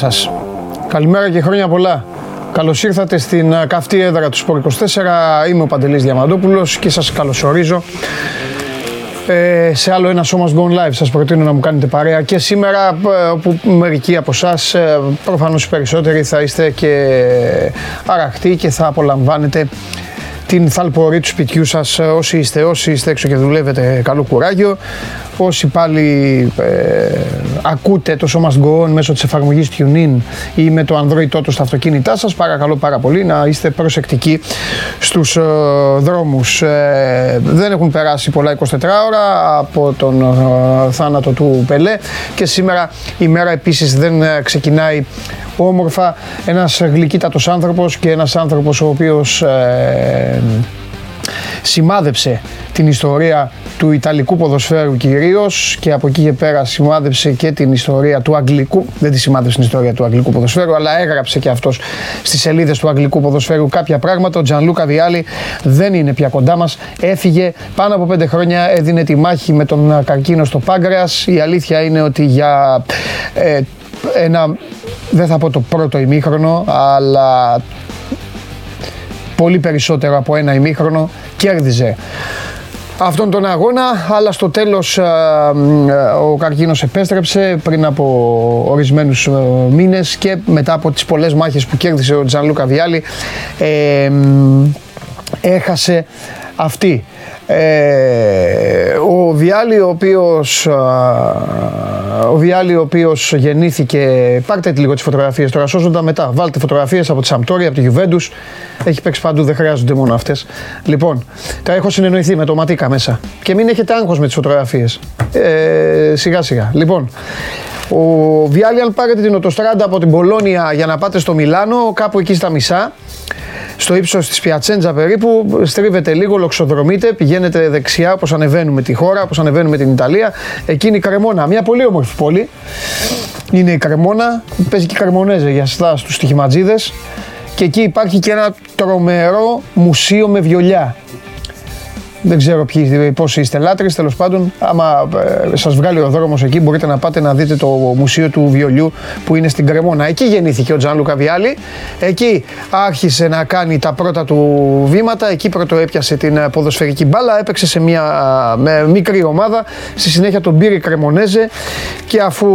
Καλημέρα σας. Καλημέρα και χρόνια πολλά. Καλώς ήρθατε στην καυτή έδρα του Σπορ 24. Είμαι ο Παντελής Διαμαντόπουλος και σας καλωσορίζω ε, σε άλλο ένα σώμα Gone Live. Σας προτείνω να μου κάνετε παρέα και σήμερα που μερικοί από εσά, προφανώς οι περισσότεροι θα είστε και αραχτοί και θα απολαμβάνετε την θαλπορή του σπιτιού σας όσοι είστε, όσοι είστε έξω και δουλεύετε καλό κουράγιο όσοι πάλι ε, ακούτε το Show Must Go On μέσω της εφαρμογής TuneIn ή με το Android τότε στα αυτοκίνητά σας παρακαλώ πάρα πολύ να είστε προσεκτικοί στους ε, δρόμους. Ε, δεν έχουν περάσει πολλά 24 ώρα από τον ε, θάνατο του Πελέ και σήμερα η μέρα επίσης δεν ξεκινάει όμορφα. Ένας γλυκύτατος άνθρωπος και ένας άνθρωπος ο οποίος ε, σημάδεψε την ιστορία του Ιταλικού ποδοσφαίρου κυρίως και από εκεί και πέρα σημάδεψε και την ιστορία του Αγγλικού. Δεν τη σημάδεψε την ιστορία του Αγγλικού ποδοσφαίρου, αλλά έγραψε και αυτός στις σελίδες του Αγγλικού ποδοσφαίρου κάποια πράγματα. Ο Τζανλούκα Βιάλη δεν είναι πια κοντά μας. Έφυγε πάνω από πέντε χρόνια, έδινε τη μάχη με τον καρκίνο στο Πάγκρεα. Η αλήθεια είναι ότι για ε, ένα, δεν θα πω το πρώτο ημίχρονο, αλλά πολύ περισσότερο από ένα ημίχρονο κέρδιζε αυτόν τον αγώνα, αλλά στο τέλος ο καρκίνος επέστρεψε πριν από ορισμένους ε, μήνες και μετά από τις πολλές μάχες που κέρδισε ο Τζανλούκα Βιάλη ε, έχασε αυτή. Ε, ο Βιάλη ο οποίος, ο Βιάλη ο οποίος γεννήθηκε, πάρτε λίγο τις φωτογραφίες τώρα, σώζοντα μετά, βάλτε φωτογραφίες από τη Σαμπτόρια, από τη Γιουβέντους, έχει παίξει παντού, δεν χρειάζονται μόνο αυτές. Λοιπόν, τα έχω συνεννοηθεί με το Ματίκα μέσα και μην έχετε άγχος με τις φωτογραφίες, ε, σιγά σιγά. Λοιπόν, ο Βιάλη αν πάρετε την οτοστράντα από την Πολώνια για να πάτε στο Μιλάνο, κάπου εκεί στα μισά, στο ύψος της Πιατσέντζα περίπου. Στρίβετε λίγο, λοξοδρομείτε, πηγαίνετε δεξιά όπως ανεβαίνουμε τη χώρα, όπως ανεβαίνουμε την Ιταλία. Εκείνη η Κρεμόνα, μια πολύ όμορφη πόλη. Είναι η Κρεμόνα, παίζει και η Κρεμονέζε για εσά τους στοιχηματζίδες. Και εκεί υπάρχει και ένα τρομερό μουσείο με βιολιά. Δεν ξέρω ποιοι, πόσοι είστε λάτρες, τέλος πάντων, άμα ε, σας βγάλει ο δρόμος εκεί μπορείτε να πάτε να δείτε το μουσείο του βιολιού που είναι στην Κρεμόνα. Εκεί γεννήθηκε ο Τζαν Λουκαβιάλη, εκεί άρχισε να κάνει τα πρώτα του βήματα, εκεί πρώτο έπιασε την ε, ποδοσφαιρική μπάλα, έπαιξε σε μια με μικρή ομάδα, στη συνέχεια τον πήρε Κρεμονέζε. Και αφού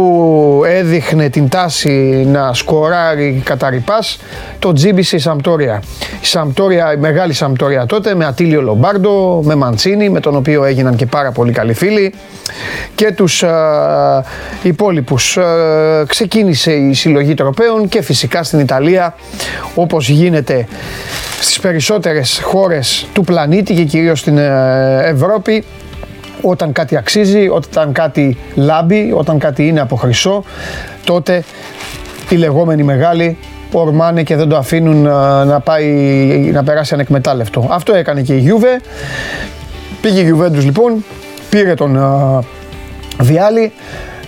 έδειχνε την τάση να σκοράρει κατά ρηπάς, το τζίμπησε η Σαμπτόρια. Η Σαμπτόρια, η μεγάλη Σαμπτόρια τότε με Ατήλιο Λομπάρντο, με Μαντσίνη, με τον οποίο έγιναν και πάρα πολύ καλοί φίλοι και τους α, υπόλοιπους. ξεκίνησε η συλλογή τροπέων και φυσικά στην Ιταλία όπως γίνεται στις περισσότερες χώρες του πλανήτη και κυρίως στην ε, Ευρώπη όταν κάτι αξίζει, όταν κάτι λάμπει, όταν κάτι είναι από χρυσό, τότε οι λεγόμενοι μεγάλοι ορμάνε και δεν το αφήνουν να, πάει, να περάσει ανεκμετάλλευτο. Αυτό έκανε και η Γιούβε. Πήγε η Γιουβέντους λοιπόν, πήρε τον Βιάλη.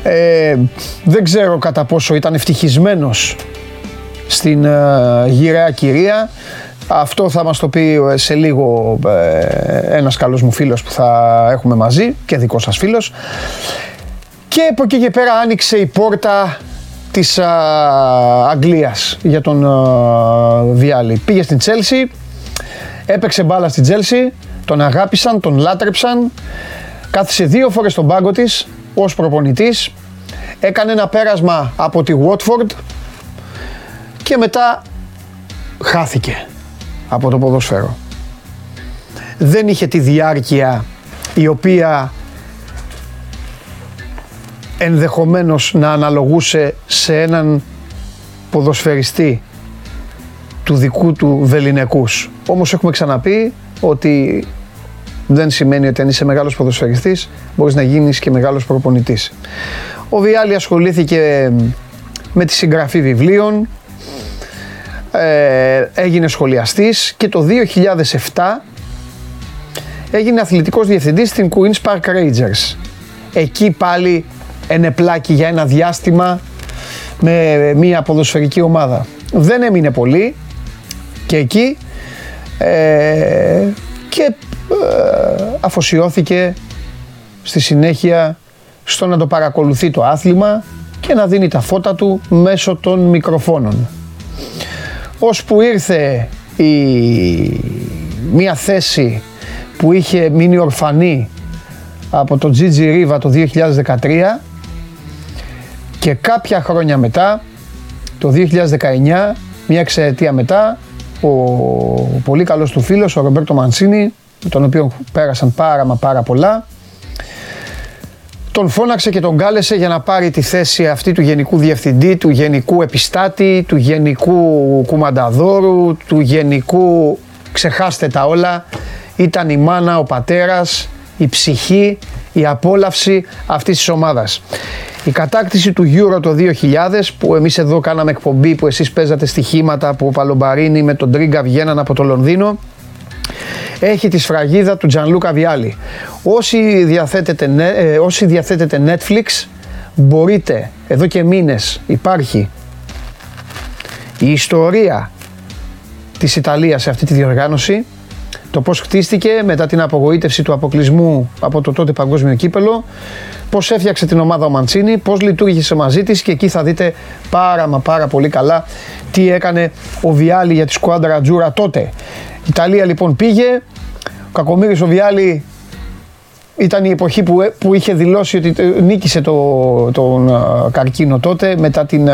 Ε, δεν ξέρω κατά πόσο ήταν ευτυχισμένος στην uh, γυραιά κυρία. Αυτό θα μας το πει ε, σε λίγο ε, ένας καλός μου φίλος που θα έχουμε μαζί και δικός σας φίλος. Και από εκεί και πέρα άνοιξε η πόρτα της α, Αγγλίας για τον α, Βιάλη. Πήγε στην Τσέλσι, έπαιξε μπάλα στην Τσέλσι, τον αγάπησαν, τον λάτρεψαν, κάθισε δύο φορές στον πάγκο της ως προπονητής, έκανε ένα πέρασμα από τη Watford και μετά χάθηκε από το ποδοσφαίρο. Δεν είχε τη διάρκεια η οποία ενδεχομένως να αναλογούσε σε έναν ποδοσφαιριστή του δικού του βεληνικούς. Όμως έχουμε ξαναπεί ότι δεν σημαίνει ότι αν είσαι μεγάλος ποδοσφαιριστής μπορείς να γίνεις και μεγάλος προπονητής. Ο Βιάλη ασχολήθηκε με τη συγγραφή βιβλίων, ε, έγινε σχολιαστής και το 2007 έγινε αθλητικός διευθυντής στην Queen's Park Rangers. Εκεί πάλι ενεπλάκη για ένα διάστημα με μια ποδοσφαιρική ομάδα. Δεν έμεινε πολύ και εκεί ε, και ε, αφοσιώθηκε στη συνέχεια στο να το παρακολουθεί το άθλημα και να δίνει τα φώτα του μέσω των μικροφώνων. Ώσπου ήρθε η... μια θέση που είχε μείνει ορφανή από το Gigi Riva το 2013 και κάποια χρόνια μετά, το 2019, μια εξαετία μετά, ο πολύ καλός του φίλος, ο Ρομπέρτο Μαντσίνη, τον οποίο πέρασαν πάρα μα πάρα πολλά, τον φώναξε και τον κάλεσε για να πάρει τη θέση αυτή του γενικού διευθυντή, του γενικού επιστάτη, του γενικού κουμανταδόρου, του γενικού ξεχάστε τα όλα. Ήταν η μάνα, ο πατέρας, η ψυχή, η απόλαυση αυτής της ομάδας. Η κατάκτηση του Euro το 2000 που εμείς εδώ κάναμε εκπομπή που εσείς παίζατε στοιχήματα που ο Παλομπαρίνη με τον Τρίγκα βγαίναν από το Λονδίνο έχει τη σφραγίδα του Τζανλούκα Βιάλη. Όσοι διαθέτετε, ε, όσοι διαθέτετε Netflix μπορείτε, εδώ και μήνες υπάρχει η ιστορία της Ιταλίας σε αυτή τη διοργάνωση το πώς χτίστηκε μετά την απογοήτευση του αποκλεισμού από το τότε παγκόσμιο κύπελο, πώς έφτιαξε την ομάδα ο Μαντσίνη, πώς λειτουργήσε μαζί της και εκεί θα δείτε πάρα μα πάρα πολύ καλά τι έκανε ο Βιάλη για τη σκουάντρα Τζούρα τότε. Η Ιταλία λοιπόν πήγε, ο Κακομύρης ο Βιάλη ήταν η εποχή που, που είχε δηλώσει ότι νίκησε το, τον καρκίνο τότε. Μετά την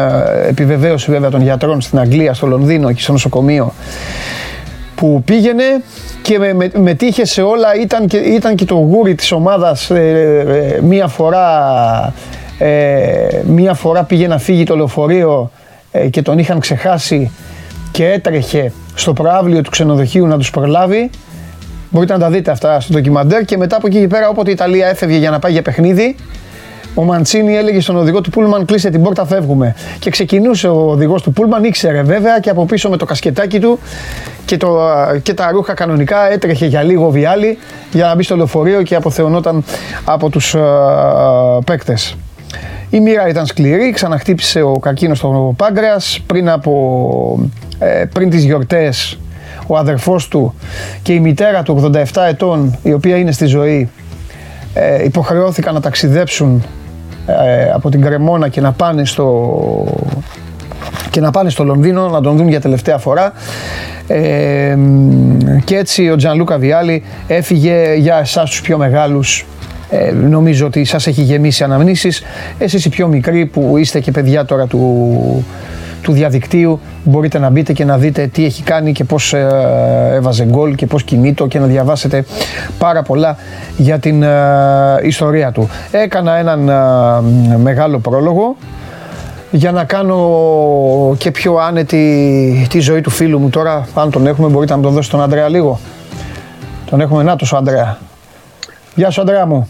επιβεβαίωση βέβαια των γιατρών στην Αγγλία, στο Λονδίνο και στο νοσοκομείο που πήγαινε και με, με, μετήχε σε όλα, ήταν και, ήταν και το γούρι της ομάδας ε, ε, μία φορά ε, μία φορά πήγε να φύγει το λεωφορείο και τον είχαν ξεχάσει και έτρεχε στο προάβλιο του ξενοδοχείου να τους προλάβει. Μπορείτε να τα δείτε αυτά στο ντοκιμαντέρ και μετά από εκεί πέρα όποτε η Ιταλία έφευγε για να πάει για παιχνίδι ο Μαντσίνη έλεγε στον οδηγό του Πούλμαν: Κλείσε την πόρτα, φεύγουμε. Και ξεκινούσε ο οδηγός του Πούλμαν, ήξερε βέβαια και από πίσω με το κασκετάκι του και, το, και τα ρούχα κανονικά έτρεχε για λίγο βιάλι για να μπει στο λεωφορείο και αποθεωνόταν από τους παίκτες. Η μοίρα ήταν σκληρή, ξαναχτύπησε ο καρκίνος στο Πάγκρεας πριν, από, ε, πριν τις γιορτές ο αδερφός του και η μητέρα του 87 ετών η οποία είναι στη ζωή ε, υποχρεώθηκαν να ταξιδέψουν ε, από την Κρεμόνα και να πάνε στο και να πάνε στο Λονδίνο να τον δουν για τελευταία φορά. Ε, και έτσι ο Τζαν Λούκα Βιάλη έφυγε για εσάς τους πιο μεγάλους. Ε, νομίζω ότι σας έχει γεμίσει αναμνήσεις. Εσείς οι πιο μικροί που είστε και παιδιά τώρα του, του διαδικτύου μπορείτε να μπείτε και να δείτε τι έχει κάνει και πώς ε, έβαζε γκολ και πώς κινείται και να διαβάσετε πάρα πολλά για την ε, ιστορία του. Έκανα έναν ε, μεγάλο πρόλογο για να κάνω και πιο άνετη τη ζωή του φίλου μου τώρα. Αν τον έχουμε μπορείτε να τον δώσετε τον Αντρέα λίγο. Τον έχουμε, να ο Αντρέα. Γεια σου Αντρέα μου.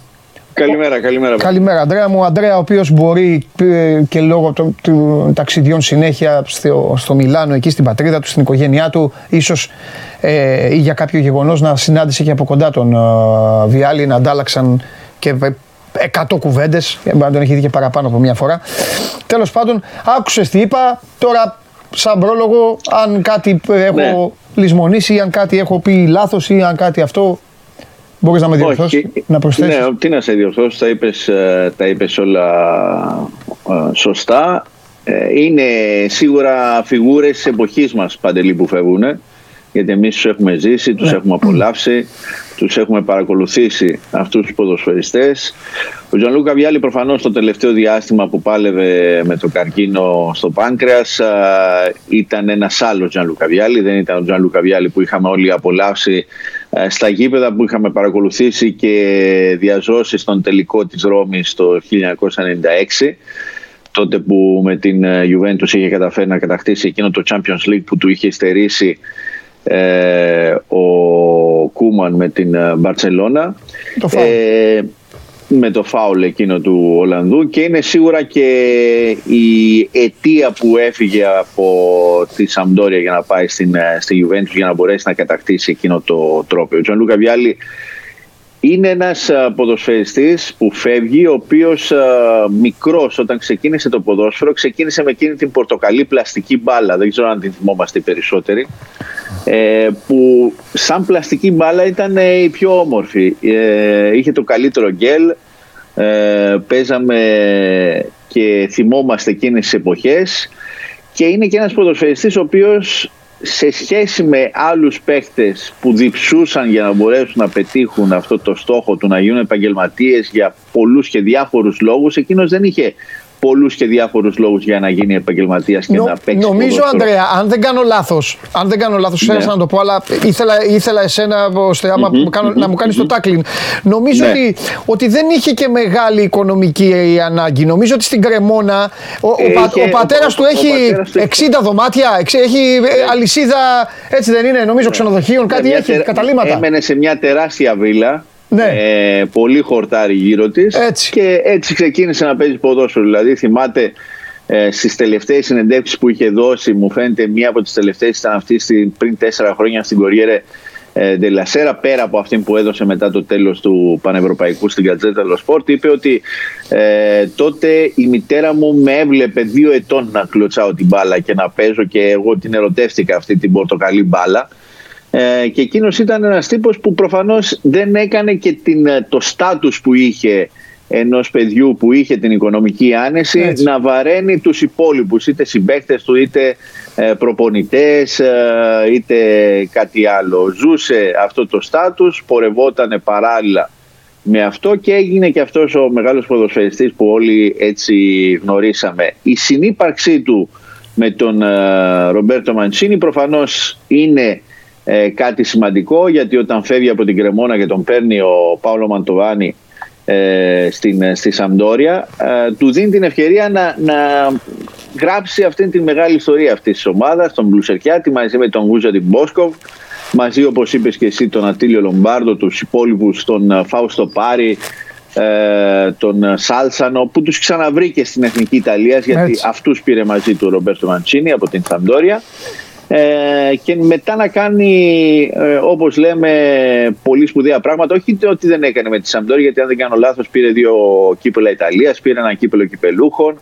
Καλημέρα, καλημέρα. Καλημέρα, Αντρέα μου. Ο Αντρέα, ο οποίος μπορεί ε, και λόγω των, ταξιδιών συνέχεια στο, στο Μιλάνο, εκεί στην πατρίδα του, στην οικογένειά του, ίσως ε, ή για κάποιο γεγονός να συνάντησε και από κοντά τον ε, Βιάλη, να αντάλλαξαν και 100 κουβέντες. Μπορεί να τον έχει δει και παραπάνω από μία φορά. Τέλος πάντων, άκουσες τι είπα. Τώρα, σαν πρόλογο, αν κάτι έχω ναι. λησμονήσει, αν κάτι έχω πει λάθος ή αν κάτι αυτό, Μπορείς να με διορθώσεις, να προσθέσεις; Ναι, τι να σε διορθώσει, τα είπες ε, τα είπες όλα ε, σωστά. Ε, είναι σίγουρα φιγούρες της εποχής μας παντελή που φεύγουν. Γιατί εμείς τους έχουμε ζήσει, τους ναι. έχουμε απολαύσει, τους έχουμε παρακολουθήσει αυτούς τους ποδοσφαιριστές. Ο Λούκα Βιάλη προφανώς το τελευταίο διάστημα που πάλευε με το καρκίνο στο πάνκρεας ήταν ένας άλλος Λούκα Βιάλη. Δεν ήταν ο Λούκα Βιάλη που είχαμε όλοι απολαύσει ε, στα γήπεδα που είχαμε παρακολουθήσει και διαζώσει στον τελικό της Ρώμης το 1996 τότε που με την ε, Juventus είχε καταφέρει να κατακτήσει εκείνο το Champions League που του είχε στερήσει ε, ο Κούμαν με την Μπαρτσελώνα με το φάουλ εκείνο του Ολλανδού και είναι σίγουρα και η αιτία που έφυγε από τη Σαμπντόρια για να πάει στην, ε, στη Juventus για να μπορέσει να κατακτήσει εκείνο το τρόπαιο. Ο Τζιανλούκα Βιάλη είναι ένας ε, ποδοσφαιριστής που φεύγει, ο οποίος ε, μικρός όταν ξεκίνησε το ποδόσφαιρο ξεκίνησε με εκείνη την πορτοκαλί πλαστική μπάλα, δεν ξέρω αν την θυμόμαστε οι περισσότεροι, που σαν πλαστική μπάλα ήταν η πιο όμορφη. Είχε το καλύτερο γκέλ, ε, παίζαμε και θυμόμαστε εκείνες τις εποχές και είναι και ένας ποδοσφαιριστής ο οποίος σε σχέση με άλλους παίκτες που διψούσαν για να μπορέσουν να πετύχουν αυτό το στόχο του να γίνουν επαγγελματίες για πολλούς και διάφορους λόγους εκείνος δεν είχε πολλούς και διάφορους λόγους για να γίνει επαγγελματίας και Νο, να παίξει. Νομίζω, Ανδρέα, αν δεν κάνω λάθος, αν δεν κάνω λάθος, ναι. να το πω, αλλά ήθελα, ήθελα εσένα ώστε άμα mm-hmm. να μου κάνεις το τάκλιν. Νομίζω ναι. ότι, ότι δεν είχε και μεγάλη οικονομική ανάγκη. Νομίζω ότι στην Κρεμόνα ο, ο, ο, ο πατέρας του έχει 60 δωμάτια, έχει ναι. αλυσίδα, έτσι δεν είναι, νομίζω ξενοδοχείων, κάτι έχει, καταλήμματα. Έμενε σε μια τεράστια βίλα ναι. Ε, πολύ χορτάρι γύρω της. Και έτσι ξεκίνησε να παίζει ποδόσφαιρο. Δηλαδή, θυμάται ε, στις τελευταίες συνεντεύξεις που είχε δώσει, μου φαίνεται μία από τις τελευταίες ήταν αυτή στην, πριν τέσσερα χρόνια στην Κοριέρε ε, Ντελασέρα, πέρα από αυτή που έδωσε μετά το τέλος του Πανευρωπαϊκού στην Κατζέτα Λοσπόρτ, είπε ότι ε, τότε η μητέρα μου με έβλεπε δύο ετών να κλωτσάω την μπάλα και να παίζω και εγώ την ερωτεύτηκα αυτή την πορτοκαλί μπάλα. Ε, και εκείνος ήταν ένας τύπος που προφανώς δεν έκανε και την, ε, το στάτους που είχε ενός παιδιού που είχε την οικονομική άνεση να βαραίνει τους υπόλοιπους είτε συμπαίκτες του είτε ε, προπονητές είτε κάτι άλλο. Ζούσε αυτό το στάτους, πορευόταν παράλληλα με αυτό και έγινε και αυτός ο μεγάλος ποδοσφαιριστής που όλοι έτσι γνωρίσαμε. Η συνύπαρξή του με τον Ρομπέρτο Μαντσίνη προφανώς είναι ε, κάτι σημαντικό γιατί όταν φεύγει από την Κρεμόνα και τον παίρνει ο Παύλο Μαντοβάνη ε, στην, ε, στη Σαμπτόρια ε, του δίνει την ευκαιρία να, να γράψει αυτή τη μεγάλη ιστορία αυτής της ομάδας τον Μπλουσερκιάτη μαζί με τον Γούζα Μπόσκοβ μαζί όπως είπες και εσύ τον Ατήλιο Λομπάρδο τους υπόλοιπους τον ε, Φάουστο Πάρη τον Σάλσανο που τους ξαναβρήκε στην Εθνική Ιταλίας γιατί Έτσι. αυτούς πήρε μαζί του ο Ρομπέρτο Μαντσίνη από την Σαμπτόρια ε, και μετά να κάνει ε, όπως λέμε πολύ σπουδαία πράγματα όχι ότι δεν έκανε με τη Σαμπτόρια γιατί αν δεν κάνω λάθος πήρε δύο κύπελα Ιταλίας πήρε ένα κύπελο κυπελούχων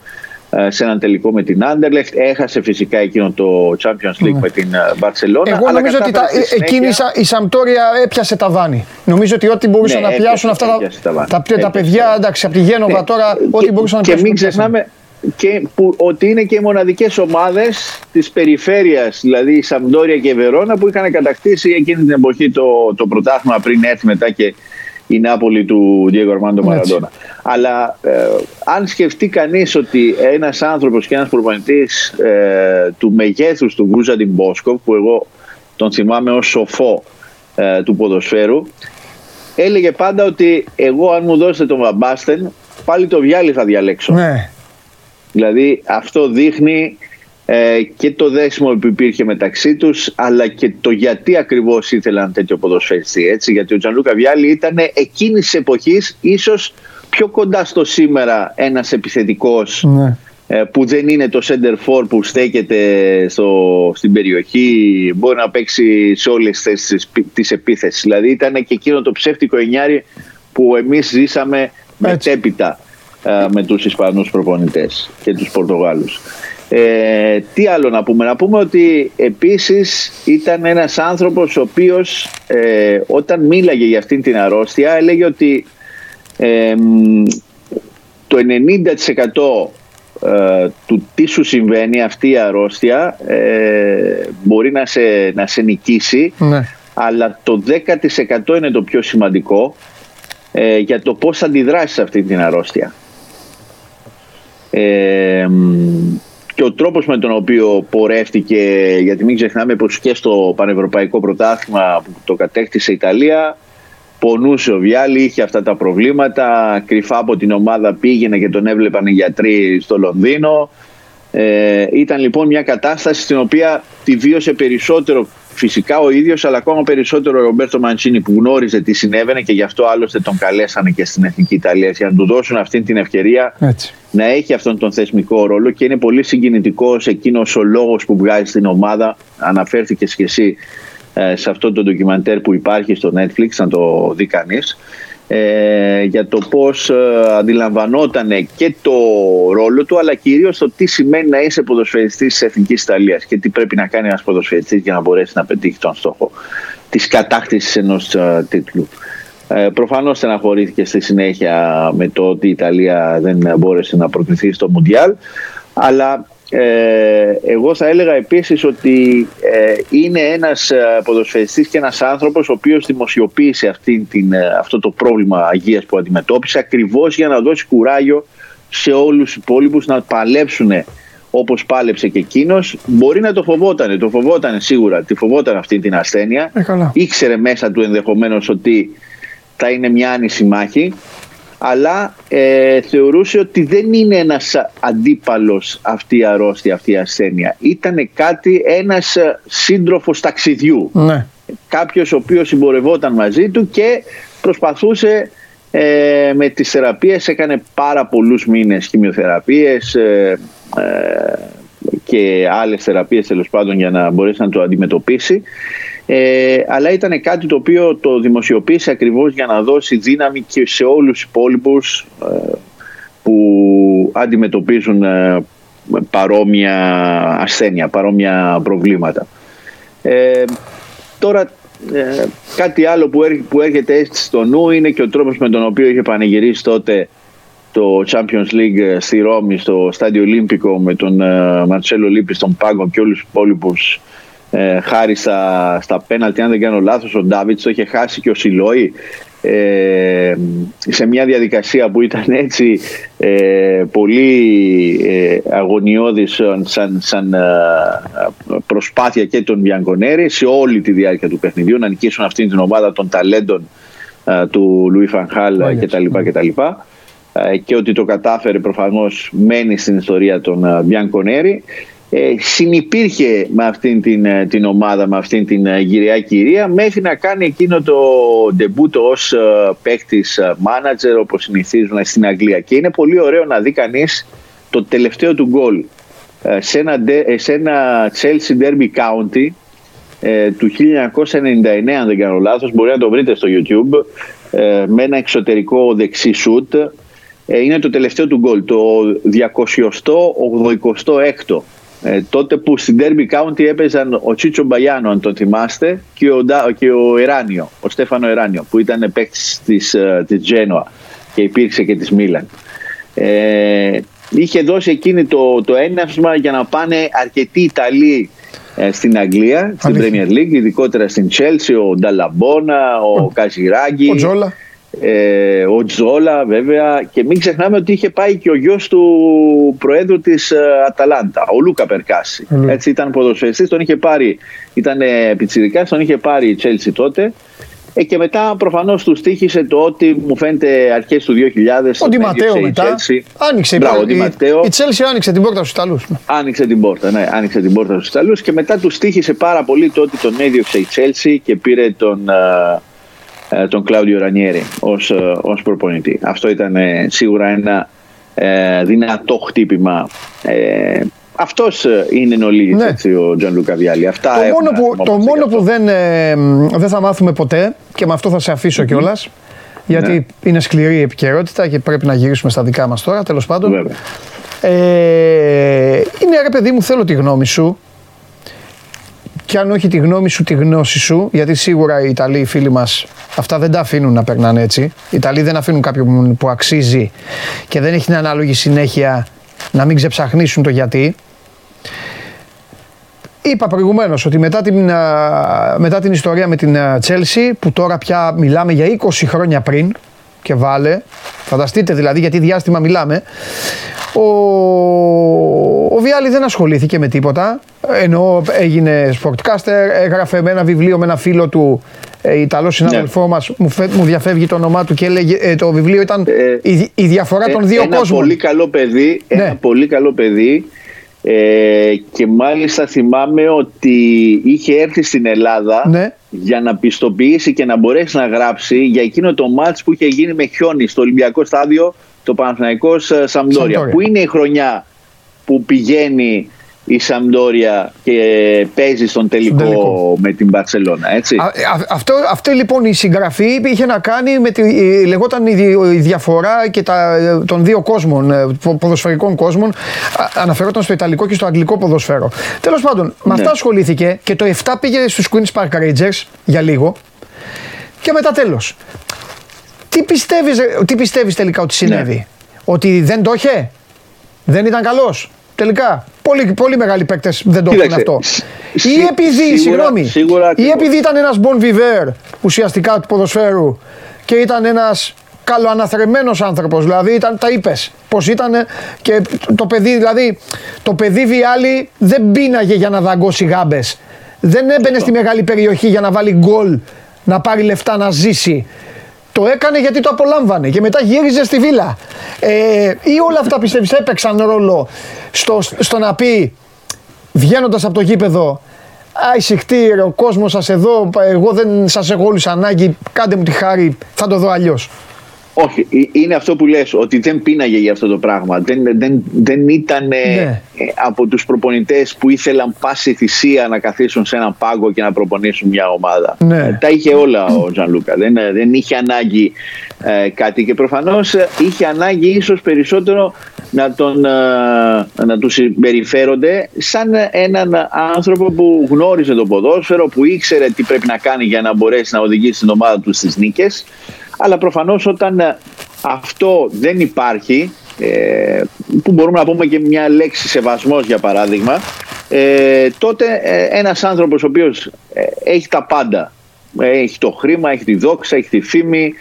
ε, σε έναν τελικό με την Άντερλεχτ. Έχασε φυσικά εκείνο το Champions League ναι. με την Μπαρσελόνα. Εγώ νομίζω ότι τα, συνέχεια... εκείνη η Σαμπτόρια έπιασε τα βάνη. Νομίζω ότι ό,τι μπορούσαν ναι, να πιάσουν αυτά τα, τα, τα, παιδιά, εντάξει, από τη Γένοβα ναι. τώρα, ό,τι μπορούσαν να πιάσουν. Και μην ξεχνάμε, και που, ότι είναι και οι μοναδικές ομάδες της περιφέρειας, δηλαδή η Σαμπντόρια και η Βερόνα που είχαν κατακτήσει εκείνη την εποχή το, το πρωτάθλημα πριν έρθει μετά και η Νάπολη του Διέγκο Αρμάντο Μαραντόνα. Αλλά ε, αν σκεφτεί κανείς ότι ένας άνθρωπος και ένας προπονητής ε, του μεγέθους του Γκούζαντιν Μπόσκοβ που εγώ τον θυμάμαι ως σοφό ε, του ποδοσφαίρου έλεγε πάντα ότι εγώ αν μου δώσετε τον Βαμπάστεν πάλι το βιάλι θα διαλέξω. Ναι. Δηλαδή αυτό δείχνει ε, και το δέσιμο που υπήρχε μεταξύ τους αλλά και το γιατί ακριβώς ήθελαν τέτοιο ποδοσφαιριστή έτσι. Γιατί ο Τζανλούκα Βιάλη ήταν εκείνης της εποχής ίσως πιο κοντά στο σήμερα ένας επιθετικός ναι. ε, που δεν είναι το center for που στέκεται στο, στην περιοχή μπορεί να παίξει σε όλες τις θέσεις της επίθεσης. Δηλαδή ήταν και εκείνο το ψεύτικο εννιάρι που εμείς ζήσαμε μετέπειτα. ε, με τους Ισπανούς προπονητές και τους Πορτογάλους. Ε, τι άλλο να πούμε, να πούμε ότι επίσης ήταν ένας άνθρωπος ο οποίος ε, όταν μίλαγε για αυτήν την αρρώστια έλεγε ότι ε, το 90% ε, του τι σου συμβαίνει αυτή η αρρώστια μπορεί να σε, να σε νικήσει ναι. αλλά το 10% είναι το πιο σημαντικό για το πώς αντιδράσεις σε αυτή την αρρώστια. Ε, και ο τρόπος με τον οποίο πορεύτηκε, γιατί μην ξεχνάμε πως και στο Πανευρωπαϊκό Πρωτάθλημα που το κατέκτησε η Ιταλία, πονούσε ο Βιάλη, είχε αυτά τα προβλήματα, κρυφά από την ομάδα πήγαινε και τον έβλεπαν οι γιατροί στο Λονδίνο. Ε, ήταν λοιπόν μια κατάσταση στην οποία τη βίωσε περισσότερο φυσικά ο ίδιος, αλλά ακόμα περισσότερο ο Ρομπέρτο Μαντσίνη που γνώριζε τι συνέβαινε και γι' αυτό άλλωστε τον καλέσανε και στην Εθνική Ιταλία για να του δώσουν αυτή την ευκαιρία Έτσι. να έχει αυτόν τον θεσμικό ρόλο και είναι πολύ συγκινητικός εκείνος ο λόγος που βγάζει στην ομάδα. Αναφέρθηκες και εσύ ε, σε αυτό το ντοκιμαντέρ που υπάρχει στο Netflix, να το δει κανείς ε, για το πώς ε, αντιλαμβανόταν και το ρόλο του αλλά κυρίως το τι σημαίνει να είσαι ποδοσφαιριστής της Εθνικής Ιταλίας και τι πρέπει να κάνει ένας ποδοσφαιριστής για να μπορέσει να πετύχει τον στόχο της κατάκτησης ενός ε, τίτλου. Ε, προφανώς στεναχωρήθηκε στη συνέχεια με το ότι η Ιταλία δεν μπόρεσε να προκριθεί στο Μουντιάλ αλλά ε, εγώ θα έλεγα επίσης ότι ε, είναι ένας ε, ποδοσφαιριστής και ένας άνθρωπος ο οποίος δημοσιοποίησε αυτή την, ε, αυτό το πρόβλημα αγίας που αντιμετώπισε ακριβώς για να δώσει κουράγιο σε όλους τους υπόλοιπους να παλέψουν όπως πάλεψε και εκείνος. Μπορεί να το φοβότανε, το φοβότανε σίγουρα, τη φοβόταν αυτή την ασθένεια. Ε, Ήξερε μέσα του ενδεχομένως ότι θα είναι μια άνηση μάχη αλλά ε, θεωρούσε ότι δεν είναι ένας αντίπαλος αυτή η αρρώστια, αυτή η ασθένεια. Ήταν κάτι, ένας σύντροφος ταξιδιού. Ναι. Κάποιος ο οποίος συμπορευόταν μαζί του και προσπαθούσε ε, με τις θεραπείες, έκανε πάρα πολλούς μήνες χημειοθεραπείες ε, ε, και άλλες θεραπείες τέλος πάντων για να μπορέσει να το αντιμετωπίσει ε, αλλά ήταν κάτι το οποίο το δημοσιοποίησε ακριβώς για να δώσει δύναμη και σε όλους τους υπόλοιπους ε, που αντιμετωπίζουν ε, παρόμοια ασθένεια, παρόμοια προβλήματα. Ε, τώρα ε, κάτι άλλο που, που έρχεται έτσι στο νου είναι και ο τρόπος με τον οποίο είχε πανηγυρίσει τότε το Champions League στη Ρώμη στο Στάδιο Ολύμπικο με τον Μαρτσέλο Λίπη στον πάγκο και όλους τους υπόλοιπους ε, χάρη στα, στα πέναλτι, αν δεν κάνω λάθος, ο Ντάβιτς το είχε χάσει και ο Σιλόη ε, σε μια διαδικασία που ήταν έτσι ε, πολύ ε, αγωνιώδης σαν, σαν ε, προσπάθεια και των Βιανκονέρη σε όλη τη διάρκεια του παιχνιδιού να νικήσουν αυτήν την ομάδα των ταλέντων ε, του Λουί Φανχάλ κτλ. κτλ. Και ότι το κατάφερε προφανώς μένει στην ιστορία των Βιανκονέρη ε, συνυπήρχε με αυτήν την, ε, την ομάδα, με αυτήν την ε, γυριά κυρία μέχρι να κάνει εκείνο το ντεμπούτο ως ε, παίκτης μάνατζερ όπως συνηθίζουν στην Αγγλία. Και είναι πολύ ωραίο να δει κανείς το τελευταίο του γκολ σε ένα, σε ένα Chelsea Derby County του 1999 αν δεν κάνω λάθος. Μπορεί να το βρείτε στο YouTube με ένα εξωτερικό δεξί σουτ. Είναι το τελευταίο του γκολ το 286ο ε, τότε που στην Derby County έπαιζαν ο Τσίτσο Μπαγιάνο, αν τον θυμάστε, και ο, και ο Εράνιο, ο Στέφανο Εράνιο, που ήταν παίκτης της, ε, της Genoa και υπήρξε και της Μίλαν. Ε, είχε δώσει εκείνη το, το έναυσμα για να πάνε αρκετοί Ιταλοί ε, στην Αγγλία, στην Premier League, ειδικότερα στην Chelsea, ο Νταλαμπόνα, ο, ο Ο Τζόλα ε, ο Τζόλα βέβαια και μην ξεχνάμε ότι είχε πάει και ο γιος του προέδρου της ε, Αταλάντα ο Λούκα Περκάση έτσι ήταν ποδοσφαιριστής τον είχε πάρει ήταν πιτσιρικάς τον είχε πάρει η Τσέλσι τότε ε, και μετά προφανώς του στοίχισε το ότι μου φαίνεται αρχές του 2000. Ο Ντιματέο μετά. Άνοιξε Μπράβο, η, η, Τσέλσι άνοιξε την πόρτα στους Ιταλούς. Άνοιξε την πόρτα, ναι, άνοιξε την πόρτα στους Ιταλούς και μετά του στοίχισε πάρα πολύ το ότι τον έδιωξε η Τσέλσι και πήρε τον. Uh, ε, τον Κλάουδιο Ρανιέρη ως, ε, ως προπονητή. Αυτό ήταν ε, σίγουρα ένα δυνατό χτύπημα αυτός είναι ενολίγη ναι. ο Τζιανλούκα Βιάλη. Αυτά το μόνο που, το μόνο που δεν, δεν θα μάθουμε ποτέ και με αυτό θα σε αφήσω mm-hmm. κιόλας. Γιατί ναι. είναι σκληρή η επικαιρότητα και πρέπει να γυρίσουμε στα δικά μας τώρα. Τέλος πάντων. Ε, είναι ρε παιδί μου, θέλω τη γνώμη σου και αν όχι τη γνώμη σου, τη γνώση σου, γιατί σίγουρα οι Ιταλοί, οι φίλοι μας, αυτά δεν τα αφήνουν να περνάνε έτσι. Οι Ιταλοί δεν αφήνουν κάποιον που αξίζει και δεν έχει την ανάλογη συνέχεια να μην ξεψαχνίσουν το γιατί. Είπα προηγουμένως ότι μετά την, μετά την ιστορία με την Chelsea, που τώρα πια μιλάμε για 20 χρόνια πριν, και βάλε, φανταστείτε δηλαδή γιατί διάστημα μιλάμε, ο, ο Βιάλη δεν ασχολήθηκε με τίποτα, ενώ έγινε sportcaster, έγραφε με ένα βιβλίο με ένα φίλο του ε, Ιταλός συνάδελφός ναι. μας, μου, μου διαφεύγει το όνομά του και έλεγε, ε, το βιβλίο ήταν ε, η, η, διαφορά των δύο ένα κόσμων. Πολύ καλό παιδί, ναι. Ένα πολύ καλό παιδί ε, και μάλιστα θυμάμαι ότι είχε έρθει στην Ελλάδα ναι. για να πιστοποιήσει και να μπορέσει να γράψει για εκείνο το μάτς που είχε γίνει με χιόνι στο Ολυμπιακό στάδιο το Παναθηναϊκός ε, Σαμπτόρια που είναι η χρονιά που πηγαίνει η Σαμπτόρια και παίζει στον τελικό, με την Μπαρσελόνα. Έτσι. αυτό, αυτή λοιπόν η συγγραφή είχε να κάνει με τη, λεγόταν η, διαφορά και τα, των δύο κόσμων, ε, ποδοσφαιρικών κόσμων. Αναφερόταν στο Ιταλικό και στο Αγγλικό ποδοσφαίρο. Τέλος πάντων, ναι. με αυτά ασχολήθηκε και το 7 πήγε στους Queen's Park Rangers για λίγο και μετά τέλος. Τι πιστεύεις, τι πιστεύεις τελικά ότι συνέβη; Ναι. Ότι δεν το είχε; Δεν ήταν καλός; Τελικά. Πολύ, πολύ μεγάλοι παίκτες δεν το έχουν αυτό. Ή επειδή, συγγνώμη, ή επειδή ήταν ένας Bon Viver ουσιαστικά του ποδοσφαίρου και ήταν ένας καλοαναθρεμένος άνθρωπος. Δηλαδή ήταν, τα είπες πώς ήταν και το παιδί, δηλαδή το παιδί Βιάλη δεν πίναγε για να δαγκώσει γάμπες. Δεν έμπαινε στη μεγάλη περιοχή για να βάλει γκολ, να πάρει λεφτά να ζήσει. Το έκανε γιατί το απολάμβανε και μετά γύριζε στη βίλα. Ε, ή όλα αυτά πιστεύεις έπαιξαν ρόλο στο, στο να πει βγαίνοντας από το γήπεδο Αϊσιχτήρ, ο κόσμος σας εδώ, εγώ δεν σας έχω όλους ανάγκη, κάντε μου τη χάρη, θα το δω αλλιώς. Όχι, ε, είναι αυτό που λες, ότι δεν πίναγε για αυτό το πράγμα. Δεν, δεν, δεν ήταν ναι. Ε, από τους προπονητές που ήθελαν πάση θυσία να καθίσουν σε έναν πάγκο και να προπονήσουν μια ομάδα. Ναι. Ε, τα είχε όλα ο Τζαν Λούκα. Δεν, δεν είχε ανάγκη κάτι και προφανώς είχε ανάγκη ίσως περισσότερο να, τον, να του συμπεριφέρονται σαν έναν άνθρωπο που γνώριζε το ποδόσφαιρο, που ήξερε τι πρέπει να κάνει για να μπορέσει να οδηγήσει την ομάδα του στις νίκες αλλά προφανώς όταν ε, αυτό δεν υπάρχει, ε, που μπορούμε να πούμε και μια λέξη σεβασμός για παράδειγμα, ε, τότε ένας άνθρωπος ο οποίος έχει τα πάντα, έχει το χρήμα, έχει τη δόξα, έχει τη φήμη,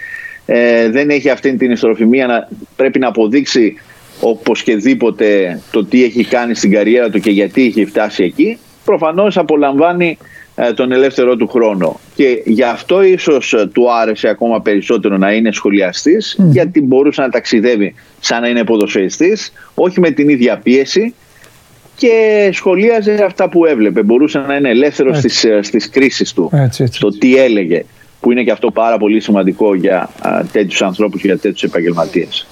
δεν έχει αυτή την ιστροφημία να πρέπει να αποδείξει οπωσδήποτε το τι έχει κάνει στην καριέρα του και γιατί έχει φτάσει εκεί, προφανώς απολαμβάνει ε, τον ελεύθερο του χρόνο. Και γι' αυτό ίσως ε, του άρεσε ακόμα περισσότερο να είναι σχολιαστής, γιατί μπορούσε να ταξιδεύει σαν να είναι ποδοσφαιριστής, όχι με την ίδια πίεση και σχολίαζε αυτά που έβλεπε. Μπορούσε να είναι ελεύθερος στις, ε, στις κρίσεις του, έτσι, έτσι, στο τι έλεγε που είναι και αυτό πάρα πολύ σημαντικό για τέτοιους ανθρώπους και για τέτοιους επαγγελματίες.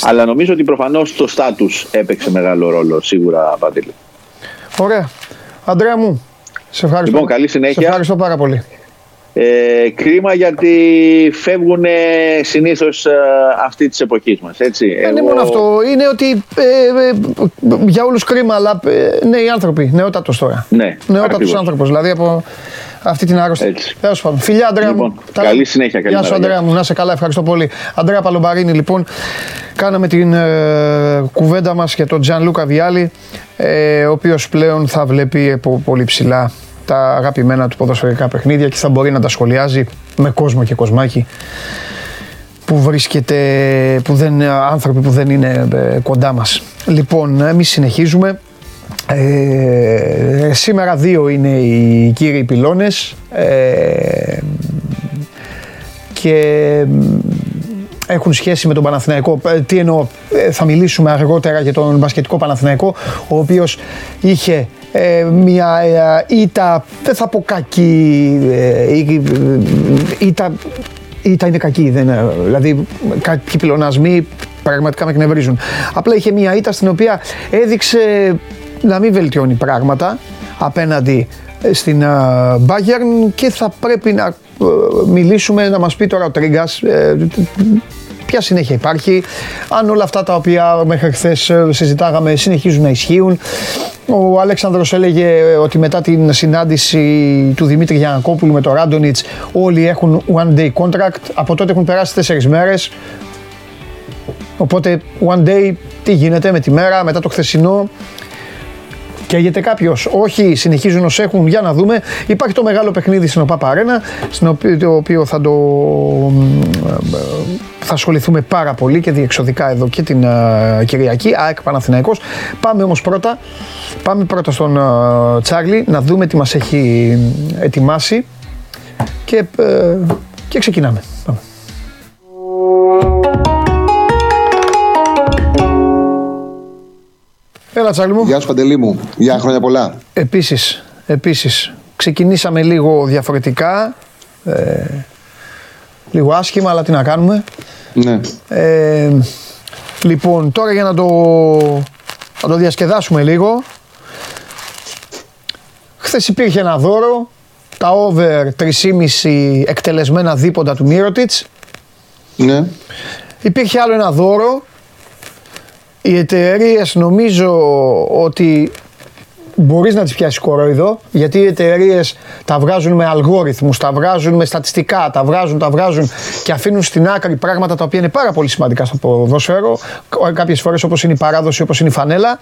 Αλλά νομίζω ότι προφανώς το στάτου έπαιξε μεγάλο ρόλο, σίγουρα, Παντήλη. Ωραία. Αντρέα μου, σε ευχαριστώ. Λοιπόν, καλή συνέχεια. Σε ευχαριστώ πάρα πολύ. Ε, κρίμα γιατί φεύγουν συνήθως ε, αυτή της εποχής μας. Δεν είναι μόνο αυτό. Είναι ότι ε, ε, για όλους κρίμα, αλλά ε, νέοι άνθρωποι, νεότατος τώρα. Ναι, νεότατος άνθρωπος. Δηλαδή από αυτή την άρρωστη. Τέλος πάντων. Φιλιά, Αντρέα λοιπόν, μου. Καλή συνέχεια. Γεια σου, Αντρέα μου. Να σε καλά, ευχαριστώ πολύ. Αντρέα Παλομπαρίνη, λοιπόν, κάναμε την ε, κουβέντα μας για τον Τζαν Λούκα Βιάλη, ε, ο οποίος πλέον θα βλέπει από πολύ ψηλά τα αγαπημένα του ποδοσφαιρικά παιχνίδια και θα μπορεί να τα σχολιάζει με κόσμο και κοσμάκι που βρίσκεται, που δεν, άνθρωποι που δεν είναι ε, κοντά μας. Λοιπόν, εμείς συνεχίζουμε. Ε, σήμερα δύο είναι οι κύριοι πυλώνες ε, και έχουν σχέση με τον Παναθηναϊκό. Ε, τι εννοώ, ε, θα μιλήσουμε αργότερα για τον μπασκετικό Παναθηναϊκό, ο οποίος είχε ε, μια ε, ήττα, δεν θα πω κακή, ε, ήττα, ήττα είναι κακή, δεν, δηλαδή κάποιοι πυλωνασμοί πραγματικά με εκνευρίζουν. Απλά είχε μια ήττα στην οποία έδειξε να μην βελτιώνει πράγματα απέναντι στην Bayern και θα πρέπει να μιλήσουμε, να μας πει τώρα ο Τρίγκας ποια συνέχεια υπάρχει, αν όλα αυτά τα οποία μέχρι χθες ε, συζητάγαμε συνεχίζουν να ισχύουν. Ο Αλέξανδρος έλεγε ότι μετά την συνάντηση του Δημήτρη Γιανακόπουλου με τον Ράντονιτς όλοι έχουν one day contract, από τότε έχουν περάσει τέσσερις μέρες. Οπότε one day τι γίνεται με τη μέρα μετά το χθεσινό Καίγεται κάποιος. Όχι, συνεχίζουν ω έχουν. Για να δούμε. Υπάρχει το μεγάλο παιχνίδι στην ΟΠΑΠ Αρένα, το οποίο θα το. Θα ασχοληθούμε πάρα πολύ και διεξοδικά εδώ και την uh, Κυριακή. ΑΕΚ Παναθηναϊκός. Πάμε όμως πρώτα, πάμε πρώτα στον uh, Τσάρλι να δούμε τι μας έχει ετοιμάσει και, uh, και ξεκινάμε. Έλα Τσάλι μου. Γεια σου Παντελή μου. Γεια χρόνια πολλά. Επίσης, επίσης. Ξεκινήσαμε λίγο διαφορετικά. Ε, λίγο άσχημα, αλλά τι να κάνουμε. Ναι. Ε, λοιπόν, τώρα για να το, να το διασκεδάσουμε λίγο. Χθες υπήρχε ένα δώρο, τα over 3,5 εκτελεσμένα δίποντα του Μύρωτιτς. Ναι. Υπήρχε άλλο ένα δώρο, οι εταιρείες νομίζω ότι μπορείς να τις πιάσεις κορόιδο, γιατί οι εταιρείες τα βγάζουν με αλγόριθμους, τα βγάζουν με στατιστικά, τα βγάζουν, τα βγάζουν και αφήνουν στην άκρη πράγματα τα οποία είναι πάρα πολύ σημαντικά στο ποδόσφαιρο. Κάποιες φορές όπως είναι η παράδοση, όπως είναι η φανέλα.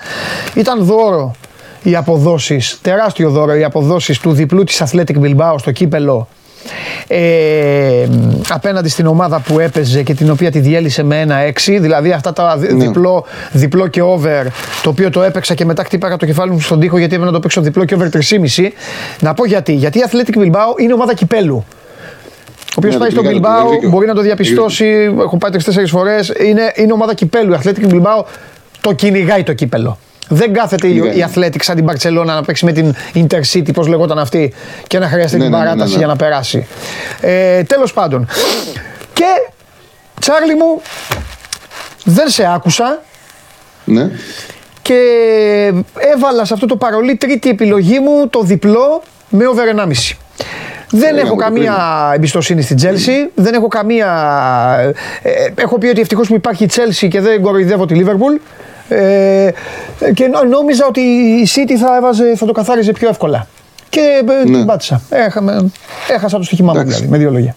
Ήταν δώρο οι αποδόσεις, τεράστιο δώρο οι αποδόσεις του διπλού της Athletic Bilbao στο κύπελο ε, απέναντι στην ομάδα που έπαιζε και την οποία τη διέλυσε με ένα 6. Δηλαδή αυτά τα Ναι. διπλό, διπλό και over, το οποίο το έπαιξα και μετά χτύπαγα το κεφάλι μου στον τοίχο γιατί έπρεπε να το παίξω διπλό και over 3,5. Να πω γιατί. Γιατί η Athletic Bilbao είναι ομάδα κυπέλου. Ο οποίος Ναι, πάει το στο πήγα- Bilbao έχεις δίκιο. μπορεί να το διαπιστώσει. Έχω πάει τρει-τέσσερι φορές. Είναι, είναι ομάδα κυπέλου. Η Athletic Bilbao το κυνηγάει το κύπελο. Δεν κάθεται η, Κυνηγάει. η Athletic σαν την Barcelona να παίξει με την Intercity, πώς λεγόταν αυτή, και να χρειαστεί Ναι, την ναι, ναι, ναι, παράταση ναι. για να περάσει. Ε, Τέλος πάντων. Και Τσάρλι μου, δεν σε άκουσα Ναι. και έβαλα σε αυτό το παρολί τρίτη επιλογή μου το διπλό με over 1,5. Δεν Ε, έχω από το καμία εμπιστοσύνη στην Chelsea. Δεν έχω καμία. ε, ε, έχω πει ότι ευτυχώς που υπάρχει η Chelsea και δεν κοροϊδεύω τη Liverpool. Ε, και νο- νόμιζα ότι η City θα, έβαζε, θα το καθάριζε πιο εύκολα. Και ε, την Ναι. πάτησα. Έχαμε, έχασα το στοίχημά μου Εντάξει. δηλαδή, με δύο λόγια.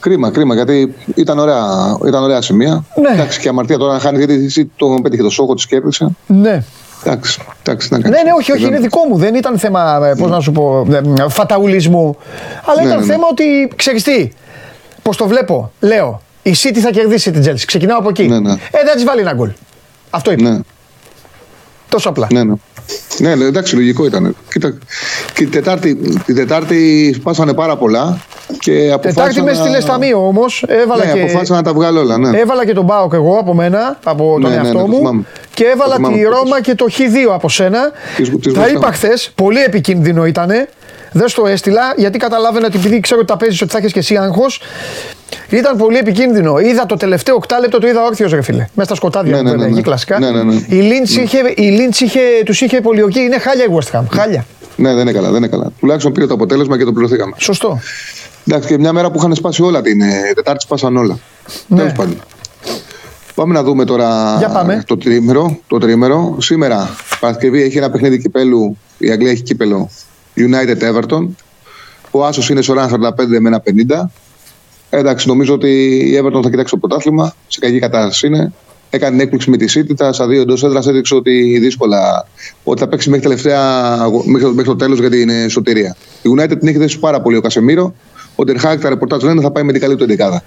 Κρίμα, κρίμα, γιατί ήταν ωραία, ήταν ωραία σημεία. Ναι. Εντάξει, και αμαρτία τώρα να χάνεις γιατί εσύ το πέτυχε το σόκο, τη κέρδισε. Ναι. Εντάξει, εντάξει, να Ναι, κάνεις. ναι, όχι, όχι, Δεν- είναι δικό μου. Δεν ήταν θέμα, πώς να σου πω, ε, φαταουλισμού. Αλλά Ναι, ήταν ναι, ναι. θέμα ότι, ξέρεις τι, πώς το βλέπω, λέω, η City θα κερδίσει την Chelsea. Ξεκινάω από εκεί. Ναι, ναι. Ε, δεν θα της βάλει ένα γκολ. Αυτό είπα. Ναι, Τόσο απλά. ναι, ναι. Ναι, ναι, εντάξει, λογικό ήταν. Κοίτα, και την Τετάρτη, την Τετάρτη σπάσανε πάρα πολλά και αποφάσισαν. Τετάρτη μες να- στείλε ταμείο όμως. Έβαλα, Ναι, και... αποφάσισα να τα βγάλω όλα. Ναι. έβαλα και τον Μπάοκ εγώ από μένα, από τον Ναι, ναι, εαυτό ναι, το μου. θυμάμαι. Και έβαλα Το θυμάμαι τη αυτό. Ρώμα και το Χ2 από σένα. Της- της Τα West Ham. είπα χθες. Πολύ επικίνδυνο ήταν. Δεν στο έστειλα γιατί καταλάβαινα ότι επειδή ξέρω ότι τα παίζεις ότι θα έχεις και εσύ άγχος. Ήταν πολύ επικίνδυνο. Είδα το τελευταίο οκτάλεπτο, το είδα όρθιος ρε φίλε. Μέσα στα σκοτάδια Ναι, που ναι, βέβαια, ναι, εκεί ναι. κλασικά. Ναι, ναι, ναι. Η Λίντς είχε, η Lynch είχε, τους είχε πολιοκεί. Είναι χάλια η West Ham. Χάλια. Ναι, δεν είναι καλά, δεν είναι καλά. Τουλάχιστον πήρε το αποτέλεσμα και το πληρωθήκαμε. Σωστό. Εντάξει, και μια μέρα που είχαν σπάσει όλα την ε, Τετάρτη, σπάσαν όλα. Ναι. Τέλος πάντων. Πάμε να δούμε τώρα Για πάμε. το τρίμερο, το τρίμερο. Σήμερα, Παρασκευή, έχει ένα παιχνίδι κυπέλου. Η Αγγλία έχει κύπελο United Everton. Ο Άσος είναι στο 1,45 με ένα 50. Ε, εντάξει, νομίζω ότι η Everton θα κοιτάξει το πρωτάθλημα. Σε κακή κατάσταση είναι. Έκανε την έκπληξη με τη City. Τα στα δύο εντός έδρας έδειξε ότι δύσκολα ότι θα παίξει μέχρι, τελευταία, μέχρι, μέχρι το τέλος για την ε, σωτηρία. Η United την έχει δέσει πάρα πολύ ο Κασεμίρο. Ο Τερχάκ τα ρεπορτάζ λένε θα πάει με την καλή του εντεκάδα.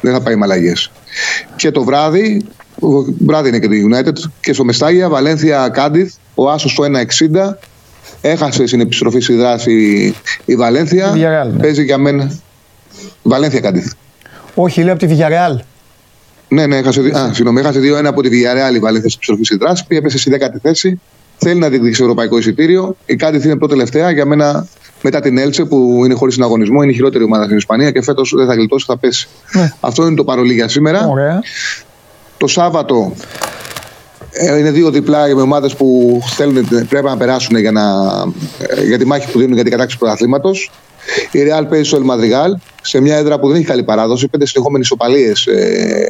Δεν θα πάει με αλλαγές. Και το βράδυ, ο- βράδυ είναι και το United και στο Μεστάγια, Βαλένθια Κάντιθ, ο Άσος στο 1,60. Έχασε στην επιστροφή στη δράση η Βαλένθια. Η Villarreal, ναι. Παίζει για μένα. Βαλένθια Κάντιθ. Όχι, λέω από τη Villarreal. Ναι, ναι, έχασε, δι- α, συγγνώμη, έχασε 2-1 από τη Villarreal η Βαλένθια στην επιστροφή στη δράσης. Πήγε πέσε στη 10η θέση. Θέλει να διεκδικήσει ευρωπαϊκό εισιτήριο. Η Κάντιθ είναι πρώτη τελευταία για μένα μετά την Έλτσε που είναι χωρίς συναγωνισμό. Είναι η χειρότερη ομάδα στην Ισπανία και φέτος δεν θα γλιτώσει, θα πέσει. Ναι. Αυτό είναι το παρολί για σήμερα. Ωραία. Το Σάββατο ε, είναι δύο διπλά με ομάδες που θέλουν, πρέπει να περάσουν για, να, ε, για τη μάχη που δίνουν για την κατάκτηση του πρωταθλήματος. Η Real παίζει στο Ελμαδριγάλ σε μια έδρα που δεν έχει καλή παράδοση. Πέντε συνεχόμενες ισοπαλίε ε,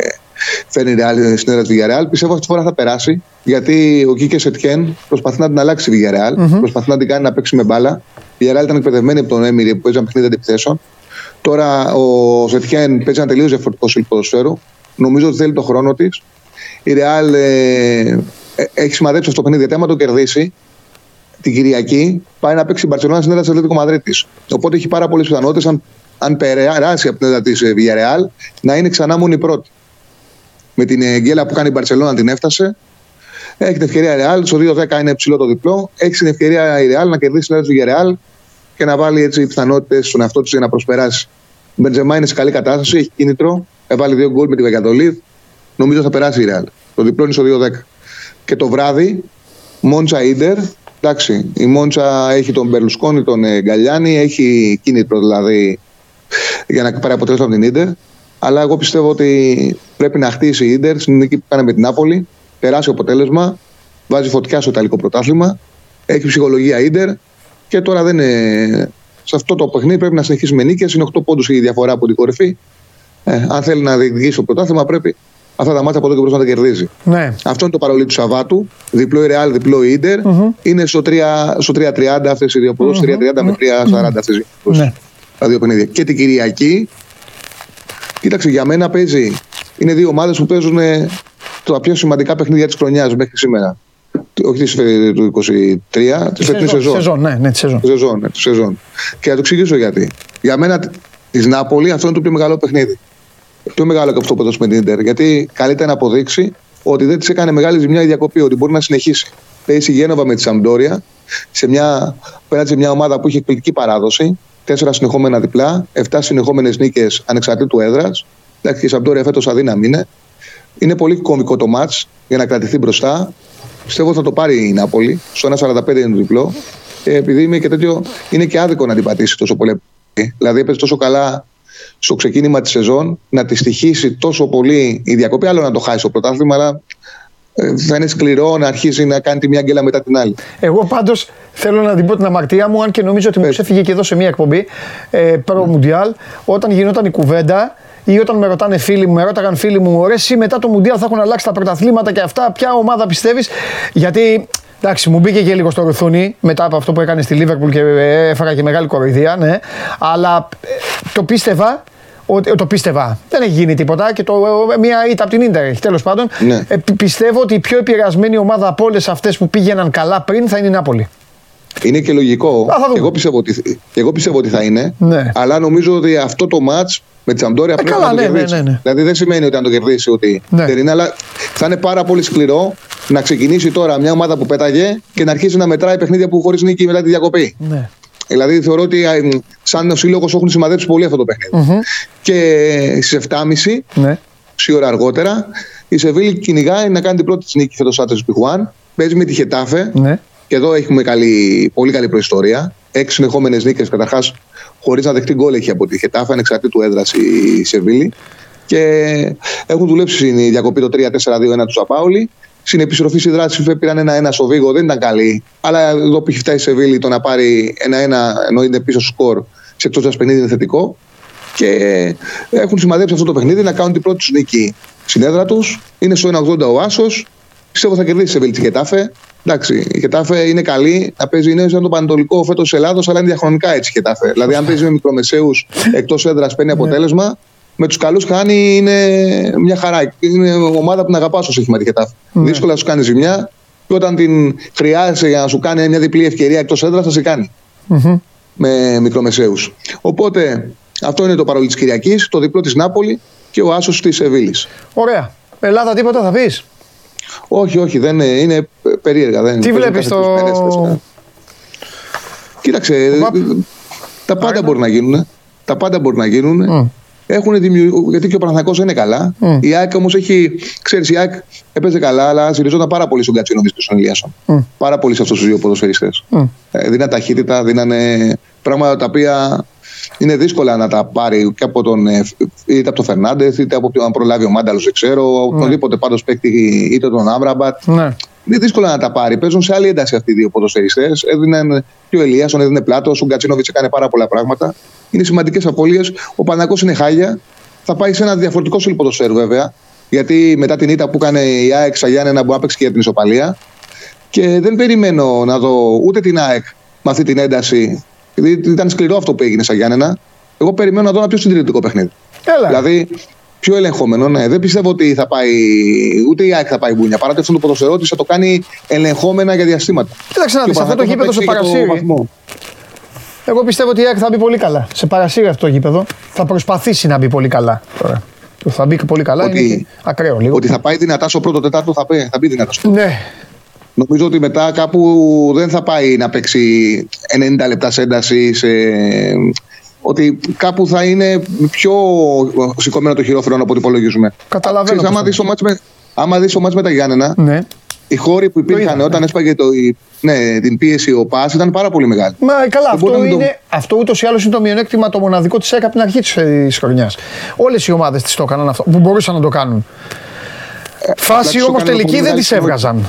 φέρνει η Real στην έδρα της Villarreal. Πιστεύω αυτή τη φορά θα περάσει γιατί ο Κίκε Σετιέν προσπαθεί να την αλλάξει η Villarreal. Προσπαθεί να την κάνει να παίξει με μπάλα. Η Villarreal ήταν εκπαιδευμένη από τον Έμιρη που παίζει ένα παιχνίδι αντιπιθέσεων. Τώρα ο Σετιέν παίζει ένα τελείως διαφορετικό στυλ ποδοσφαίρου. Νομίζω ότι θέλει το χρόνο της. Η Real ε, ε, έχει σημαδέψει αυτό το παιχνίδι γιατί άμα το κερδίσει την Κυριακή πάει να παίξει η Μπαρσελόνα στην έδρα της Ατλέτικο Μαδρίτης. Οπότε έχει πάρα πολλές πιθανότητες, αν, αν περάσει από την έδρα της Villarreal, να είναι ξανά μόνη πρώτη. Με την ε, γκέλα που κάνει η Μπαρσελόνα την έφτασε. Έχει την ευκαιρία η Real, στο 2-10 είναι ψηλό το διπλό. Έχει την ευκαιρία η Real να κερδίσει την έδρα της Villarreal και να βάλει έτσι πιθανότητες στον εαυτό της για να προσπεράσει. Ο Μπεντζεμά είναι σε καλή κατάσταση, έχει κίνητρο. Έβαλε δύο γκολ με τη Βεγιατολίδ. Νομίζω θα περάσει η Real. Το διπλό είναι στο 2-10. Και το βράδυ, Μόντσα Ίντερ. Εντάξει, η Μόντσα έχει τον Μπερλουσκόνη, τον ε, Γκαλιάνη, έχει κίνητρο δηλαδή για να πάρει αποτέλεσμα από την Ίντερ. Αλλά εγώ πιστεύω ότι πρέπει να χτίσει η Ίντερ στην νίκη που κάνει με την Νάπολη. Περάσει αποτέλεσμα, βάζει φωτιά στο Ιταλικό πρωτάθλημα. Έχει ψυχολογία Ίντερ και τώρα δεν είναι. Σε αυτό το παιχνίδι πρέπει να συνεχίσει με νίκες. Είναι 8 πόντους η διαφορά από την κορυφή. Ε, αν θέλει να διεκδικήσει το πρωτάθλημα, πρέπει αυτά τα μάτια από εδώ και μπροστά να τα κερδίζει. Ναι. Αυτό είναι το παρολί του Σαββάτου. Διπλό η Ρεάλ, διπλό η Ιντερ. Είναι στο 3, στο 3.30 αυτές οι δύο ποδόσφαιρε. 3.30 με 3.40 αυτές οι δύο Ναι. τα δύο παιχνίδια. Και την Κυριακή, κοίταξε, για μένα παίζει. Είναι δύο ομάδες που παίζουν ε, τα πιο σημαντικά παιχνίδια της χρονιάς μέχρι σήμερα. Όχι της, ε, του 23, της φετινής σεζόν. Σεζόν, ναι, ναι, της σεζόν. Τη σεζόν, ναι, της σεζόν. Και θα το εξηγήσω γιατί. Για μένα της Νάπολη αυτό είναι το πιο μεγάλο παιχνίδι. Πιο μεγάλο και αυτό που έδωσε με την Ιντερ. Γιατί καλείται να αποδείξει ότι δεν της έκανε μεγάλη ζημιά η διακοπή, ότι μπορεί να συνεχίσει. Παίζει η Γένοβα με τη Σαμπντόρια, σε μια, απέναντι σε μια ομάδα που είχε εκπληκτική παράδοση. Τέσσερα συνεχόμενα διπλά, 7 συνεχόμενες νίκες ανεξαρτήτου έδρας. Εντάξει, η Σαμπντόρια φέτος αδύναμη είναι. Είναι πολύ κομικό το μάτς για να κρατηθεί μπροστά. Πιστεύω θα το πάρει η Νάπολη. Στο 1,45 είναι το διπλό. Ε, επειδή είμαι και τέτοιο, είναι και άδικο να την πατήσει τόσο πολύ. Δηλαδή έπαιζε τόσο καλά στο ξεκίνημα της σεζόν να τη στοιχήσει τόσο πολύ η διακοπή. Άλλο να το χάσει το πρωτάθλημα, αλλά ε, θα είναι σκληρό να αρχίζει να κάνει τη μία γκέλα μετά την άλλη. Εγώ πάντως θέλω να την πω την αμαρτία μου, αν και νομίζω ότι μου Πες. ξέφυγε και εδώ σε μια εκπομπή ε, προ Μουντιάλ, όταν γινόταν η κουβέντα ή όταν με ρωτάνε φίλοι μου, με ρώταγαν φίλοι μου, ρε, εσύ μετά το Μουντιάλ θα έχουν αλλάξει τα πρωταθλήματα και αυτά, ποια ομάδα πιστεύεις; Γιατί Εντάξει, μου μπήκε και λίγο στο ρουθούνι μετά από αυτό που έκανε στη Λίβερπουλ και ε, έφαγα και μεγάλη κοροϊδία, ναι. Αλλά ε, το πίστευα ότι, το πίστευα. Δεν έχει γίνει τίποτα και το, ε, μία ήττα από την Ίντερ έχει τέλος πάντων. Ναι. Ε, πι- πιστεύω ότι η πιο επηρεασμένη ομάδα από όλες αυτές που πήγαιναν καλά πριν θα είναι η Νάπολη. Είναι και λογικό. Α, θα δούμε. Και εγώ, πιστεύω ότι, και εγώ πιστεύω ότι θα είναι. Ναι. Αλλά νομίζω ότι αυτό το match με τη Σαμπτόρια πρέπει καλά, να το ναι, ναι, κερδίσει. ναι, ναι. Δηλαδή δεν σημαίνει ότι αν το κερδίσει ότι Ναι. δεν είναι, αλλά θα είναι πάρα πολύ σκληρό να ξεκινήσει τώρα μια ομάδα που πέταγε και να αρχίσει να μετράει παιχνίδια που χωρίς νίκη μετά τη διακοπή. Ναι. Δηλαδή θεωρώ ότι α, εμ, σαν ο σύλλογος έχουν σημαδέψει πολύ αυτό το παιχνιδι Και στις 7.30 ναι. Ψή ώρα αργότερα, η Σεβίλη κυνηγάει να κάνει την πρώτη της νίκη φέτος άντρες Πιχουάν. Παίζει με τη Χετάφε. ναι. Και εδώ έχουμε καλή, πολύ καλή προϊστορία. Έξι συνεχόμενες νίκες καταρχάς χωρίς να δεχτεί γκολ έχει από τη Χετάφε, ανεξαρτήτου έδρας η Σεβίλη. Και έχουν δουλέψει στην διακοπή το 3-4-2-1 του Σαπάουλη. Στην επιστροφή στη δράση πήραν ένα-ένα στο Βίγο, δεν ήταν καλή. Αλλά εδώ που έχει φτάσει η Σεβίλη το να πάρει ένα-ένα ενώ είναι πίσω σκορ σε εκτός παιχνίδι είναι θετικό. Και έχουν σημαδέψει αυτό το παιχνίδι να κάνουν την πρώτη τους νίκη στην έδρα τους. Είναι στο 1-80 ο Άσος. Πιστεύω θα κερδίσει η Σεβίλη τη Γετάφε. Εντάξει, η Γετάφε είναι καλή να παίζει, είναι σαν το Πανατολικό φέτος Ελλάδος, αλλά είναι διαχρονικά έτσι η Γετάφε. Δηλαδή, αν παίζει με μικρομεσαίους εκτός έδρας, παίρνει αποτέλεσμα. Με τους καλούς χάνει, είναι μια χαρά. Είναι ομάδα που να αγαπάς όσο έχει με τη Γετάφε. Δύσκολα σου κάνει ζημιά και όταν την χρειάζεσαι για να σου κάνει μια διπλή ευκαιρία εκτός έδρας, θα σε κάνει με μικρομεσαίους. Οπότε αυτό είναι το παρολί της Κυριακής, το διπλό της Νάπολη και ο άσος της Σεβίλης. Ωραία. Ελλάδα, τίποτα θα πεις. Όχι, όχι, δεν είναι, είναι περίεργα. Δεν, Τι παίζουν βλέπεις κάθε στο- τρεις μέρες, τέσσερα. Κοίταξε, Παπ. τα πάντα μπορεί να γίνουν. Τα πάντα μπορεί να γίνουν. Έχουν δημιουργήσει, γιατί και ο Παναθηναϊκός δεν είναι καλά. Η ΑΕΚ όμως έχει. Ξέρεις, η ΑΕΚ έπαιζε καλά, αλλά στηριζόταν πάρα πολύ στον Κατσίνοβιτ και στον Ηλίασον. Πάρα πολύ σε αυτούς τους δύο ποδοσφαιριστές. Ε, δίνανε ταχύτητα, δίνανε πράγματα τα οποία είναι δύσκολα να τα πάρει και από τον, ε, είτε από τον Φερνάντεθ, είτε από αν προλάβει ο Μάνταλος, δεν ξέρω. Οποιονδήποτε πάντως παίκτη, είτε τον Άμραμπατ. Ναι. Είναι δύσκολο να τα πάρει. Παίζουν σε άλλη ένταση αυτοί οι δύο ποδοσφαιριστές. Έδιναν και ο Ελίασον, έδινε πλάτος. Ο Γκατσίνοβιτς έκανε πάρα πολλά πράγματα. Είναι σημαντικές απώλειες. Ο Πανακό είναι χάλια. Θα πάει σε ένα διαφορετικό στυλ ποδοσφαίρου βέβαια. Γιατί μετά την ήττα που έκανε η ΑΕΚ στα Γιάννενα που άπαιξε και για την ισοπαλία. Και δεν περιμένω να δω ούτε την ΑΕΚ με αυτή την ένταση. Γιατί ήταν σκληρό αυτό που έγινε στα Γιάννενα. Εγώ περιμένω να δω ένα πιο συντηρητικό παιχνίδι. Έλα. Δηλαδή πιο ελεγχόμενο, ναι. Δεν πιστεύω ότι θα πάει. Ούτε η ΑΕΚ θα πάει μπουνια. Παρά το αυτό το ποδοσφαιρό τη θα το κάνει ελεγχόμενα για διαστήματα. Κοίταξε να Και ο δεις, αυτό το Παναθηναϊκός γήπεδο σε θα παίξει και το παρασύρει. βαθμό. Εγώ πιστεύω ότι η ΑΕΚ θα μπει πολύ καλά. Σε παρασύρει αυτό το γήπεδο. Θα προσπαθήσει να μπει πολύ καλά τώρα. Το θα μπει και πολύ καλά. Ότι- είναι και ακραίο λίγο. Ότι θα πάει δυνατά στο πρώτο τετάρτο θα, πει, θα μπει δυνατά στο πρώτο. Ναι. Νομίζω ότι μετά κάπου δεν θα πάει να παίξει 90 λεπτά σε ένταση. Σε... Ότι κάπου θα είναι πιο σηκωμένο το χειρόφρενο από ό,τι υπολογίζουμε. Καταλαβαίνω Ξέρεις, άμα πώς δεις το μάτς με, άμα δεις το μάτς με τα Γιάννενα, Ναι. οι χώροι που υπήρχαν είδα, ναι. όταν έσπαγε το, η- ναι, την πίεση ο Πας ήταν πάρα πολύ μεγάλη. Μα καλά, Δεν μπορεί αυτό, να μην το- είναι, αυτό ούτως ή άλλως είναι το μειονέκτημα το μοναδικό της ΕΚΑ από την αρχή της χρονιάς. Όλες οι ομάδες της το έκαναν αυτό, που μπορούσαν να το κάνουν. Φάση εντάξει, το όμως κάνανε τελική πολύ δεν μεγάλη τις έβγαζαν.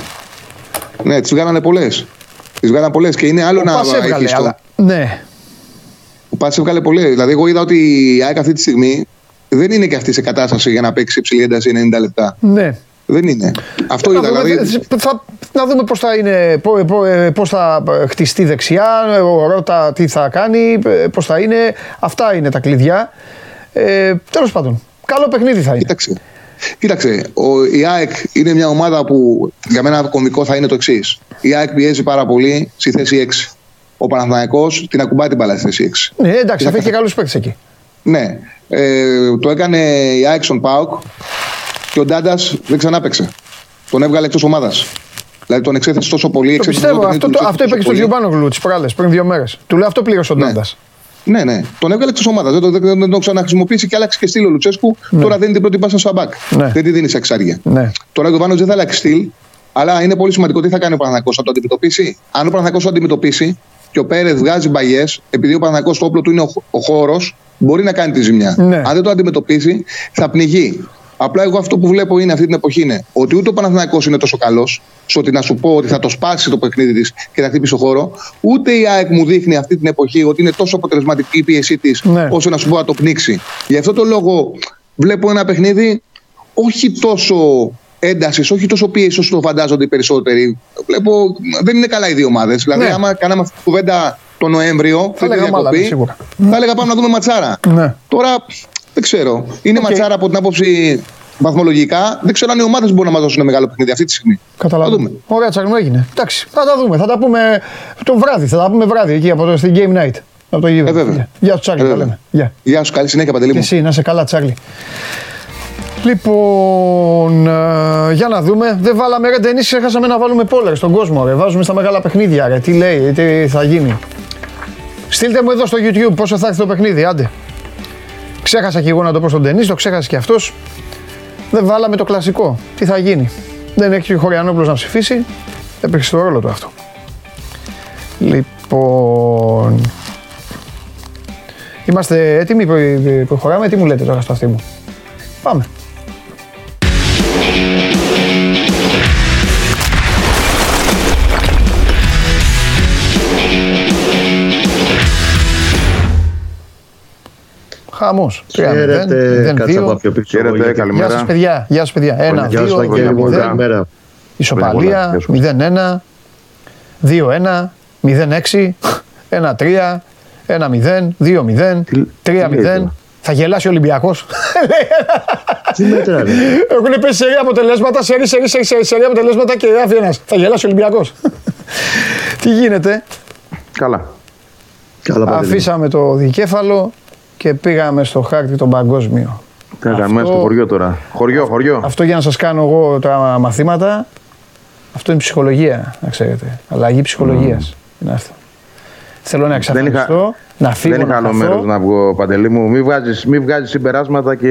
Ναι, τις βγάλανε πολλές. Τις βγάλανε πολλές και είναι άλλο Ο να Πας έβγαλε, έχεις το- αλλά. Ναι. Ο Πας έβγαλε πολλές. Δηλαδή, εγώ είδα ότι η ΑΕΚ αυτή τη στιγμή δεν είναι και αυτή σε κατάσταση για να παίξει υψηλή ένταση 90 λεπτά. Ναι. Δεν είναι. Αυτό να είδα. δούμε, Δηλαδή, θα, να δούμε πώς θα, είναι, πό- πό- ε, πώς θα χτιστεί δεξιά, ο Ρώτα τι θα κάνει, ε, πώς θα είναι. Αυτά είναι τα κλειδιά. Ε, τέλος πάντων, καλό παιχνίδι θα είναι. Κοίταξε. Κοίταξε, ο, η ΑΕΚ είναι μια ομάδα που για μένα κομβικό θα είναι το εξής. Η ΑΕΚ πιέζει πάρα πολύ στη θέση 6. Ο Παναθηναϊκός την ακουμπάει την μπάλα στη θέση 6. Ναι, εντάξει, θα έχει και καλούς παίκτες εκεί. Ναι. Ε, το έκανε η ΑΕΚ στον ΠΑΟΚ και ο Ντάντας δεν ξανά παίξε. Τον έβγαλε εκτός ομάδας. Δηλαδή τον εξέθεσε τόσο πολύ. Το εξέθεσε πιστεύω, παιχνίδι, αυτό, τον το, εξέθεσε αυτό είπε και τόσο στο πολύ. Γιουμπάνογλου τις προάλλες, πριν δύο μέρες. Του λέω αυτό πλήρωσε ο Ναι. Ντάντας. Ναι, ναι. Τον έβγαλε εκτό ομάδας. Δεν, το- δεν, δεν τον ξαναχρησιμοποίησε και άλλαξε και στήλο ο Λουτσέσκου. Τώρα δίνει την πρώτη πάσα στο Αμπάκ. Ναι. Δεν τη δίνει σε εξάρια. Ναι. Τώρα ο Γιωβάνο δεν θα αλλάξει στυλ, αλλά είναι πολύ σημαντικό τι θα κάνει ο Παναθηναϊκός θα το αντιμετωπίσει; Αν ο Παναθηναϊκός το αντιμετωπίσει και ο Πέρεθ βγάζει μπαγιές, επειδή ο Παναθηναϊκός το όπλο του είναι ο, ο χώρος, μπορεί να κάνει τη ζημιά. Ναι. Αν δεν το αντιμετωπίσει, θα πνιγεί. Απλά εγώ αυτό που βλέπω είναι αυτή την εποχή είναι ότι ούτε ο Παναθηναϊκός είναι τόσο καλός, στο ότι να σου πω ότι θα το σπάσει το παιχνίδι της και θα χτυπήσει το χώρο, ούτε η ΑΕΚ μου δείχνει αυτή την εποχή ότι είναι τόσο αποτελεσματική η πίεσή της, Ναι. ώστε να σου πω να το πνίξει. Γι' αυτό το λόγο βλέπω ένα παιχνίδι όχι τόσο έντασης, όχι τόσο πίεσης όσο το φαντάζονται οι περισσότεροι. Βλέπω, δεν είναι καλά οι δύο ομάδες. Δηλαδή, Ναι. άμα κάναμε αυτή την κουβέντα τον Νοέμβριο, πριν τη λέγαμε άλλα, διακοπή, σίγουρα. θα έλεγα πάμε να δούμε ματσάρα. Ναι. Τώρα δεν ξέρω. Είναι Οκ. ματσάρα από την άποψη βαθμολογικά. Δεν ξέρω αν οι ομάδες μπορούν να μα δώσουν μεγάλο παιχνίδι αυτή τη στιγμή. Θα Καταλαβαίνω. δούμε. Ωραία, τσαγνού έγινε. Εντάξει, θα τα δούμε. Θα τα πούμε το βράδυ. Θα τα πούμε βράδυ εκεί από το στην Game Night. Από το γήπεδο. Ε, βέβαια. Γεια. Γεια σου, Τσάρλι. Ε, τα βέβαια. λέμε. Γεια. Γεια σου, καλή συνέχεια, Παντελή Και μου. εσύ, να είσαι καλά, Τσάρλι. Λοιπόν, ε, για να δούμε. Δεν βάλαμε ρε ταινίσεις, ξέχασαμε να βάλουμε πόλερ στον κόσμο. Ρε. Βάζουμε στα μεγάλα παιχνίδια. Ρε. Τι λέει, τι θα γίνει. Στείλτε μου εδώ στο YouTube πόσο θα έρθει το παιχνίδι. Άντε. Ξέχασα και εγώ να το πω στον ταινίς, το ξέχασε και αυτός. Δεν βάλαμε το κλασικό. Τι θα γίνει; Δεν έχει ο Χωριανόπουλος να ψηφίσει. Έπαιξε το ρόλο του αυτό. Λοιπόν. Είμαστε έτοιμοι, προ- προχωράμε. Τι μου λέτε τώρα στο αυτή μου; Πάμε. Χαμός. Χαίρετε, κάτσα από πιο πίσω. Χαίρετε, γιατί- καλημέρα. Γεια σας παιδιά. Γεια σας παιδιά. Ένα, Γεια σου, δύο, Βαγγέλη μου, μηδέν. καλημέρα. Ισοπαλία, Γεια σου. 0-1, 2-1, 0-6, 1-3, 1-0, 2-0, Τι- 3-0. τι λέει τώρα; Θα γελάσει ο Ολυμπιακός. Τι μέτρα, ρε. Έχουν πέσει σερή αποτελέσματα, σερή, σερή, σερή, σερή, σερή αποτελέσματα και γράφει ένας. Θα γελάσει ο Ολυμπιακός. Τι γίνεται; Καλά. Καλά, Παντελή. Αφήσαμε το δικέφαλο και πήγαμε στο χάρτη τον παγκόσμιο. Τι να κάνουμε Αυτό- στο χωριό τώρα. Χωριό, χωριό. Αυτό για να σας κάνω εγώ τα μαθήματα, αυτό είναι ψυχολογία, να ξέρετε. Αλλαγή ψυχολογίας είναι αυτό. Θέλω να εξαφανιστώ, να φύγω, δεν είχα να άλλο μέρος χαθώ. να βγω, Παντελή μου. Μην βγάζεις, μη βγάζεις συμπεράσματα και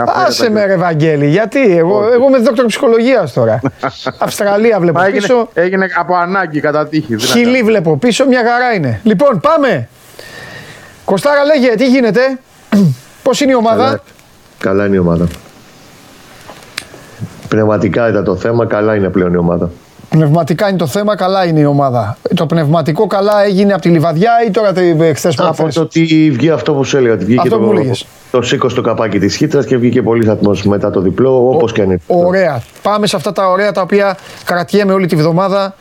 αφαίρετα Άσε και- με ρε Βαγγέλη, γιατί; Εγώ, εγώ είμαι δόκτωρ ψυχολογίας τώρα. Αυστραλία βλέπω Μα έγινε, πίσω, έγινε από ανάγκη κατά τύχη. τι να χιλί κάνουμε. βλέπω πίσω, μια χαρά είναι. Λοιπόν, πάμε. Κωστάρα λέγε, τι γίνεται, πώς είναι η ομάδα; Καλά, καλά είναι η ομάδα. Πνευματικά ήταν το θέμα, καλά είναι πλέον η ομάδα. Πνευματικά είναι το θέμα, καλά είναι η ομάδα. Το πνευματικό καλά έγινε από τη Λιβαδιά ή τώρα χθες που Από το ότι βγει αυτό που σου έλεγα, ότι βγήκε Αυτό που μου το, έλεγες. το σήκω στο καπάκι της χύτρα και βγήκε πολύ αθμό μετά το διπλό, όπως και αν είναι. Ωραία. Πάμε σε αυτά τα ωραία τα οποία κρατιέμαι όλη τη βδομάδα.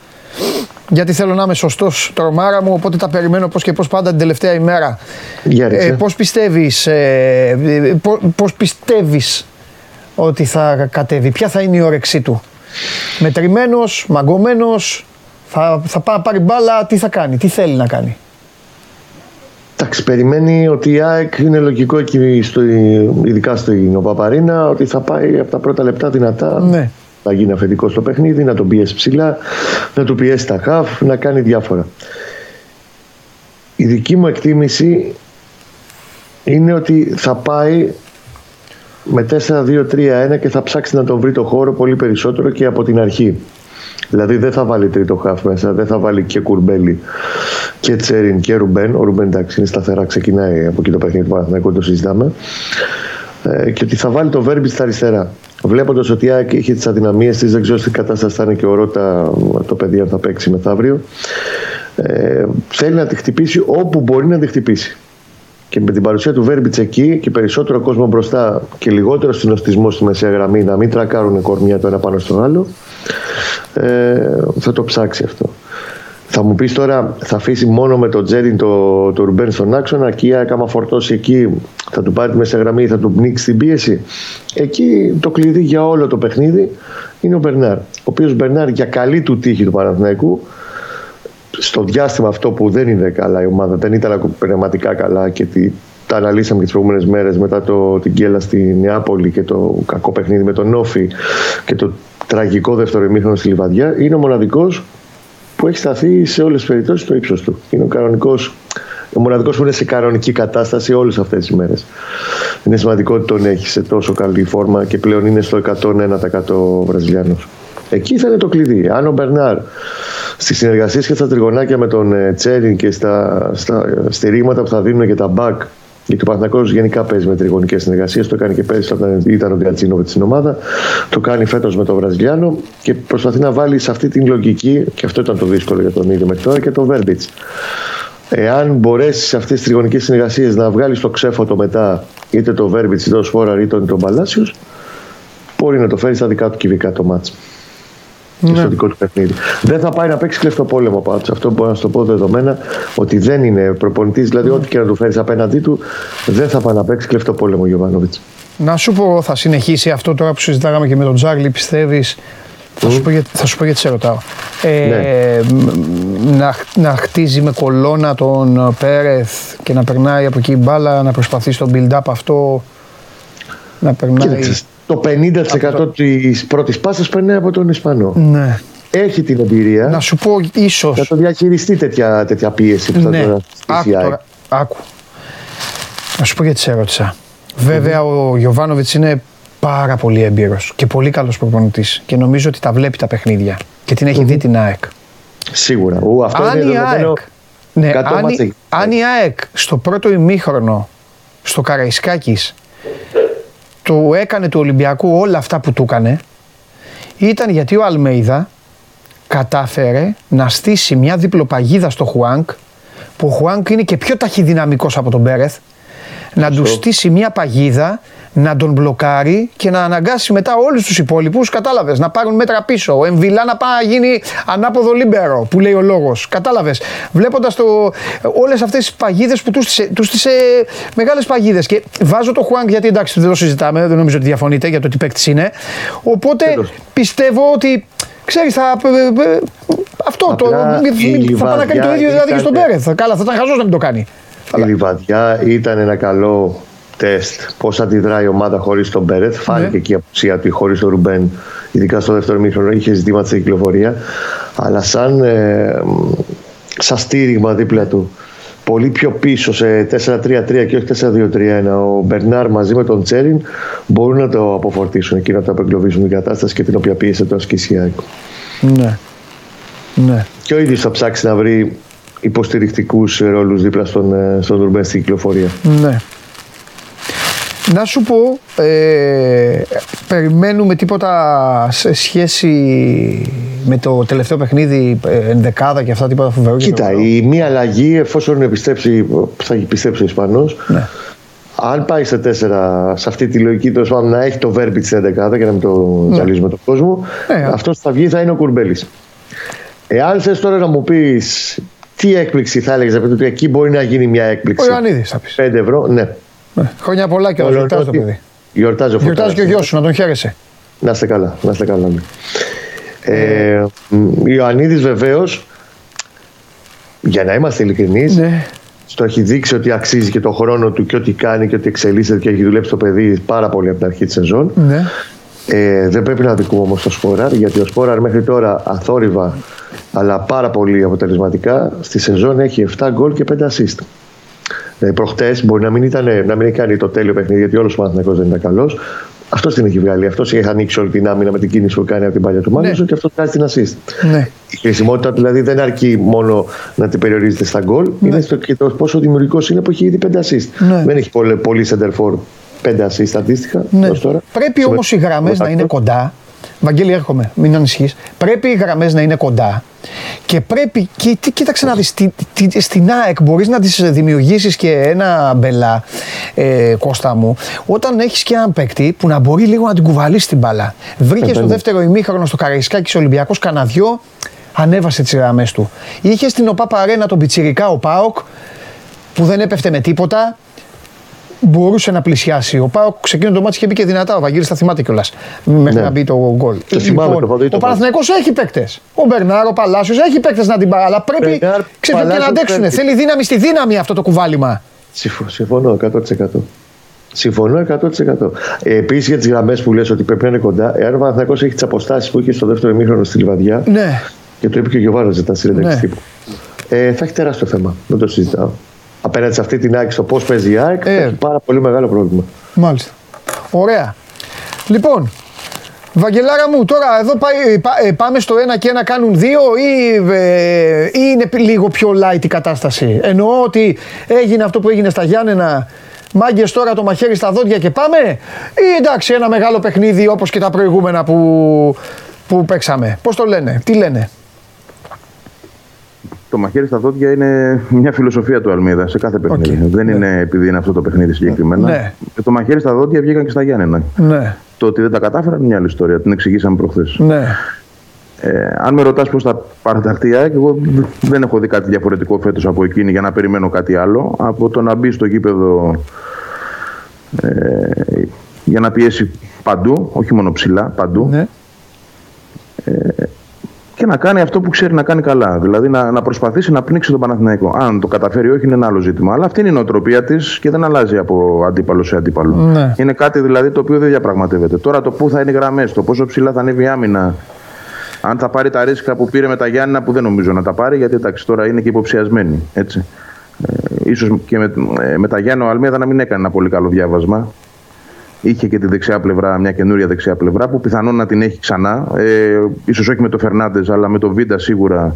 Γιατί θέλω να είμαι σωστός τρομάρα μου, οπότε τα περιμένω πώς και πώς πάντα την τελευταία ημέρα. Για ρίξε. πώς πιστεύεις, ε, πώς, πώς πιστεύεις ότι θα κατέβει, ποια θα είναι η όρεξή του; Μετρημένος, μαγκωμένος, θα, θα πά- πάρει μπάλα, τι θα κάνει, τι θέλει να κάνει; Εντάξει, περιμένει ότι η ΑΕΚ είναι λογικό εκεί, στο, ειδικά στην Οπαπαρίνα, ότι θα πάει από τα πρώτα λεπτά δυνατά. Ναι. Να γίνει αφεντικός στο παιχνίδι, να τον πιέσει ψηλά, να του πιέσει τα χαφ, να κάνει διάφορα. Η δική μου εκτίμηση είναι ότι θα πάει με 4-2-3-1 και θα ψάξει να τον βρει το χώρο πολύ περισσότερο και από την αρχή. Δηλαδή δεν θα βάλει τρίτο χαφ μέσα, δεν θα βάλει και κουρμπέλι και Τσέριν και Ρουμπέν. Ο Ρουμπέν εντάξει είναι σταθερά, ξεκινάει από εκεί το παιχνίδι του Παναθηναϊκού, το συζητάμε. Ε, και ότι θα βάλει το Βέρμπι στα αριστερά. Βλέποντας ότι η ΑΕΚ είχε τις αδυναμίες της, δεν ξέρω στην κατάσταση θα είναι και ο Ρώτα το παιδί αν θα παίξει μεθαύριο. Ε, θέλει να τη χτυπήσει όπου μπορεί να τη χτυπήσει. και με την παρουσία του Βέρμπιτς εκεί και περισσότερο κόσμο μπροστά και λιγότερο συνοστισμό στη μεσαία γραμμή να μην τρακάρουν κορμιά το ένα πάνω στο άλλο, ε, θα το ψάξει αυτό. Θα μου πεις τώρα, θα αφήσει μόνο με τον Τζέριν το, το Ρουμπέν στον άξονα και η άμα φορτώσει εκεί, θα του πάρει τη μέσα γραμμή, θα του πνίξει την πίεση. Εκεί το κλειδί για όλο το παιχνίδι είναι ο Μπερνάρ. Ο οποίος Μπερνάρ για καλή του τύχη του Παναθηναϊκού, στο διάστημα αυτό που δεν είναι καλά η ομάδα, δεν ήταν πνευματικά καλά και τη, τα αναλύσαμε και τις προηγούμενες μέρες μετά το, την κέλα στη Νεάπολη και το κακό παιχνίδι με τον Νόφι και το τραγικό δεύτερο ημίχρονο στη Λιβαδιά, είναι ο μοναδικός που έχει σταθεί σε όλες τις περιπτώσεις στο ύψος του. Είναι ο κανονικός. Ο μοναδικός που είναι σε κανονική κατάσταση όλες αυτές τις μέρες. Είναι σημαντικό ότι τον έχει σε τόσο καλή φόρμα και πλέον είναι στο 101% Βραζιλιάνος. Εκεί θα είναι το κλειδί. Αν ο Μπερνάρ στις συνεργασίες και στα τριγωνάκια με τον ε, Τσέριν και στα, στα στηρίγματα που θα δίνουν και τα μπακ γιατί ο Παναθυνακό γενικά παίζει με τριγωνικές συνεργασίες. Το κάνει και πέρυσι όταν ήταν ο Γκατσίνοβιτ στην ομάδα. Το κάνει φέτος με τον Βραζιλιάνο και προσπαθεί να βάλει σε αυτή την λογική, και αυτό ήταν το δύσκολο για τον ίδιο μέχρι τώρα, και τον Βέρμπιτς. Εάν μπορέσεις σε αυτές τις τριγωνικές συνεργασίες να βγάλεις το ξέφωτο μετά είτε το Βέρμπιτς είτε το Σφόραρ είτε τον Παλάσιο, μπορεί να το φέρεις στα δικά του κυβικά το μάτσο ναι. στο δικό του παιχνίδι. Δεν θα πάει να παίξει κλεφτό πόλεμο πάντω. Αυτό μπορώ να σου το πω δεδομένα ότι δεν είναι προπονητής. Δηλαδή, ό,τι και να του φέρεις απέναντί του, δεν θα πάει να παίξει κλεφτό πόλεμο ο Γιωβάνοβιτς. Να σου πω, θα συνεχίσει αυτό τώρα που συζητάγαμε και με τον Τζάρλι, πιστεύεις; Θα, σου πω γιατί, θα σου πω γιατί σε ρωτάω. Ε, ναι. να, να χτίζει με κολόνα τον Πέρεθ και να περνάει από εκεί μπάλα, να προσπαθεί στο build-up αυτό. Να περνάει. Κοίταξε, το 50% της πρώτης πάσας περνάει από τον Ισπανό. Ναι. Έχει την εμπειρία. Να σου πω, ίσως. Θα το διαχειριστεί τέτοια, τέτοια πίεση που θα ναι. άκου, τώρα, άκου. Να σου πω γιατί σε ερώτησα. Βέβαια, ο Γιωβάνοβιτς είναι πάρα πολύ έμπειρος και πολύ καλός προπονητής. Και νομίζω ότι τα βλέπει τα παιχνίδια και την έχει δει την ΑΕΚ. Σίγουρα. Ου, αυτό αν είναι η ΑΕΚ, ναι, αν, αν η ΑΕΚ στο πρώτο ημίχρονο στο Καραϊσκάκης του έκανε του Ολυμπιακού όλα αυτά που του έκανε ήταν γιατί ο Αλμέιδα κατάφερε να στήσει μια διπλοπαγίδα στο Χουάνκ που ο Χουάνκ είναι και πιο ταχυδυναμικός από τον Μπέρεθ να του στήσει μια παγίδα να τον μπλοκάρει και να αναγκάσει μετά όλους τους υπόλοιπους, κατάλαβες, να πάρουν μέτρα πίσω. Ο Εμβιλά να πάει να γίνει ανάποδο λίμπερο, που λέει ο λόγος. Κατάλαβες. Βλέποντας όλες αυτές τις παγίδες που τους στήσε μεγάλες παγίδες. Και βάζω το Χουάνγκ γιατί εντάξει δεν το συζητάμε, δεν νομίζω ότι διαφωνείτε για το τι παίκτης είναι. Οπότε πιστεύω ότι ξέρεις, θα. Ε, ε, αυτό το. Θα πάει να κάνει το ίδιο δηλαδή και στον Πέρεθ. Καλά, θα ήταν χαζός να μην το κάνει. Η Λιβαδιά ήταν ένα καλό τεστ πώς αντιδράει η ομάδα χωρίς τον Μπέρετ. Φάνηκε ναι. εκεί η απουσία του χωρίς τον Ρουμπέν, ειδικά στο δεύτερο μήχρονο. Είχε ζητήματα στην κυκλοφορία. Αλλά σαν, ε, σαν στήριγμα δίπλα του, πολύ πιο πίσω σε 4-3-3 και όχι 4-2-3-1, ο Μπερνάρ μαζί με τον Τσέριν μπορούν να το αποφορτήσουν εκεί, να το απεγκλωβίσουν την κατάσταση και την οποία πίεσε το ασκήσει Ναι. ναι. Και ο ίδιος θα ψάξει να βρει υποστηρικτικούς ρόλους δίπλα στον, ε, στον Ρουμπέν στην κυκλοφορία. Ναι. Να σου πω, ε, περιμένουμε τίποτα σε σχέση με το τελευταίο παιχνίδι, ε, ενδεκάδα και αυτά τίποτα φοβερό. Κοίτα, η μία αλλαγή εφόσον επιστρέψει, θα επιστρέψει ο Ισπανός, ναι. αν πάει σε τέσσερα, σε αυτή τη λογική τέλος πάντων να έχει το βέρμπι στην ενδεκάδα και να μην το ναι. ζαλίζουμε τον κόσμο, ναι, αυτός που θα βγει θα είναι ο Κουρμπέλης. Εάν θες τώρα να μου πεις τι έκπληξη θα έλεγες, ότι εκεί μπορεί να γίνει μια έκπληξη. Ο Ιωαννίδης θα πεις. 5 ευρώ, ναι. Ναι. Χρόνια πολλά και ο γιορτάζει το παιδί. Γιορτάζει ο Γιορτάζει και ο γιος σου, να τον χαίρεσαι. Να είστε καλά, να είστε καλά. Ναι. Ε, Ιωαννίδης βεβαίως, για να είμαστε ειλικρινείς, ναι. στο έχει δείξει ότι αξίζει και το χρόνο του και ό,τι κάνει και ότι εξελίσσεται και έχει δουλέψει το παιδί πάρα πολύ από την αρχή της σεζόν. Ναι. Ε, δεν πρέπει να δικούμε όμως το Σπόραρ, γιατί ο Σπόραρ μέχρι τώρα αθόρυβα αλλά πάρα πολύ αποτελεσματικά στη σεζόν έχει 7 γκολ και 5 assist. Ε, Προχτές μπορεί να μην, ήταν, να μην έχει κάνει το τέλειο παιχνίδι, γιατί όλος ο Παναθηναϊκός δεν ήταν καλός. Αυτός την έχει βγάλει. Αυτός έχει ανοίξει όλη την άμυνα με την κίνηση που κάνει από την παλιά του Μάνους ναι. και αυτό κάνει την assist. Ναι. Η χρησιμότητα δηλαδή δεν αρκεί μόνο να την περιορίζεται στα γκολ, ναι. είναι στο και το πόσο δημιουργικός είναι που έχει ήδη 5 assist. Ναι. Δεν έχει πολύ, πολύ center for 5 assist αντίστοιχα. Ναι. Τώρα. Πρέπει όμως οι γραμμές να είναι κοντά Βαγγέλη, έρχομαι, μην ανησυχείς. Πρέπει οι γραμμές να είναι κοντά και πρέπει. Και, τι, κοίταξε να δεις. Στην ΑΕΚ μπορείς να τη δημιουργήσεις και ένα μπελά, ε, Κώστα μου, όταν έχεις και έναν παίκτη που να μπορεί λίγο να την κουβαλήσει την μπαλά. Βρήκες στο δεύτερο ημίχρονο στο Καραϊσκάκι Ολυμπιακός κανένα ανέβασε τις γραμμές του. Είχες στην ΟΠΑ Παρένα τον Πιτσυρικά ο Πάοκ που δεν έπεφτε με τίποτα μπορούσε να πλησιάσει. Ο Πάοκ ξεκίνησε το μάτι και μπήκε δυνατά. Ο Βαγγέλης θα θυμάται κιόλας. Μέχρι ναι. να μπει το γκολ. Λοιπόν, ο Παναθηναϊκός έχει παίκτες. Ο Μπερνάρο, ο Παλάσιος έχει παίκτες να την πάρει. Αλλά πρέπει ξέρετε, και να αντέξουν. Θέλει δύναμη στη δύναμη αυτό το κουβάλιμα. Συμφωνώ 100%. Συμφωνώ 100%. Ε, Επίσης για τις γραμμές που λες ότι πρέπει να είναι κοντά, εάν ο Παναθυνακό έχει τις αποστάσεις που είχε στο δεύτερο ημίχρονο στη Λιβαδιά. Ναι. Και το είπε και ο Γιωβάνος ζητά συνέντευξη ναι. τύπου. Ε, θα έχει τεράστιο θέμα. Δεν το συζητάω απέναντι σε αυτή την ΑΕΚ, στο πώς παίζει η ΑΕΚ, ε. έχει πάρα πολύ μεγάλο πρόβλημα. Μάλιστα. Ωραία. Λοιπόν, Βαγγελάρα μου, τώρα εδώ πάει, ε, πάμε στο ένα και ένα κάνουν δύο ή, ε, ή είναι λίγο πιο light η κατάσταση; Εννοώ ότι έγινε αυτό που έγινε στα Γιάννενα, μάγκες τώρα το μαχαίρι στα δόντια και πάμε; Ή εντάξει ένα μεγάλο παιχνίδι όπως και τα προηγούμενα που, που παίξαμε. Πώς το λένε, τι λένε; Το μαχαίρι στα δόντια είναι μια φιλοσοφία του Αλμίδα σε κάθε παιχνίδι. Δεν ναι. είναι επειδή είναι αυτό το παιχνίδι συγκεκριμένα. Ναι. το μαχαίρι στα δόντια βγήκαν και στα Γιάννενα. Ναι. Το ότι δεν τα κατάφεραν είναι μια άλλη ιστορία. Την εξηγήσαμε προχθές. Ναι. Ε, αν με ρωτάς πώς θα παραταχθεί εγώ δεν έχω δει κάτι διαφορετικό φέτος από εκείνη για να περιμένω κάτι άλλο. Από το να μπει στο γήπεδο ε, για να πιέσει παντού, όχι μόνο ψηλά, παντού. Ναι. Ε, και να κάνει αυτό που ξέρει να κάνει καλά. Δηλαδή να, να προσπαθήσει να πνίξει τον Παναθηναϊκό. Αν το καταφέρει, όχι, είναι ένα άλλο ζήτημα. Αλλά αυτή είναι η νοοτροπία της και δεν αλλάζει από αντίπαλο σε αντίπαλο. Ναι. Είναι κάτι δηλαδή το οποίο δεν διαπραγματεύεται. Τώρα το πού θα είναι οι γραμμές, το πόσο ψηλά θα ανέβει η άμυνα. Αν θα πάρει τα ρίσκα που πήρε με τα Γιάννενα, που δεν νομίζω να τα πάρει, γιατί εντάξει, τώρα είναι και υποψιασμένοι. Έτσι. Ε, ίσως και με, ε, με τα Γιάννενα ο Αλμέιδα να μην έκανε ένα πολύ καλό διάβασμα. Είχε και τη δεξιά πλευρά, μια καινούρια δεξιά πλευρά που πιθανόν να την έχει ξανά. Ε, ίσως όχι με το Φερνάντες, αλλά με το Βίντα σίγουρα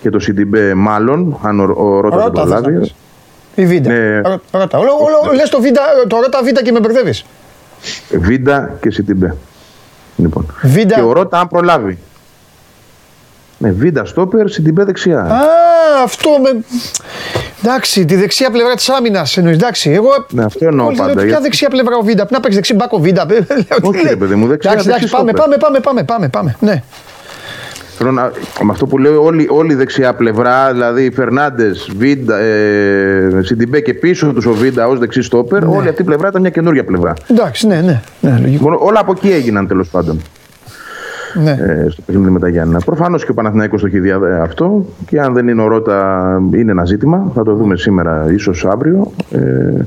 και το Σιντιμπέ μάλλον, αν ο, ο Ρότα δεν προλάβει. Η Βίντα. Ναι. Ρότα. Λες το, Βίντα, το Ρότα Βίντα και με μπερδεύεις. Βίντα και Σιντιμπέ. Λοιπόν. Βίντα... Και ο Ρότα αν προλάβει. Ναι, βίντα στόπερ, Σιντιμπέ δεξιά. Α, αυτό με. Εντάξει, τη δεξιά πλευρά της άμυνας εννοείς. Εντάξει, εγώ. Ναι, αυτό εννοώ πάντα. Ποια γιατί... δεξιά πλευρά ο Βίντα, να παίξεις δεξί μπακ ο Βίντα. Όχι, ρε παιδί μου, δεξιά. Εντάξει, εντάξει, πάμε, πάμε, πάμε, πάμε, πάμε, πάμε. Ναι. Να, με αυτό που λέω, όλη, όλη η δεξιά πλευρά, δηλαδή Φερνάντες, Βίντα, ε, Σιντιμπέ και πίσω τους ο Βίντα ως δεξί στόπερ, ναι. όλη αυτή η πλευρά ήταν μια καινούργια πλευρά. Εντάξει, ναι, ναι. ναι όλα από εκεί έγιναν τέλος πάντων ναι. ε, στο παιχνίδι με τα Γιάννα. Προφανώς και ο Παναθηναϊκός το έχει δει ε, αυτό και αν δεν είναι ο Ρότα, είναι ένα ζήτημα. Θα το δούμε σήμερα, ίσως αύριο. Ε,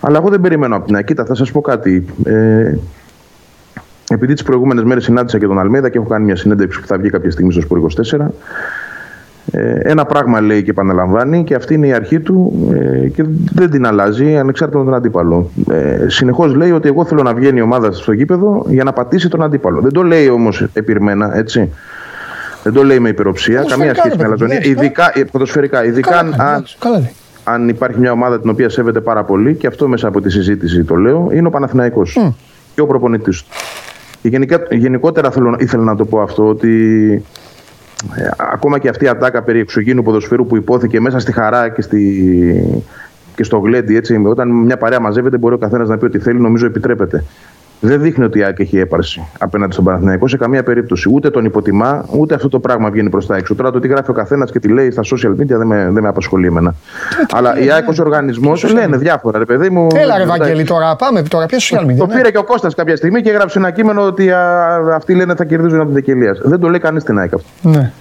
αλλά εγώ δεν περιμένω από την Ακίτα. Θα σας πω κάτι. Ε, επειδή τις προηγούμενες μέρες συνάντησα και τον Αλμέδα και έχω κάνει μια συνέντευξη που θα βγει κάποια στιγμή στο Σπορ 24. Ε, ένα πράγμα λέει και επαναλαμβάνει και αυτή είναι η αρχή του ε, και δεν την αλλάζει ανεξάρτητα με τον αντίπαλο. Ε, Συνεχώς λέει ότι εγώ θέλω να βγαίνει η ομάδα στο γήπεδο για να πατήσει τον αντίπαλο. Δεν το λέει όμως επιρμένα, έτσι. Δεν το λέει με υπεροψία, καμία σχέση με αλαζονία. Ειδικά, ε, ποδοσφαιρικά, ειδικά αν, αν υπάρχει μια ομάδα την οποία σέβεται πάρα πολύ, και αυτό μέσα από τη συζήτηση το λέω, είναι ο Παναθηναϊκός και ο προπονητής του. Και γενικότερα θέλω, ήθελα να το πω αυτό, ότι ε, ακόμα και αυτή η ατάκα περί εξωγήνου ποδοσφαίρου που υπόθηκε μέσα στη χαρά και, στη, και στο γλέντι, έτσι, όταν μια παρέα μαζεύεται, μπορεί ο καθένας να πει ότι θέλει, νομίζω επιτρέπεται. Δεν δείχνει ότι η ΑΕΚ έχει έπαρση απέναντι στον Παναθηναϊκό σε καμία περίπτωση. Ούτε τον υποτιμά, ούτε αυτό το πράγμα βγαίνει προς τα έξω. Τώρα το τι γράφει ο καθένας και τι λέει στα social media δεν με, δεν με απασχολεί εμένα. Αλλά η ΑΕΚ ως οργανισμός λένε διάφορα, ρε παιδί μου. Έλα, ρε Βαγγέλη, τώρα πάμε τώρα. Ποια social media. Το ναι. πήρε και ο Κώστας κάποια στιγμή και έγραψε ένα κείμενο ότι α, αυτοί λένε θα κερδίζουν από την Δεκελία. Δεν το λέει κανείς στην ΑΕΚ αυτό. Ναι.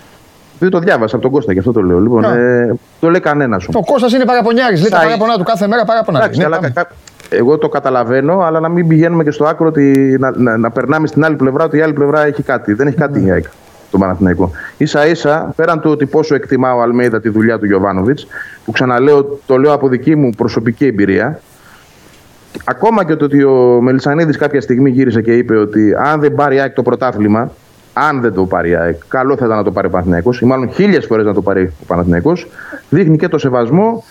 Δεν το διάβασα από τον Κώστα και αυτό το λέω. Λοιπόν, ε, το λέει κανένας σου. Ο Κώστας είναι παραπονιάρης. Λέει τα παραπονά του κάθε μέρα παραπονάρη. Ναι, εγώ το καταλαβαίνω, αλλά να μην πηγαίνουμε και στο άκρο ότι να, να, να περνάμε στην άλλη πλευρά ότι η άλλη πλευρά έχει κάτι. Δεν έχει κάτι η ΑΕΚ το Παναθηναϊκό. σα ίσα, πέραν του ότι πόσο εκτιμά ο Αλμέιδα τη δουλειά του Γιωβάνοβιτς, που ξαναλέω, το λέω από δική μου προσωπική εμπειρία, ακόμα και το ότι ο Μελισανίδης κάποια στιγμή γύρισε και είπε ότι αν δεν πάρει ΑΕΚ το πρωτάθλημα, αν δεν το πάρει η ΑΕΚ, καλό θα ήταν να το πάρει ο Παναθηναϊκός ή μάλλον χίλιες φορές να το πάρει ο Παναθηναϊκός, δείχνει και το σεβασμό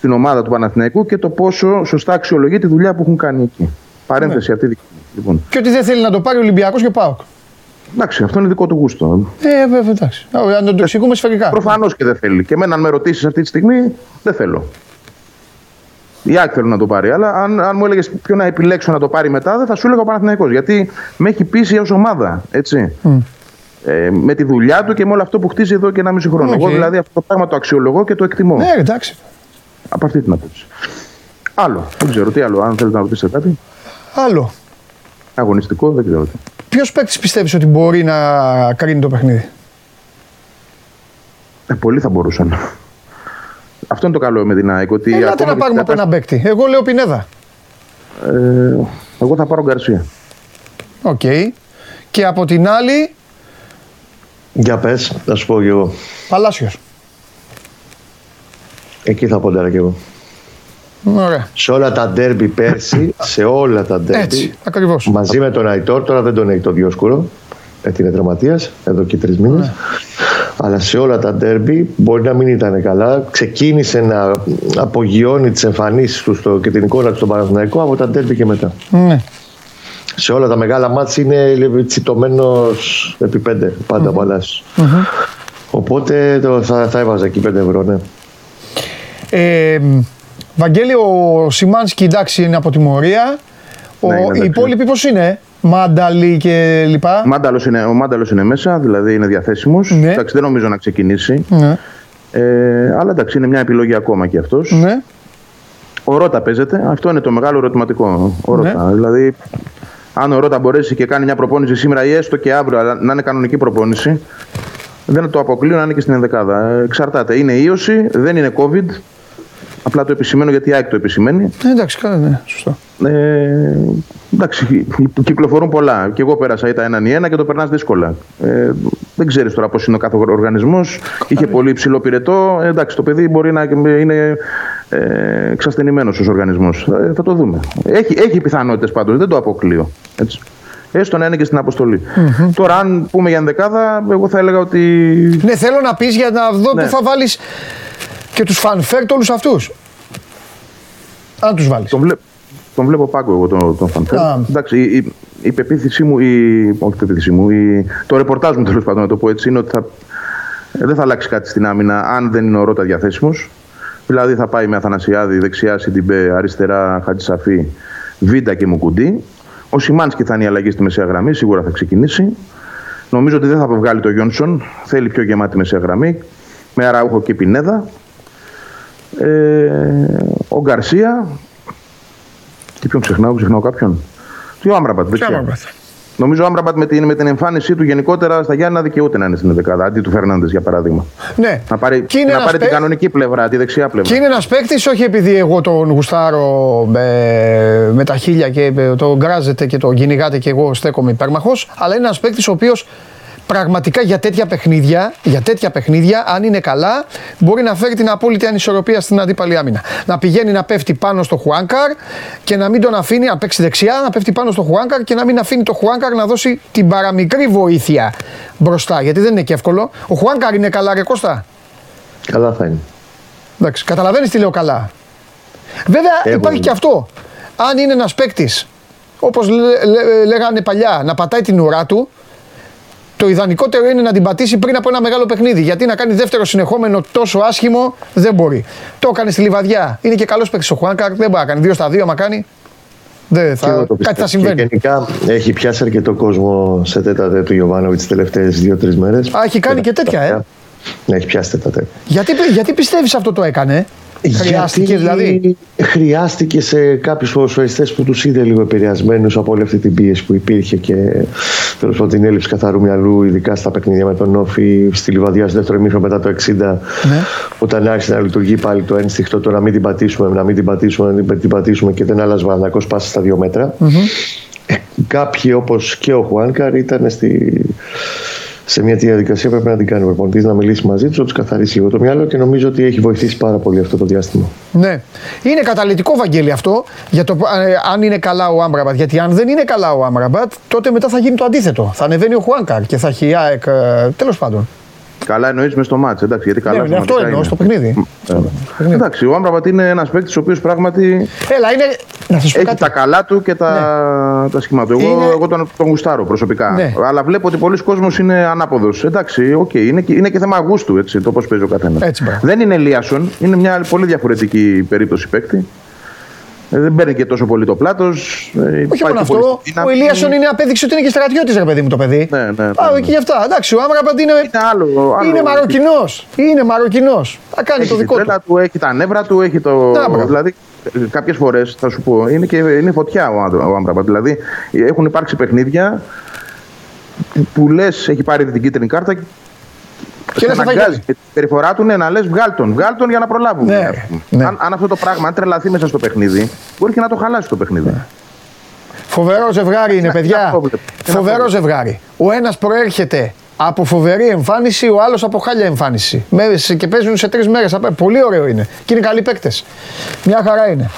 στην ομάδα του Παναθηναϊκού και το πόσο σωστά αξιολογεί τη δουλειά που έχουν κάνει εκεί. Παρένθεση ναι. αυτή. Λοιπόν. Και ότι δεν θέλει να το πάρει ο Ολυμπιακός και πάω. Εντάξει, αυτό είναι δικό του γούστο. Ε, βέβαια, εντάξει. Αν το εξηγούμε σφαιρικά. Προφανώς και δεν θέλει. Και εμένα, αν με ρωτήσεις αυτή τη στιγμή, δεν θέλω. Η ΑΕΚ θέλω να το πάρει. Αλλά αν, αν μου έλεγες ποιο να επιλέξω να το πάρει μετά, δεν θα σου έλεγα ο Παναθηναϊκός. Γιατί με έχει πείσει ως ομάδα. Έτσι. Ε, με τη δουλειά του και με όλο αυτό που χτίζει εδώ και ένα μισό χρόνο. Οκ. Εγώ δηλαδή αυτό το πράγμα το αξιολογώ και το εκτιμώ. Ναι, εντάξει. Από αυτή την άποψη. Άλλο. Δεν ξέρω τι άλλο. Αν θέλετε να ρωτήσετε κάτι. Άλλο. Αγωνιστικό, δεν ξέρω τι. Ποιος παίκτης πιστεύεις ότι μπορεί να κρίνει το παιχνίδι; Ε, πολλοί θα μπορούσαν. Αυτό είναι το καλό με την ΑΕΚ. Ότι Ελάτε ακόμα να και πάρουμε στην από ένα παίκτη. Εγώ λέω Πινέδα. Ε, εγώ θα πάρω Γκαρσία. Οκ. Και από την άλλη, Για πες, θα σου πω κι εγώ. Παλάσιος. Εκεί θα ποντάρα κι εγώ. Ωραία. Σε όλα τα ντέρμπι πέρσι, σε όλα τα ντέρμπι, Έτσι, ακριβώς. μαζί με τον Αϊτόρ, τώρα δεν τον έχει το Διόσκουρο, γιατί είναι τραυματίας εδώ και τρεις μήνες. Ναι. Αλλά σε όλα τα ντέρμπι μπορεί να μην ήταν καλά. Ξεκίνησε να απογειώνει τις εμφανίσεις του στο, και την εικόνα του στον Παναθηναϊκό από τα ντέρμπι και μετά. Ναι. Σε όλα τα μεγάλα μάτς είναι τσιτωμένο επί πέντε πάντα Παλάσιος. Οπότε το, θα, θα έβαζα εκεί 5 ευρώ, ναι. Ε, Βαγγέλη, ο Σιμάνσκι εντάξει είναι από τιμωρία. Ο, Ναι, είναι οι εντάξει. υπόλοιποι πώς είναι, Μάνταλι και λοιπά. Μάνταλος είναι, ο Μάνταλος είναι μέσα, δηλαδή είναι διαθέσιμος. Ναι. Εντάξει, δεν νομίζω να ξεκινήσει. Ναι, Ε, αλλά εντάξει, είναι μια επιλογή ακόμα και αυτός. ναι. Ο Ρότα παίζεται. Αυτό είναι το μεγάλο ερωτηματικό. Ο Ναι. Ρότα. Δηλαδή, αν ο Ρότα μπορέσει και κάνει μια προπόνηση σήμερα ή έστω και αύριο, αλλά να είναι κανονική προπόνηση, δεν το αποκλείω να είναι και στην ενδεκάδα. Ε, Εξαρτάται. Είναι ίωση, δεν είναι COVID. Απλά το επισημαίνω γιατί η ΑΕΚ το επισημαίνει. Ε, εντάξει, καλά, ναι, σωστό. Ε, εντάξει, κυκλοφορούν πολλά. Και εγώ πέρασα, ήταν έναν ή ένα και το περνάς δύσκολα. Ε, δεν ξέρεις τώρα πώς είναι ο κάθε οργανισμός. Είχε πολύ υψηλό πυρετό. Ε, εντάξει, το παιδί μπορεί να είναι ε, εξασθενημένος ως οργανισμός. Ε, θα το δούμε. Έχει, έχει πιθανότητες πάντως, δεν το αποκλείω. Έτσι. Έστω να είναι και στην αποστολή. Τώρα, αν πούμε για ενδεκάδα, εγώ θα έλεγα ότι. Ναι, θέλω να πεις για να δω Ναι. που θα βάλεις και τους φανφέρτ όλους αυτούς. Αν τους βάλεις. Τον, βλέ... τον βλέπω πάγκο εγώ τον, τον Φανφέρ. Α. Εντάξει, η, η, η πεποίθησή μου, η, όχι η πεποίθησή μου, η, το ρεπορτάζ μου τέλος πάντων να το πω έτσι είναι ότι θα, ε, δεν θα αλλάξει κάτι στην άμυνα αν δεν είναι ο Ρότα διαθέσιμος. Δηλαδή θα πάει με Αθανασιάδη δεξιά, Σιντιμπέ, αριστερά, Χατζησαφή, Βίντα και Μουκουντή. Ο Σιμάνσκι θα είναι η αλλαγή στη μεσαία γραμμή, σίγουρα θα ξεκινήσει. Νομίζω ότι δεν θα βγάλει το Γιόνσον. Θέλει πιο γεμάτη μεσαία γραμμή. Με Αραούχο και Πινέδα. Ε, ο Γκαρσία. Τι ποιον ξεχνάω, ξεχνάω κάποιον; Τι ο Άμραμπατ. δεξιά. Νομίζω ο Άμραμπατ με την, με την εμφάνισή του γενικότερα στα Γιάννα δικαιούται να είναι στην δεκάδα. Αντί του Φερνάνδε για παράδειγμα. Ναι. Να πάρει, Και είναι να ένας πάρει την παί- κανονική πλευρά, τη δεξιά πλευρά. Και είναι ένας παίκτης, όχι επειδή εγώ τον γουστάρω με, με τα χίλια και ε, τον γκράζετε και τον κυνηγάτε και εγώ στέκομαι υπέρμαχος, αλλά είναι ένας παίκτης ο οποίος πραγματικά για τέτοια παιχνίδια, για τέτοια παιχνίδια, αν είναι καλά, μπορεί να φέρει την απόλυτη ανισορροπία στην αντίπαλη άμυνα. Να πηγαίνει να πέφτει πάνω στο Χουάνκαρ και να μην τον αφήνει, να παίξει δεξιά, να πέφτει πάνω στο Χουάνκαρ και να μην αφήνει το Χουάνκαρ να δώσει την παραμικρή βοήθεια μπροστά. Γιατί δεν είναι και εύκολο. Ο Χουάνκαρ είναι καλά, ρε Κώστα; Καλά θα είναι. Εντάξει, καταλαβαίνεις τι λέω καλά. Βέβαια Εγώ υπάρχει είμαι. και αυτό. Αν είναι ένας παίκτης, όπως λέγανε παλιά, να πατάει την ουρά του, το ιδανικότερο είναι να την πατήσει πριν από ένα μεγάλο παιχνίδι. Γιατί να κάνει δεύτερο συνεχόμενο τόσο άσχημο δεν μπορεί. Το έκανε στη λιβαδιά. Είναι και καλός παίκτης ο Χουάνκαρ, δεν μπορεί να κάνει. Δύο στα δύο, μα κάνει. Δεν Και εγώ θα, το κάτι θα πιστεύω. συμβαίνει. Και γενικά έχει πιάσει αρκετό κόσμο σε τέτα τέτ του Ιωβάνοβιτς τις τελευταίες δύο-τρεις μέρες. Α, έχει κάνει και τέτοια, ε. Ναι, έχει πιάσει τέτα τέτ. Γιατί, γιατί πιστεύεις αυτό το έκανε, Χρειάστηκε δηλαδή; Χρειάστηκε σε κάποιους ποδοσφαιριστές που τους είδε λίγο επηρεασμένους από όλη αυτή την πίεση που υπήρχε και τέλος πάντων την έλλειψη καθαρού μυαλού, ειδικά στα παιχνίδια με τον Όφη, στη Λιβαδιά στο δεύτερο ημίχρονο μετά το 60, Ναι. όταν άρχισε να λειτουργεί πάλι το ένστικτο το να μην την πατήσουμε, να μην την πατήσουμε, να μην την πατήσουμε και δεν άλλαζε ο πάσα στα δύο μέτρα. Ε, Κάποιοι όπως και ο Χουάνκαρ ήταν στη, σε μια τέτοια διαδικασία πρέπει να την κάνει ο προπονητής, να μιλήσει μαζί τους, να τους καθαρίσει λίγο το μυαλό και νομίζω ότι έχει βοηθήσει πάρα πολύ αυτό το διάστημα. Ναι. Είναι καταλητικό Βαγγέλη αυτό για το ε, αν είναι καλά ο Άμραμπατ. Γιατί αν δεν είναι καλά ο Άμραμπατ, τότε μετά θα γίνει το αντίθετο. Θα ανεβαίνει ο Χουάνκαρ και θα έχει η ΑΕΚ. Τέλος πάντων. Καλά εννοείς μες στο ματς, εντάξει. Γιατί καλά Ναι, ναι, αυτό σωματικά εννοώ είναι. στο παιχνίδι. Ε, Εντάξει, ο Άμραμπατ είναι ένας παίκτης ο οποίος πράγματι Έλα, είναι. Να σας πω έχει κάτι. τα καλά του και τα, τα σχήματα. Εγώ, Είναι- εγώ τον, τον γουστάρω προσωπικά. Ναι. Αλλά βλέπω ότι πολλοί κόσμος είναι ανάποδος. Εντάξει, οκ, είναι, και- είναι και θέμα γούστου έτσι, το πώς παίζει ο καθένας. Έτσι, μπράβο. Δεν είναι Ελίασον, είναι μια πολύ διαφορετική περίπτωση παίκτη. Ε, δεν παίρνει και τόσο πολύ το πλάτος. Όχι μόνο αυτό. Ο Ηλίασον είναι απέδειξη ότι είναι και στρατιώτης, ρε παιδί μου το παιδί. Ναι, ναι, ναι, Πάω ναι. εκεί γι' αυτά. Εντάξει, ο Άμραμπαντ είναι. Είναι άλλο. άλλο Είναι Μαροκινός. Είναι Μαροκινός. Θα κάνει Έχει το τη δικό του. τρέλα του, έχει τα νεύρα του, έχει το. Να, μπράβο. δηλαδή, κάποιες φορές θα σου πω, είναι, και, είναι φωτιά ο, Άντρα- ο Άμπραμπατ. Δηλαδή, έχουν υπάρξει παιχνίδια που, που λες, έχει πάρει την κίτρινη κάρτα και Και λες, θα φάει αναγκάζει. γκολ. Και την περιφορά του είναι να λες, βγάλ τον, βγάλ τον για να προλάβουμε. Ναι, ας πούμε. ναι. Αν, αν αυτό το πράγμα, αν τρελαθεί μέσα στο παιχνίδι, μπορεί και να το χαλάσει το παιχνίδι. Φοβερό ζευγάρι είναι, Είναι παιδιά. αυτό βλέπω. Είναι Φοβερό αυτό. ζευγάρι. Ο ένας προέρχεται από φοβερή εμφάνιση, ο άλλος από χάλια εμφάνιση. Μέρες και παίζουν σε τρεις μέρες. Πολύ ωραίο είναι. Και είναι καλοί παίκτες. Μια χαρά είναι.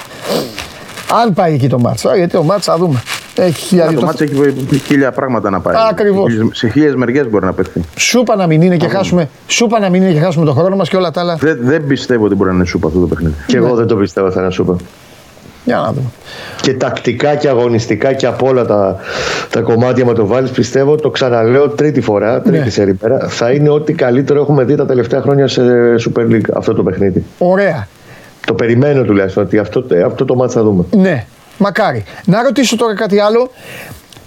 Αν πάει εκεί το μάτσα, γιατί το μάτσα θα δούμε. Έχει χιλιάδες. Το μάτς έχει χίλια πράγματα να πάει. Ακριβώς. Σε χίλιες μεριές μπορεί να παιχθεί. Σούπα να μην είναι και χάσουμε, σούπα να μην είναι και χάσουμε τον χρόνο μας και όλα τα άλλα. Δεν, δεν πιστεύω ότι μπορεί να είναι σούπα αυτό το παιχνίδι. Και εγώ δεν το πιστεύω θα είναι σούπα. Για να δούμε. Και τακτικά και αγωνιστικά και από όλα τα, τα κομμάτια με το βάλει, πιστεύω, το ξαναλέω τρίτη φορά, τρίτη Ναι. σερή πέρα, θα είναι ό,τι καλύτερο έχουμε δει τα τελευταία χρόνια σε Super League αυτό το παιχνίδι. Ωραία. Το περιμένω τουλάχιστον ότι αυτό, αυτό το μάτς θα δούμε. Ναι, μακάρι. Να ρωτήσω τώρα κάτι άλλο.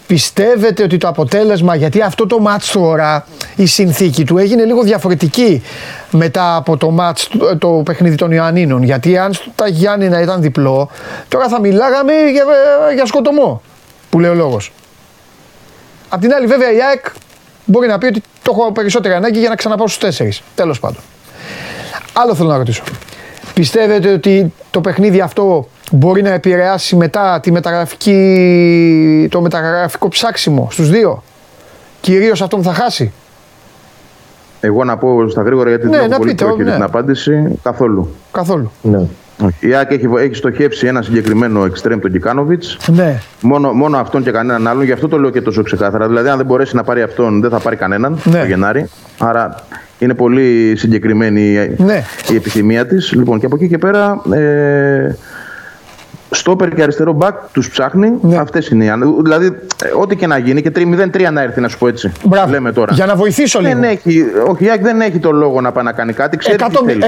Πιστεύετε ότι το αποτέλεσμα, γιατί αυτό το μάτς τώρα, η συνθήκη του έγινε λίγο διαφορετική μετά από το μάτς, το, το παιχνίδι των Ιωαννίνων. Γιατί αν στα Γιάννηνα ήταν διπλό, τώρα θα μιλάγαμε για, για σκοτωμό, που λέει ο λόγος. Απ' την άλλη βέβαια η ΑΕΚ μπορεί να πει ότι το έχω περισσότερη ανάγκη για να ξαναπάω στους τέσσερις. Τέλος πάντων. Άλλο θέλω να ρωτήσω. Πιστεύετε ότι το παιχνίδι αυτό μπορεί να επηρεάσει μετά τη μεταγραφική, το μεταγραφικό ψάξιμο στους δύο; Κυρίως αυτό που θα χάσει; Εγώ να πω στα γρήγορα γιατί Ναι, δεν έχω να πολύ πείτε, πρόχειρη ναι. την απάντηση. Καθόλου. Καθόλου. Ναι. Όχι. Η ΑΕΚ έχει, έχει στοχεύσει ένα συγκεκριμένο εξτρέμ, τον Κικάνοβιτς. Ναι. Μόνο, μόνο αυτόν και κανέναν άλλον. Γι' αυτό το λέω και τόσο ξεκάθαρα. Δηλαδή, αν δεν μπορέσει να πάρει αυτόν, δεν θα πάρει κανέναν Ναι. το Γενάρη. Άρα είναι πολύ συγκεκριμένη η- Ναι. η επιθυμία της. Λοιπόν, και από εκεί και πέρα. Ε, Στόπερ και αριστερό μπακ τους ψάχνει. Ναι. Αυτές είναι οι. άνε- Δηλαδή, ε, ό,τι και να γίνει και 0-3 να έρθει, να σου πω έτσι. Μπράβο. Λέμε τώρα. Για να βοηθήσω λίγο. Δεν έχει, όχι, η ΑΕΚ δεν έχει το λόγο να πάει να κάνει κάτι. Ξέρει τι 100 θέλει.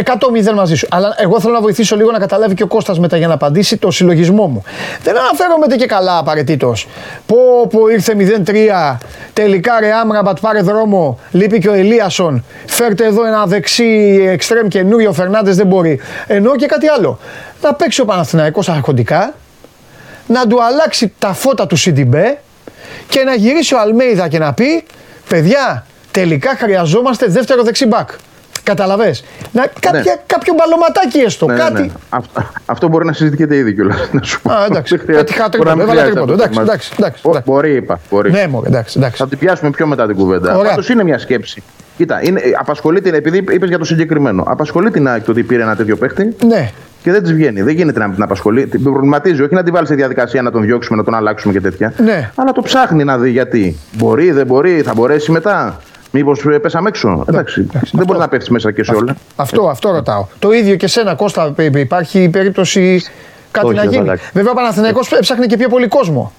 100-0 μαζί σου. Αλλά εγώ θέλω να βοηθήσω λίγο να καταλάβει και ο Κώστας μετά για να απαντήσει το συλλογισμό μου. Δεν αναφέρομαι και καλά απαραίτητος. Πω, πω ήρθε 0-3. Τελικά ρε Άμραμπατ πάρε δρόμο. Λείπει και ο Ελίασον. Φέρτε εδώ ένα δεξί εξτρέμ καινούριο. Ο Φερνάντες δεν μπορεί. Εννοώ και κάτι άλλο. Να παίξει ο Παναθηναϊκός αρχοντικά. Να του αλλάξει τα φώτα του Σιντιμπέ και να γυρίσει ο Αλμέιδα και να πει παιδιά τελικά χρειαζόμαστε δεύτερο δεξιμπάκ. Καταλαβες. Να, κάποια, Κάποιο μπαλωματάκι έστω. Ναι, ναι, κάτι. ναι. Αυτό, αυτό μπορεί να συζητιέται ήδη κιόλας. Να σου πω. Α, εντάξει. Δεν χρειάζεται- Έτυχα μπορεί να τρίποντο, μην έβαλα χρειάζεται τρίποντο. αυτό Εντάξει, το εντάξει, εντάξει, Ω, εντάξει. Μπορεί, είπα. Μπορεί. Ναι, μωρέ, εντάξει, εντάξει. Θα την πιάσουμε πιο μετά την κουβέντα. Ωραία. Πάντως είναι μια σκέψη. Κοίτα, είναι, ε, απασχολεί την, επειδή είπες για το συγκεκριμένο. Απασχολεί την ΑΕΚ το ότι πήρε ένα τέτοιο παίχτη Ναι, και δεν της βγαίνει. Δεν γίνεται να την απασχολεί. Την προβληματίζει, όχι να την βάλει σε διαδικασία να τον διώξουμε, να τον αλλάξουμε και τέτοια. Ναι. Αλλά το ψάχνει να δει γιατί. Μπορεί, δεν μπορεί, θα μπορέσει μετά. Μήπως πέσαμε έξω. Εντάξει. εντάξει, δεν αυτό. μπορεί να πέφτει μέσα και σε όλα. αυτό, αυτό ρωτάω. Το ίδιο και σένα, Κώστα, π- π- υπάρχει περίπτωση κάτι Όχι, να δεν θα γίνει. αλλάξει. Βέβαια, ο Παναθηναϊκός ψάχνει και πιο πολύ κόσμο.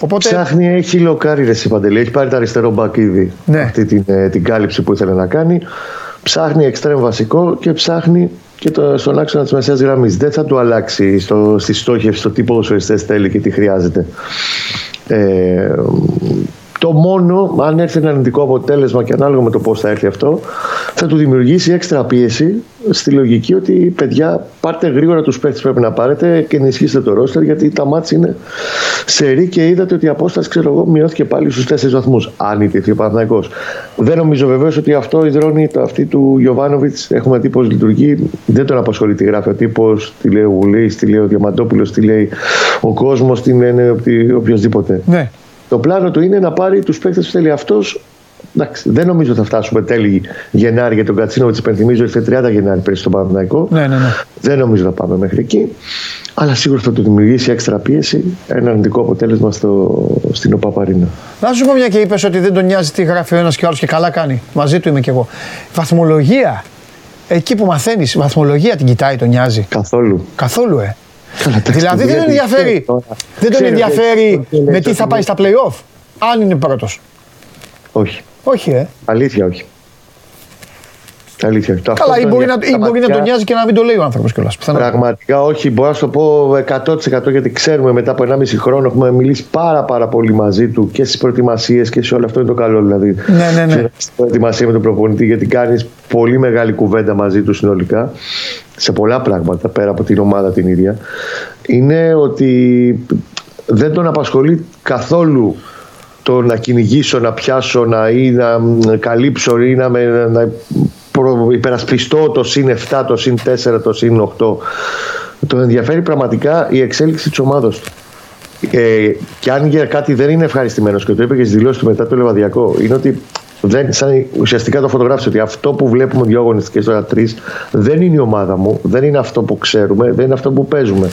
Οπότε, Ψάχνει, έχει λοκάρει ρε εσύ, Παντελή. Έχει πάρει το αριστερό μπακ ήδη. Ναι. Αυτή την, ε, την κάλυψη που ήθελε να κάνει. Ψάχνει εξτρέμ βασικό και ψάχνει και το, στον άξονα της μεσαίας γραμμής. Δεν θα του αλλάξει στο, στη στόχευση το τι ποδοσφαιριστές θέλει και τι χρειάζεται. Ε, το μόνο, αν έρθει ένα αρνητικό αποτέλεσμα και ανάλογα με το πώς θα έρθει αυτό, θα του δημιουργήσει έξτρα πίεση στη λογική ότι παιδιά πάρτε γρήγορα τους παίχτε που πρέπει να πάρετε και ενισχύστε το ρόστερ γιατί τα μάτια είναι σερή και είδατε ότι η απόσταση ξέρω εγώ, μειώθηκε πάλι στους 4 βαθμούς. Αν ιτηθεί ο Παναθηναϊκός. Δεν νομίζω βεβαίως ότι αυτό υδρώνει το αυτή του Γιωβάνοβιτς. Έχουμε δει πώς λειτουργεί. Δεν τον απασχολεί τι γράφει ο τύπος, τι λέει ο Γουλής, τι λέει ο Διαμαντόπουλος, τι λέει ο κόσμος, τι λένε οποιοδήποτε. ναι. Το πλάνο του είναι να πάρει τους παίκτες που θέλει αυτός. Δεν νομίζω ότι θα φτάσουμε τέλη Γενάρη για τον Κατσίνο. Τη υπενθυμίζω ήρθε 30 Γενάρη πέρυσι στον Παναθηναϊκό. Ναι, ναι, ναι. Δεν νομίζω να πάμε μέχρι εκεί. Αλλά σίγουρα θα του δημιουργήσει έξτρα πίεση ένα αρνητικό αποτέλεσμα στο, στην ΟΠΑΠΑΡΗΝΑ. Να σου πω μια και είπες ότι δεν τον νοιάζει τι γράφει ο ένας και ο άλλος και καλά κάνει. Μαζί του είμαι κι εγώ. Βαθμολογία. Εκεί που μαθαίνεις, βαθμολογία την κοιτάει, τον νοιάζει. Καθόλου. Καθόλου, ε. Καλά, εντάξει, Δηλαδή δεν τον δουλεύει. ενδιαφέρει, Τώρα, δεν τον ξέρει ότι- ενδιαφέρει ότι με τι θα ότι- πάει στα playoff. Αν είναι πρώτος. Όχι. Όχι, ε. Αλήθεια όχι. Αλήθεια όχι. Το Καλά, αυτό ή τον μπορεί, να, ενδιαφέρει ή μπορεί να τον πραγματικά. νοιάζει και να μην το λέει ο άνθρωπος κιόλας. Πραγματικά όχι, μπορώ να σου το πω 100% γιατί ξέρουμε μετά από 1,5 χρόνο έχουμε μιλήσει πάρα πάρα πολύ μαζί του και στις προετοιμασίες και σε όλο αυτό είναι το καλό. Δηλαδή, Ναι, ναι, ναι. στην προετοιμασία με τον προπονητή, γιατί κάνεις πολύ μεγάλη κουβέντα μαζί του συνολικά σε πολλά πράγματα πέρα από την ομάδα την ίδια. Είναι ότι δεν τον απασχολεί καθόλου το να κυνηγήσω, να πιάσω να, ή να μ, καλύψω ή να, με, να προ- υπερασπιστώ το συν 7, το συν 4, το συν 8. Τον ενδιαφέρει πραγματικά η εξέλιξη της ομάδας του. Ε, και αν για κάτι δεν είναι ευχαριστημένος και το είπε και στις δηλώσεις του μετά το Λεβαδιακό, είναι ότι δεν, σαν ουσιαστικά το φωτογράφησε ότι αυτό που βλέπουμε δύο αγωνιστικέ τώρα τρεις δεν είναι η ομάδα μου, δεν είναι αυτό που ξέρουμε, δεν είναι αυτό που παίζουμε.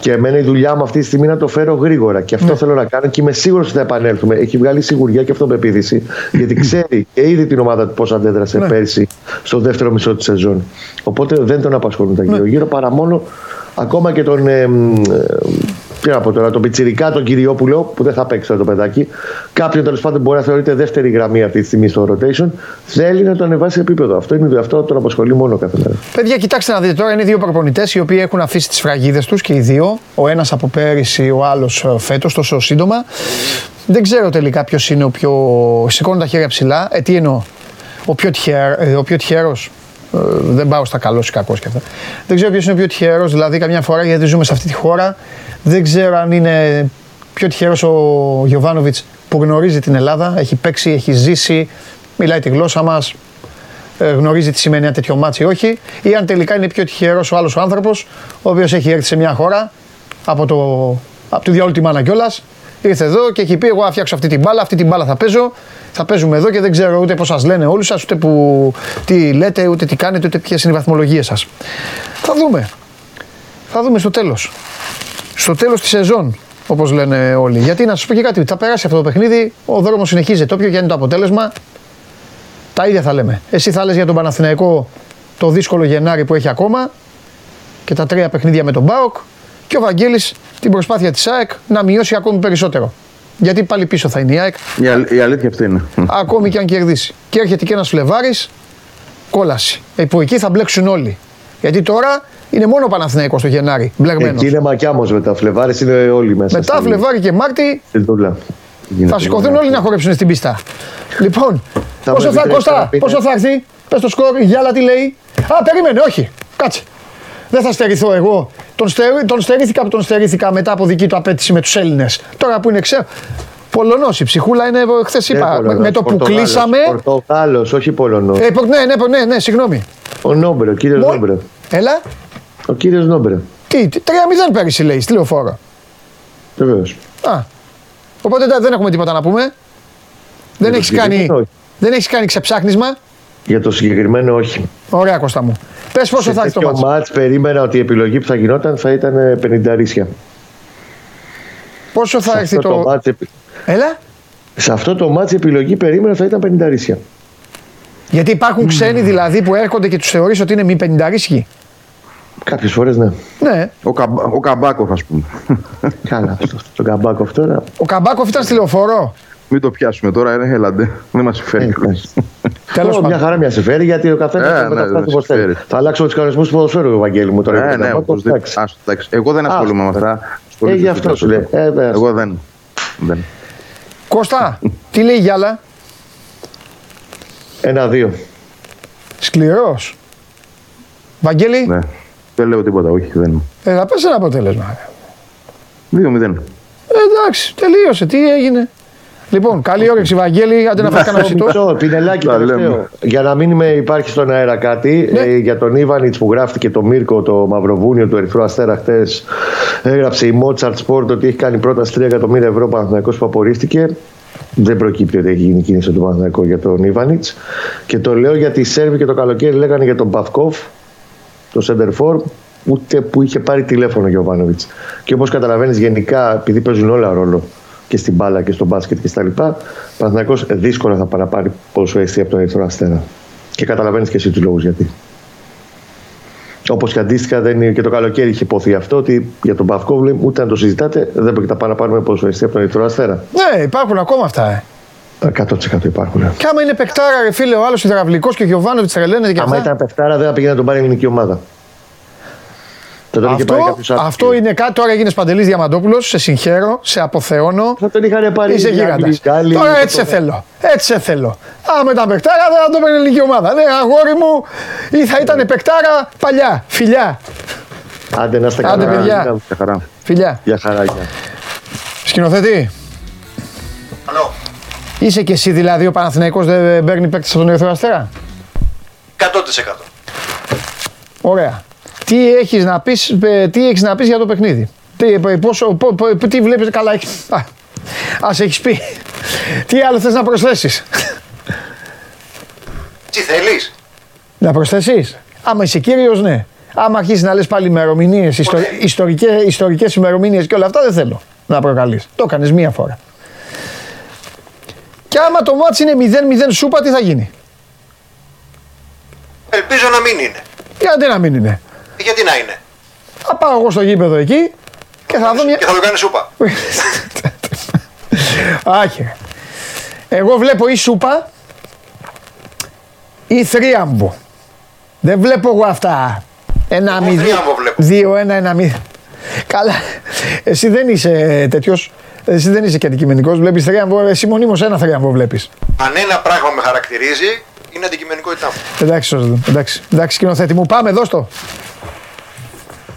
Και εμένα η δουλειά μου αυτή τη στιγμή είναι να το φέρω γρήγορα. Και αυτό θέλω να κάνω και είμαι σίγουρος ότι θα επανέλθουμε. Έχει βγάλει σιγουριά και αυτοπεποίθηση, γιατί ξέρει και ήδη την ομάδα του πώς αντέδρασε πέρσι στο δεύτερο μισό της σεζόν. Οπότε δεν τον απασχολούν τα γύρω-γύρω παρά μόνο ακόμα και τον. Ε, μ, ε, τι να πω τώρα, τον Πιτσιρικά, τον Κυριόπουλο, που δεν θα παίξει τώρα το παιδάκι. Κάποιον τέλος πάντων μπορεί να θεωρείται δεύτερη γραμμή αυτή τη στιγμή στο rotation. Θέλει να τον ανεβάσει σε επίπεδο. Αυτό είναι αυτό τον απασχολεί μόνο κάθε μέρα. Παιδιά, κοιτάξτε να δείτε τώρα, είναι δύο προπονητές οι οποίοι έχουν αφήσει τις φραγίδες τους και οι δύο. Ο ένας από πέρυσι, ο άλλος φέτος, τόσο σύντομα. Δεν ξέρω τελικά ποιος είναι ο πιο. Σηκώνω τα χέρια ψηλά. Ε, τι εννοώ. Ο πιο, τυχαία, ε, ο πιο τυχερός. Ε, δεν πάω στα καλό ή κακό και αυτά. Δεν ξέρω ποιος είναι ο πιο τυχερός, δηλαδή καμιά φορά γιατί ζούμε σε αυτή τη χώρα. Δεν ξέρω αν είναι πιο τυχερός ο Γιοβάνοβιτς που γνωρίζει την Ελλάδα, έχει παίξει, έχει ζήσει, μιλάει τη γλώσσα μας, ε, γνωρίζει τι σημαίνει ένα τέτοιο ματς ή όχι, ή αν τελικά είναι πιο τυχερός ο άλλος άνθρωπος, ο οποίος έχει έρθει σε μια χώρα από, το, από τη διαόλου τη μάνα κιόλας, ήρθε εδώ και έχει πει: Εγώ θα φτιάξω αυτή την μπάλα, αυτή την μπάλα θα παίζω, θα παίζουμε εδώ και δεν ξέρω ούτε πώς σας λένε όλοι σας, ούτε που, τι λέτε, ούτε τι κάνετε, ούτε ποιες είναι οι βαθμολογίες σας. Θα δούμε. Θα δούμε στο τέλος. Στο τέλος της σεζόν, όπως λένε όλοι. Γιατί να σας πω και κάτι, θα περάσει αυτό το παιχνίδι, ο δρόμος συνεχίζεται. Όποιο και αν είναι το αποτέλεσμα, τα ίδια θα λέμε. Εσύ θα λες για τον Παναθηναϊκό το δύσκολο Γενάρη που έχει ακόμα και τα τρία παιχνίδια με τον Μπάοκ και ο Βαγγέλης την προσπάθεια της ΑΕΚ να μειώσει ακόμη περισσότερο. Γιατί πάλι πίσω θα είναι η ΑΕΚ, Η, αλ- η αλήθεια αυτή είναι. ακόμη και αν κερδίσει. Και έρχεται και ένας Φλεβάρης, κόλαση. Ε, που εκεί θα μπλέξουν όλοι. Γιατί τώρα είναι μόνο ο Παναθηναϊκός το Γενάρη, μπλεγμένος. Εκεί είναι μακιά όμω μετά. Φλεβάρες είναι όλοι μέσα. Μετά στην- Φλεβάρη και Μάρτι στην τούλα. θα σηκωθούν όλοι να χορέψουν στην πίστα. Λοιπόν, Θα πόσο μου θα, επιτρέψετε Κώστα, να πείτε- πόσο θα έρθει, πες το σκορ, η Γιάλα τι λέει. Α, περίμενε, όχι, κάτσε. Δεν θα στερηθώ εγώ. Τον, στερ, τον στερήθηκα που τον στερήθηκα μετά από δική του απέτηση με τους Έλληνες. Τώρα που είναι ξέρω. Πολωνός, η ψυχούλα είναι, χθες είπα, με, με το που κλείσαμε. Πορτογάλος, όχι Πολωνός. Ε, πο- ναι, ναι, ναι, ναι, συγγνώμη. Ο Νόμπρε, ο κύριος Μο- Νόμπρε. Έλα, Ο κύριος Νόμπρε. τι, τι 3-0 πέρυσι λέει, στη λεωφόρο. Βεβαίως. Α, οπότε δεν έχουμε τίποτα να πούμε. Δεν το έχεις κάνει, συγκεκριμένο όχι. δεν έχεις κάνει ξεψάχνισμα. Για το συγκεκριμένο, όχι. Ωραία, Κώστα μου. Πες πόσο θα έρθει το τέτοιο μάτσο. μάτς περίμενα ότι η επιλογή που θα γινόταν θα ήταν 50 ρίσκια. Πόσο θα Σε έρθει αυτό, το. το μάτς, επι- Έλα. σε αυτό το μάτς η επιλογή περίμενα θα ήταν 50 ρίσκια. Γιατί υπάρχουν ξένοι δηλαδή που έρχονται και τους θεωρείς ότι είναι μη πενηνταρίσχοι. Κάποιες φορές ναι. Ναι. Ο, Καμπ, ο Καμπάκοφ, ας πούμε. Καλά, αυτός. Το Καμπάκοφ τώρα. Ο Καμπάκοφ ήταν στη λεωφόρο. Μην το πιάσουμε τώρα, είναι έλαντε. Δεν μας συμφέρει. Ε, κιόλας. Τέλος Ω, Μια πάντων. χαρά μια σε φέρει γιατί ο καθένα Ε, θα ναι, μεταφράσει δεν όπω θέλει. συμφέρει. Θα αλλάξουμε τους κανονισμούς του ποδοσφαίρου, Ευαγγέλη μου τώρα. Ναι, για τον ναι, Καμπάκοφ, οπωσδήποτε. εντάξει. Άστο, εντάξει. Εγώ δεν Άστο. ασχολούμαι με αυτά. Ε, γι' αυτό σου λέει. Ε, βέβαια. Εγώ δεν. δεν. Κώστα, τι λέει η Γιάλα; Ένα-δύο. Σκληρός. Βαγγέλη, Ναι. Δεν λέω τίποτα, όχι. Δεν. ε, θα πες ένα αποτέλεσμα. 2-0. Ε, εντάξει, τελείωσε. Τι έγινε. Λοιπόν, καλή όρεξη, Βαγγέλη. Άντε να φας κανένα φυτό. Μισό, πινελάκι Τα τελευταίο. λέμε. Για να μην με υπάρχει στον αέρα κάτι, Ναι. ε, για τον Ιβανιτς που γράφτηκε το Μίρκο, το Μαυροβούνιο του Ερυθρού Αστέρα χτες, έγραψε η Mozart Sport ότι έχει κάνει πρόταση 3 εκατομμύρια ευρώ Παναθυνακό που απορρίφθηκε. Δεν προκύπτει ότι έχει γίνει κίνηση του Παναθηναϊκού για τον Ιβανιτ. Και το λέω γιατί οι Σέρβοι και το καλοκαίρι λέγανε για τον Παυκόφ, το Center For. ούτε που είχε πάρει τηλέφωνο ο Γιωβάνοβιτς. Και όπως καταλαβαίνεις, γενικά, επειδή παίζουν όλα ρόλο και στην μπάλα και στο μπάσκετ και στα λοιπά, ο δύσκολα θα παραπάρει ποδοσφαιριστή από τον Ερυθρό Αστέρα. Και καταλαβαίνεις και εσύ τους λόγους γιατί. Όπως και αντίστοιχα δεν είναι και το καλοκαίρι είχε υποθεί αυτό ότι για τον Παυκόβλη ούτε αν το συζητάτε δεν πρόκειται να πάρουμε ποδοσφαιριστή από τον Ερυθρό Αστέρα. Ναι, υπάρχουν ακόμα αυτά. Ε. 100% υπάρχουν. Και άμα είναι παικτάρα, ρε φίλε, ο άλλος υδραυλικός και ο Γιωβάνοβιτς τρελαίνεται και αυτά. Άμα ήταν παικτάρα, δεν θα πήγαινε να τον πάρει η ελληνική ομάδα. Αυτό, αυτό είναι κάτι. Τώρα έγινε Παντελής Διαμαντόπουλος. Σε συγχαίρω, σε αποθεώνω. Θα τον είχαν πάρει Είσαι γίγαντας. Τώρα έτσι σε θέλω. Έτσι σε θέλω. Άμα ήταν παικτάρα, δεν θα τον παίρνει η ελληνική ομάδα. Ναι, αγόρι μου, ή θα ήταν παικτάρα παλιά. Φιλιά. Άντε να είστε καλά. Άντε, παιδιά. Φιλιά. Για χαρά. Σκηνοθέτη. Καλό. Είσαι και εσύ δηλαδή ο Παναθηναϊκός δεν παίρνει παίκτη από τον Ερυθρό Αστέρα; 100%. Ωραία. Τι έχεις να πεις, ε, τι έχεις να πεις για το παιχνίδι; Τι, ε, πόσο, πο, πο, τι βλέπεις καλά έχεις. Α, ας έχεις πει. Τι άλλο θες να προσθέσεις; Τι θέλεις; Να προσθέσεις; Άμα είσαι κύριος ναι. Άμα αρχίσεις να λες πάλι ημερομηνίες, ιστορικές, ιστορικές ημερομηνίες και όλα αυτά δεν θέλω να προκαλείς. Το έκανες μία φορά. Και άμα το μάτς είναι 0-0 σούπα, τι θα γίνει; Ελπίζω να μην είναι. Γιατί να μην είναι; Γιατί να είναι; Θα πάω εγώ στο γήπεδο εκεί και θα δω μια... Και θα το κάνει σούπα. Άχι. Εγώ βλέπω ή σούπα ή θρίαμβο. Δεν βλέπω εγώ αυτά. Ένα μηδί. Δύο, ένα, ένα μηδί. Καλά. Εσύ δεν είσαι τέτοιος. Εσύ δεν είσαι και αντικειμενικός. Βλέπεις θρίαμβο. Εσύ μονίμως ένα θρίαμβο βλέπεις. Αν ένα πράγμα με χαρακτηρίζει, είναι αντικειμενικότητά μου. Εντάξει, εντάξει. Εντάξει, σκηνοθέτη μου, πάμε, δώσ' το.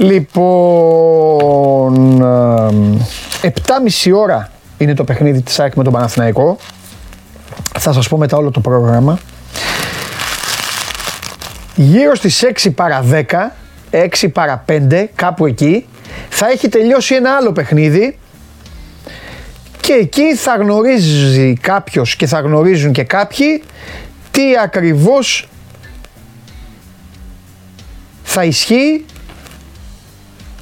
Λοιπόν, 7,5 ώρα είναι το παιχνίδι της ΑΕΚ με τον Παναθηναϊκό. Θα σας πω μετά όλο το πρόγραμμα. Γύρω στις 6 παρα 10, 6 παρα 5, κάπου εκεί, θα έχει τελειώσει ένα άλλο παιχνίδι και εκεί θα γνωρίζει κάποιος και θα γνωρίζουν και κάποιοι τι ακριβώς θα ισχύει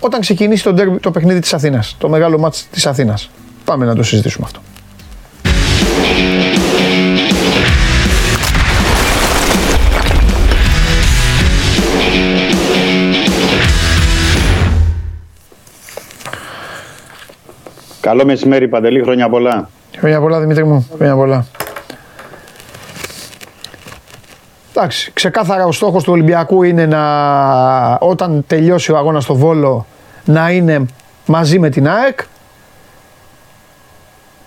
όταν ξεκινήσει το, derby, το παιχνίδι της Αθήνας, το μεγάλο μάτς της Αθήνας. Πάμε να το συζητήσουμε αυτό. Καλό μεσημέρι Παντελή, χρόνια πολλά. Χρόνια πολλά Δημήτρη μου, χρόνια πολλά. Εντάξει, ξεκάθαρα ο στόχος του Ολυμπιακού είναι να όταν τελειώσει ο αγώνας στο Βόλο να είναι μαζί με την ΑΕΚ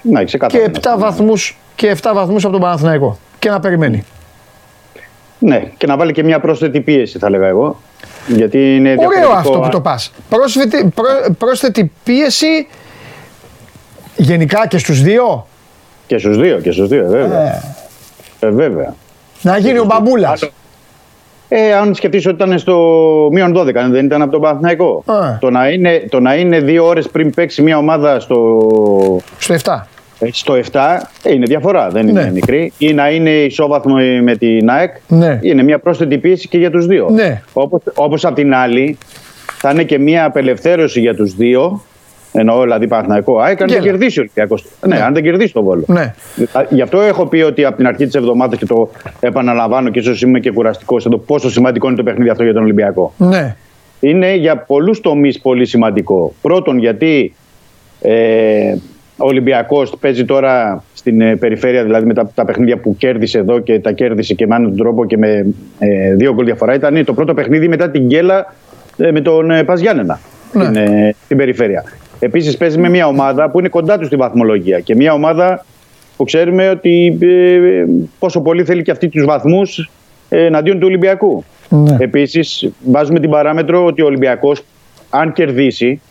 ναι, ξεκάθαρα. και 7 βαθμούς, και 7 βαθμούς από τον Παναθηναϊκό και να περιμένει. Ναι, και να βάλει και μια πρόσθετη πίεση θα λέγα εγώ. Γιατί είναι Ωραίο αυτό που το πας. Πρόσθετη, πρόσθετη πίεση γενικά και στους δύο. Και στους δύο, και στους δύο, βέβαια. Ε. Ε, βέβαια. Να γίνει ο μπαμπούλας. Ε, αν σκεφτείς ότι ήταν στο μείον 12, δεν ήταν από τον Παναθηναϊκό. Ε. Το, να είναι, το να είναι δύο ώρες πριν παίξει μια ομάδα στο. Στο 7. Ε, στο 7 ε, είναι διαφορά, δεν είναι ναι. μικρή. Ή να είναι ισόβαθμο με την ΑΕΚ. Ναι. Είναι μια πρόσθετη πίεση και για τους δύο. Ναι. Όπως απ' την άλλη, θα είναι και μια απελευθέρωση για τους δύο Εννοώ δηλαδή Παναθηναϊκό ΑΕΚ, αν δεν κερδίσει ο Ολυμπιακός. Ναι, ναι, αν δεν κερδίσει τον Βόλο. Ναι. Γι' αυτό έχω πει ότι από την αρχή της εβδομάδας και το επαναλαμβάνω και ίσως είμαι και κουραστικός εδώ πόσο σημαντικό είναι το παιχνίδι αυτό για τον Ολυμπιακό. Ναι. Είναι για πολλούς τομείς πολύ σημαντικό. Πρώτον, γιατί ε, ο Ολυμπιακός παίζει τώρα στην ε, περιφέρεια, δηλαδή με τα, τα παιχνίδια που κέρδισε εδώ και τα κέρδισε και με έναν τρόπο και με ε, δύο γκολ διαφορά. Ήταν το πρώτο παιχνίδι μετά την γκέλα ε, με τον ε, Παζιάννενα ναι. στην, ε, στην περιφέρεια. Επίσης παίζει με μια ομάδα που είναι κοντά τους στη βαθμολογία και μια ομάδα που ξέρουμε ότι ε, πόσο πολύ θέλει και αυτή τους βαθμούς ε, εναντίον του Ολυμπιακού. Ναι. Επίσης, βάζουμε την παράμετρο ότι ο Ολυμπιακός, αν κερδίσει,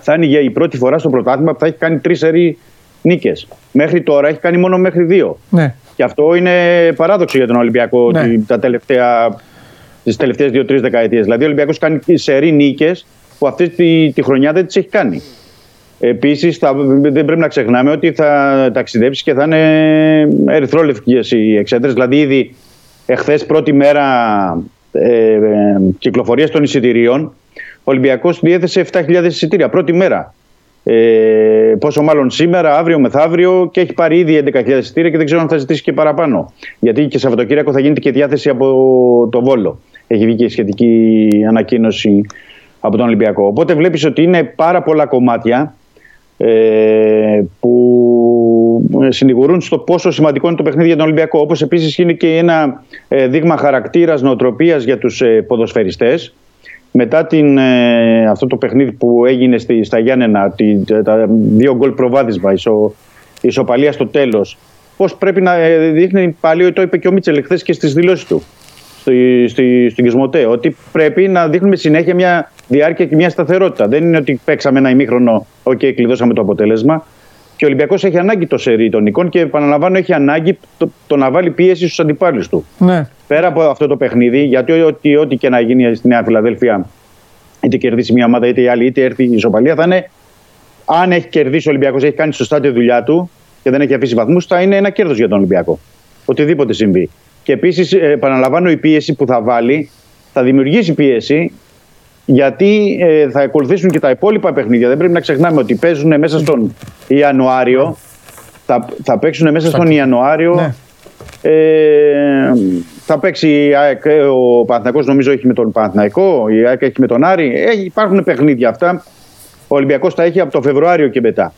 θα είναι για η πρώτη φορά στο πρωτάθλημα που θα έχει κάνει τρεις σερή νίκες. Μέχρι τώρα έχει κάνει μόνο μέχρι δύο. Ναι. Και αυτό είναι παράδοξο για τον Ολυμπιακό Ναι. ότι τα τελευταία, τις τελευταίες δύο-τρεις δεκαετίες. Δηλαδή ο Ολυμπιακός κάνει σερή νίκες που αυτή τη, τη χρονιά δεν τις έχει κάνει. Επίσης θα, δεν πρέπει να ξεχνάμε ότι θα ταξιδέψει και θα είναι ερυθρόλευκες οι εξέδρες. Δηλαδή ήδη εχθές πρώτη μέρα ε, ε, κυκλοφορίας των εισιτηρίων ο Ολυμπιακός διέθεσε 7.000 εισιτήρια πρώτη μέρα. Ε, πόσο μάλλον σήμερα, αύριο, μεθαύριο και έχει πάρει ήδη 11.000 εισιτήρια και δεν ξέρω αν θα ζητήσει και παραπάνω. Γιατί και Σαββατοκύριακο θα γίνεται και διάθεση από το Βόλο. Έχει βγει και η σχετική ανακοίνωση από τον Ολυμπιακό. Οπότε βλέπεις ότι είναι πάρα πολλά κομμάτια ε, που συνηγορούν στο πόσο σημαντικό είναι το παιχνίδι για τον Ολυμπιακό. Όπως επίσης είναι και ένα ε, δείγμα χαρακτήρας, νοοτροπίας για τους ε, ποδοσφαιριστές μετά την, ε, αυτό το παιχνίδι που έγινε στη, στα Γιάννενα, τη, τα δύο γκολ προβάδισμα, ισο, η ισοπαλία στο τέλος, πώς πρέπει να ε, δείχνει πάλι, το είπε και ο Μίτσελ χθες και στις δηλώσεις του, στη, στη, στην Cosmote, ότι πρέπει να δείχνουμε συνέχεια μια διάρκεια και μια σταθερότητα. Δεν είναι ότι παίξαμε ένα ημίχρονο, οκ, κλειδώσαμε το αποτέλεσμα. Και ο Ολυμπιακός έχει ανάγκη το σερί των νικών και επαναλαμβάνω έχει ανάγκη το, το να βάλει πίεση στους αντιπάλους του Ναι. πέρα από αυτό το παιχνίδι, γιατί ό,τι, ό,τι και να γίνει στη Νέα Φιλαδέλφια, είτε κερδίσει μια ομάδα είτε η άλλη, είτε έρθει η ισοπαλία, θα είναι αν έχει κερδίσει ο Ολυμπιακός, έχει κάνει σωστά τη δουλειά του και δεν έχει αφήσει βαθμούς, θα είναι ένα κέρδος για τον Ολυμπιακό. Οτιδήποτε συμβεί. Και επίσης, επαναλαμβάνω, η πίεση που θα βάλει θα δημιουργήσει πίεση γιατί ε, θα ακολουθήσουν και τα υπόλοιπα παιχνίδια. Δεν πρέπει να ξεχνάμε ότι παίζουν μέσα στον Ιανουάριο. Θα, θα παίξουν μέσα στον Ιανουάριο Ναι. ε, θα παίξει η ΑΕΚ, ε, ο Παναθηναϊκός νομίζω έχει με τον Παναθηναϊκό, η ΑΕΚ έχει με τον Άρη. Ε, υπάρχουν παιχνίδια αυτά. Ο Ολυμπιακός τα έχει από το Φεβρουάριο και μετά.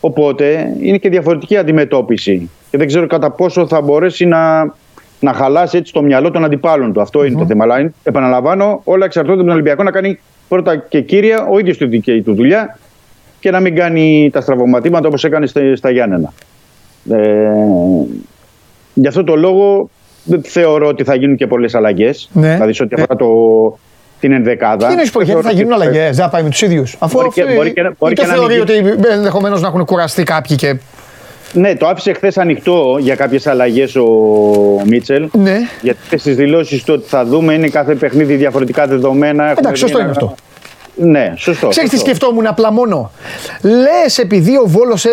Οπότε είναι και διαφορετική αντιμετώπιση. Και δεν ξέρω κατά πόσο θα μπορέσει να, να χαλάσει έτσι το μυαλό των αντιπάλων του. Αυτό είναι το θέμα. Αλλά είναι- επαναλαμβάνω, όλα εξαρτώνται από τον Ολυμπιακό να κάνει πρώτα και κύρια ο ίδιος τη δική του δουλειά και να μην κάνει τα στραβωματίματα όπως έκανε στα, στα Γιάννενα. Ε, Γι' αυτό το λόγο δεν θεωρώ ότι θα γίνουν και πολλές αλλαγές. Ναι. Δηλαδή σε ό,τι αφορά το, την ενδεκάδα. Τι εννοείς, Δεν γιατί θα θεωρώ γίνουν ότι- αλλαγές, δεν θα πάει με τους ίδιους. Αφού Μπορεί και- αυτοί- μπορεί και- μπορεί είτε και να θεωρεί μην ότι ενδεχομένως να έχουν κουραστεί κάποιοι και. Ναι, το άφησε χθες ανοιχτό για κάποιες αλλαγές ο Μίτσελ. Ναι. Γιατί στις δηλώσεις του ότι θα δούμε είναι κάθε παιχνίδι διαφορετικά δεδομένα. Έχουμε Εντάξει, σωστό δει είναι ένα- αυτό. Ναι, σωστό. Ξέρεις τι σωστό. σκεφτόμουν απλά μόνο. Λες επειδή ο Βόλος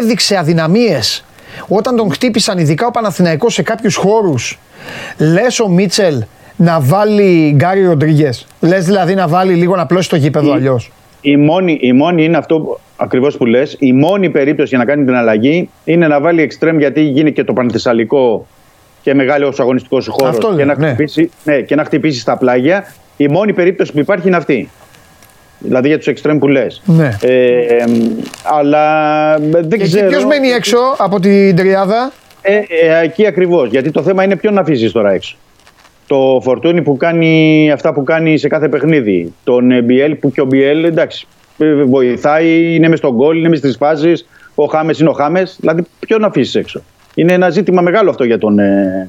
έδειξε αδυναμίες όταν τον χτύπησαν, ειδικά ο Παναθηναϊκός σε κάποιους χώρους, λες ο Μίτσελ να βάλει Γκάρι Ροντρίγκε. Λες δηλαδή να βάλει λίγο να πλώσει το γήπεδο Η- αλλιώς. Η μόνη, η μόνη είναι αυτό ακριβώς που λες. Η μόνη περίπτωση για να κάνει την αλλαγή είναι να βάλει εξτρέμ γιατί γίνει και το πανθεσσαλικό και μεγάλο αγωνιστικός χώρος Αυτό και, λέω, να ναι. χτυπήσει, ναι, και να χτυπήσει στα πλάγια. Η μόνη περίπτωση που υπάρχει είναι αυτή. Δηλαδή για τους εξτρέμ που λες. Ναι. Ε, ε, αλλά δεν Και ξέρω. ποιος μένει έξω από την τριάδα; Ε, ε, εκεί ακριβώς. Γιατί το θέμα είναι ποιον να αφήσει τώρα έξω. Το φορτούνι που κάνει αυτά που κάνει σε κάθε παιχνίδι. Τον ε, Μπιέλ που και ο Μπιέλ εντάξει. ε, Βοηθάει, είναι μες στον γκολ, είναι μες στις φάσεις. Ο Χάμες είναι ο Χάμες. Δηλαδή, ποιον να αφήσεις έξω. Είναι ένα ζήτημα μεγάλο αυτό για τον, ε,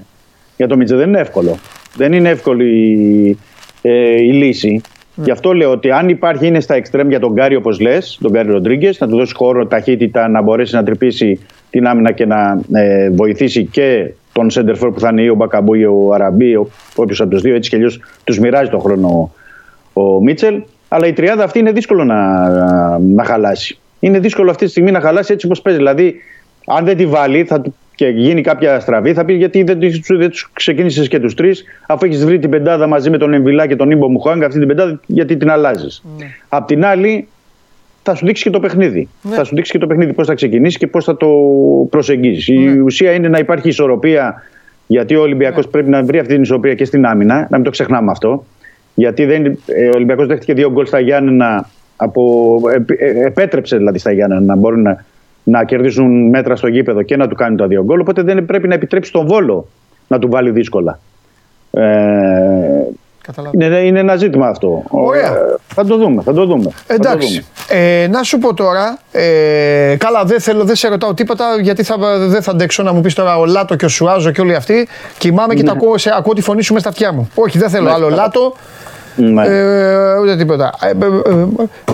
για τον Μίτσε. Δεν είναι εύκολο. Δεν είναι εύκολη η, ε, η λύση. Γι' αυτό λέω ότι αν υπάρχει είναι στα εξτρέμ για τον Γκάρι, όπως λες, τον Γκάρι Ροντρίγκες, να του δώσει χώρο, ταχύτητα, να μπορέσει να τρυπήσει την άμυνα και να ε, βοηθήσει και τον Σέντερφορ που θα είναι ή ο Μπακαμπού ή ο Αραμπί, όποιος από τους δύο. Έτσι κι αλλιώς τους μοιράζει τον χρόνο ο, ο Μίτσελ. Αλλά η τριάδα αυτή είναι δύσκολο να, να χαλάσει. Είναι δύσκολο αυτή τη στιγμή να χαλάσει έτσι όπως παίζει. Δηλαδή, αν δεν τη βάλει θα, του- και γίνει κάποια στραβή, θα πει γιατί δεν, τους- δεν τους ξεκίνησες και τους τρεις, αφού έχεις βρει την πεντάδα μαζί με τον Εμβιλά και τον Ιμπο Μουχάνγκ, αυτή την πεντάδα, γιατί την αλλάζεις. Απ' την άλλη, θα σου δείξει και το παιχνίδι. Θα σου δείξει και το παιχνίδι πώς θα ξεκινήσει και πώς θα το προσεγγίσεις. Η ουσία είναι να υπάρχει ισορροπία, γιατί ο Ολυμπιακός πρέπει να βρει αυτή την ισορροπία και στην άμυνα, να μην το ξεχνάμε αυτό. Γιατί δεν, ε, ο Ολυμπιακός δέχτηκε δύο γκολ στα Γιάννενα, από, ε, ε, επέτρεψε δηλαδή στα Γιάννενα να μπορούν να, να κερδίσουν μέτρα στο γήπεδο και να του κάνουν τα δύο γκολ. Οπότε δεν πρέπει να επιτρέψει τον Βόλο να του βάλει δύσκολα. Ε, Καταλαβαίνω. είναι, είναι ένα ζήτημα αυτό. Ωραία. Ε, θα το δούμε. Θα το δούμε. Θα το Εντάξει. δούμε. Ε, να σου πω τώρα. Ε, καλά, δεν θέλω, δεν σε ρωτάω τίποτα γιατί θα, δεν θα αντέξω να μου πεις τώρα ο Λάτο και ο Σουάζο και όλοι αυτοί. Κοιμάμαι και τα ακούω, σε, ακούω τη φωνή σου μέσα στα αυτιά μου. Όχι, δεν θέλω άλλο Λάτο. Ναι. Ε, ούτε τίποτα. Ε, ε, ε,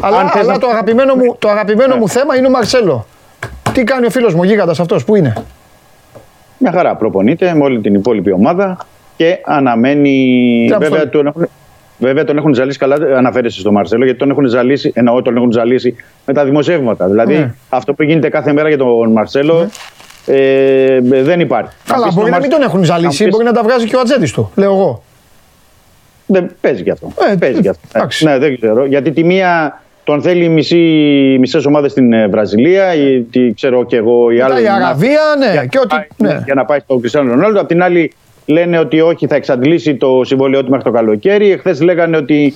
αλλά Αν θες αλλά να- το αγαπημένο, μου, το αγαπημένο μου θέμα είναι ο Μαρσέλο. Τι κάνει ο φίλος μου, ο γίγαντας αυτός, πού είναι; Μια χαρά προπονείται με όλη την υπόλοιπη ομάδα και αναμένει. Τι Βέβαια αποστολή. τον, έχουν, βέβαια τον έχουν ζαλίσει καλά, αναφέρεσαι στο Μαρσέλο, γιατί τον έχουν ζαλίσει, εννοώ τον έχουν ζαλίσει με τα δημοσιεύματα. Δηλαδή Ναι. αυτό που γίνεται κάθε μέρα για τον Μαρσέλο ε, δεν υπάρχει. Θα Καλά, πεις μπορεί τον να μην Μαρ- τον έχουν θα ζαλίσει, πεις- μπορεί να τα βγάζει και ο ατζέντης του, λέω εγώ. Δεν παίζει κι αυτό. Ε, παίζει κι αυτό. εντάξει. Ναι, δεν ξέρω. Γιατί τη μία τον θέλει μισή, μισές ομάδες στην ε, Βραζιλία, ή τι ξέρω και εγώ, η Μετά άλλη. η Αραβία, ναι, για, και ό,τι. πάει- Ναι. για να πάει στο Κριστιανό Ρονάλντο. Απ' την άλλη λένε ότι όχι, θα εξαντλήσει το συμβόλαιό του μέχρι το καλοκαίρι. Εχθές λέγανε ότι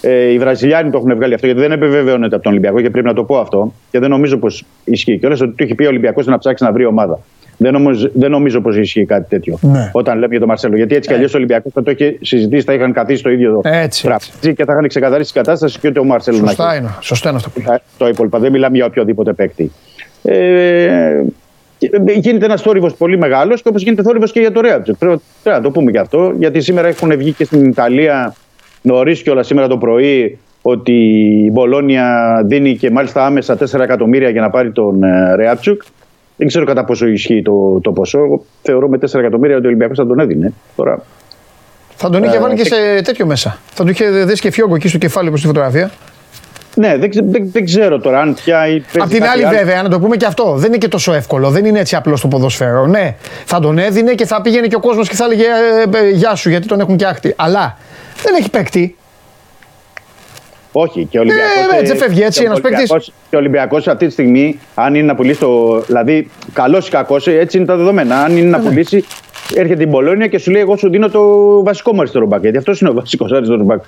ε, οι Βραζιλιάνοι το έχουν βγάλει αυτό, γιατί δεν επιβεβαιώνεται από τον Ολυμπιακό και πρέπει να το πω αυτό. Και δεν νομίζω πως ισχύει κιόλας ότι του έχει πει ο Ολυμπιακός να ψάξει να βρει ομάδα. Δεν νομίζω, δεν νομίζω πως ισχύει κάτι τέτοιο Ναι. όταν λέμε για τον Μαρσέλο. Γιατί έτσι κι αλλιώς ο Ολυμπιακός θα το είχε συζητήσει, θα είχαν καθίσει στο ίδιο Έτσι, τραπέζι και θα είχαν ξεκαθαρίσει την κατάσταση και ούτε ο Μαρσέλο να Σωστά έχει είναι, σωστό είναι αυτό που λέει. τα- το υπόλοιπα. Δεν μιλάμε για οποιοδήποτε παίκτη. Ε, και- γίνεται ένας θόρυβος πολύ μεγάλος και όπως γίνεται θόρυβος και για το Ρέατζο. Πρέπει πρέπει να το πούμε και αυτό, γιατί σήμερα έχουν βγει και στην Ιταλία νωρίς κιόλας σήμερα το πρωί ότι η Μπολόνια δίνει και μάλιστα άμεσα 4 εκατομμύρια για να πάρει τον ε, Ρέατσουκ. Δεν ξέρω κατά πόσο ισχύει το, το ποσό. Εγώ θεωρώ με 4 εκατομμύρια ότι ο Ολυμπιακός θα τον έδινε. Τώρα, Θα τον είχε Ε, βάλει και και- σε τέτοιο μέσα. Θα του είχε δέσει και φιόγκο εκεί στο κεφάλι όπω στη φωτογραφία. Ναι, δεν, ξε- δεν, δεν ξέρω τώρα αν πια. παίζει Απ' την κάτι άλλη, άλλο. βέβαια, να το πούμε και αυτό, δεν είναι και τόσο εύκολο. Δεν είναι έτσι απλός στο ποδοσφαίρο. Ναι, θα τον έδινε και θα πήγαινε και ο κόσμος και θα έλεγε ε, ε, Γεια σου, γιατί τον έχουν και άχτη. Αλλά δεν έχει παίκτη. Όχι, και ο Ολυμπιακός. Ε, έτσι φεύγει, έτσι, ένας παίκτης. Και ο Ολυμπιακός αυτή τη στιγμή, αν είναι να πουλήσει το. Δηλαδή, καλός ή κακός, έτσι είναι τα δεδομένα. Αν είναι Ναι. να πουλήσει, έρχεται η Μπολόνια και σου λέει: Εγώ σου δίνω το βασικό μου αριστερό μπακ. Γιατί αυτός είναι ο βασικός αριστερός μπακ.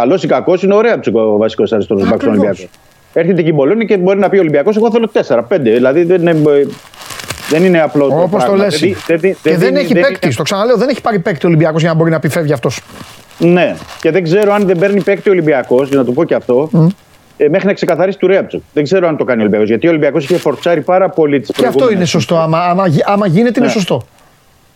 Καλός ή κακός είναι ωραία ο βασικός αριστερός μπακς στον Ακριβώς. Ολυμπιακό. Έρχεται και η Μπολόνια και μπορεί να πει ο Ολυμπιακός: Εγώ θέλω 4-5. Δηλαδή δεν είναι, δεν είναι απλό το Όπως το πράγμα. λες. Δεν δι- δεν δι- Και δεν δίνει- έχει δεν παίκτη. είναι- Το ξαναλέω, δεν έχει πάρει παίκτη ο Ολυμπιακός για να μπορεί να πει φεύγει αυτός. Ναι, και δεν ξέρω αν δεν παίρνει παίκτη ο Ολυμπιακός, για να το πω και αυτό, ε, μέχρι να ξεκαθαρίσει του Ρέαπτσοκ. Δεν ξέρω αν το κάνει ο Ολυμπιακός. Γιατί ο Ολυμπιακός είχε φορτσάρει πάρα πολύ τις Και αυτό είναι σωστό. Άμα, άμα, γι- άμα γίνεται, είναι Ναι. σωστό.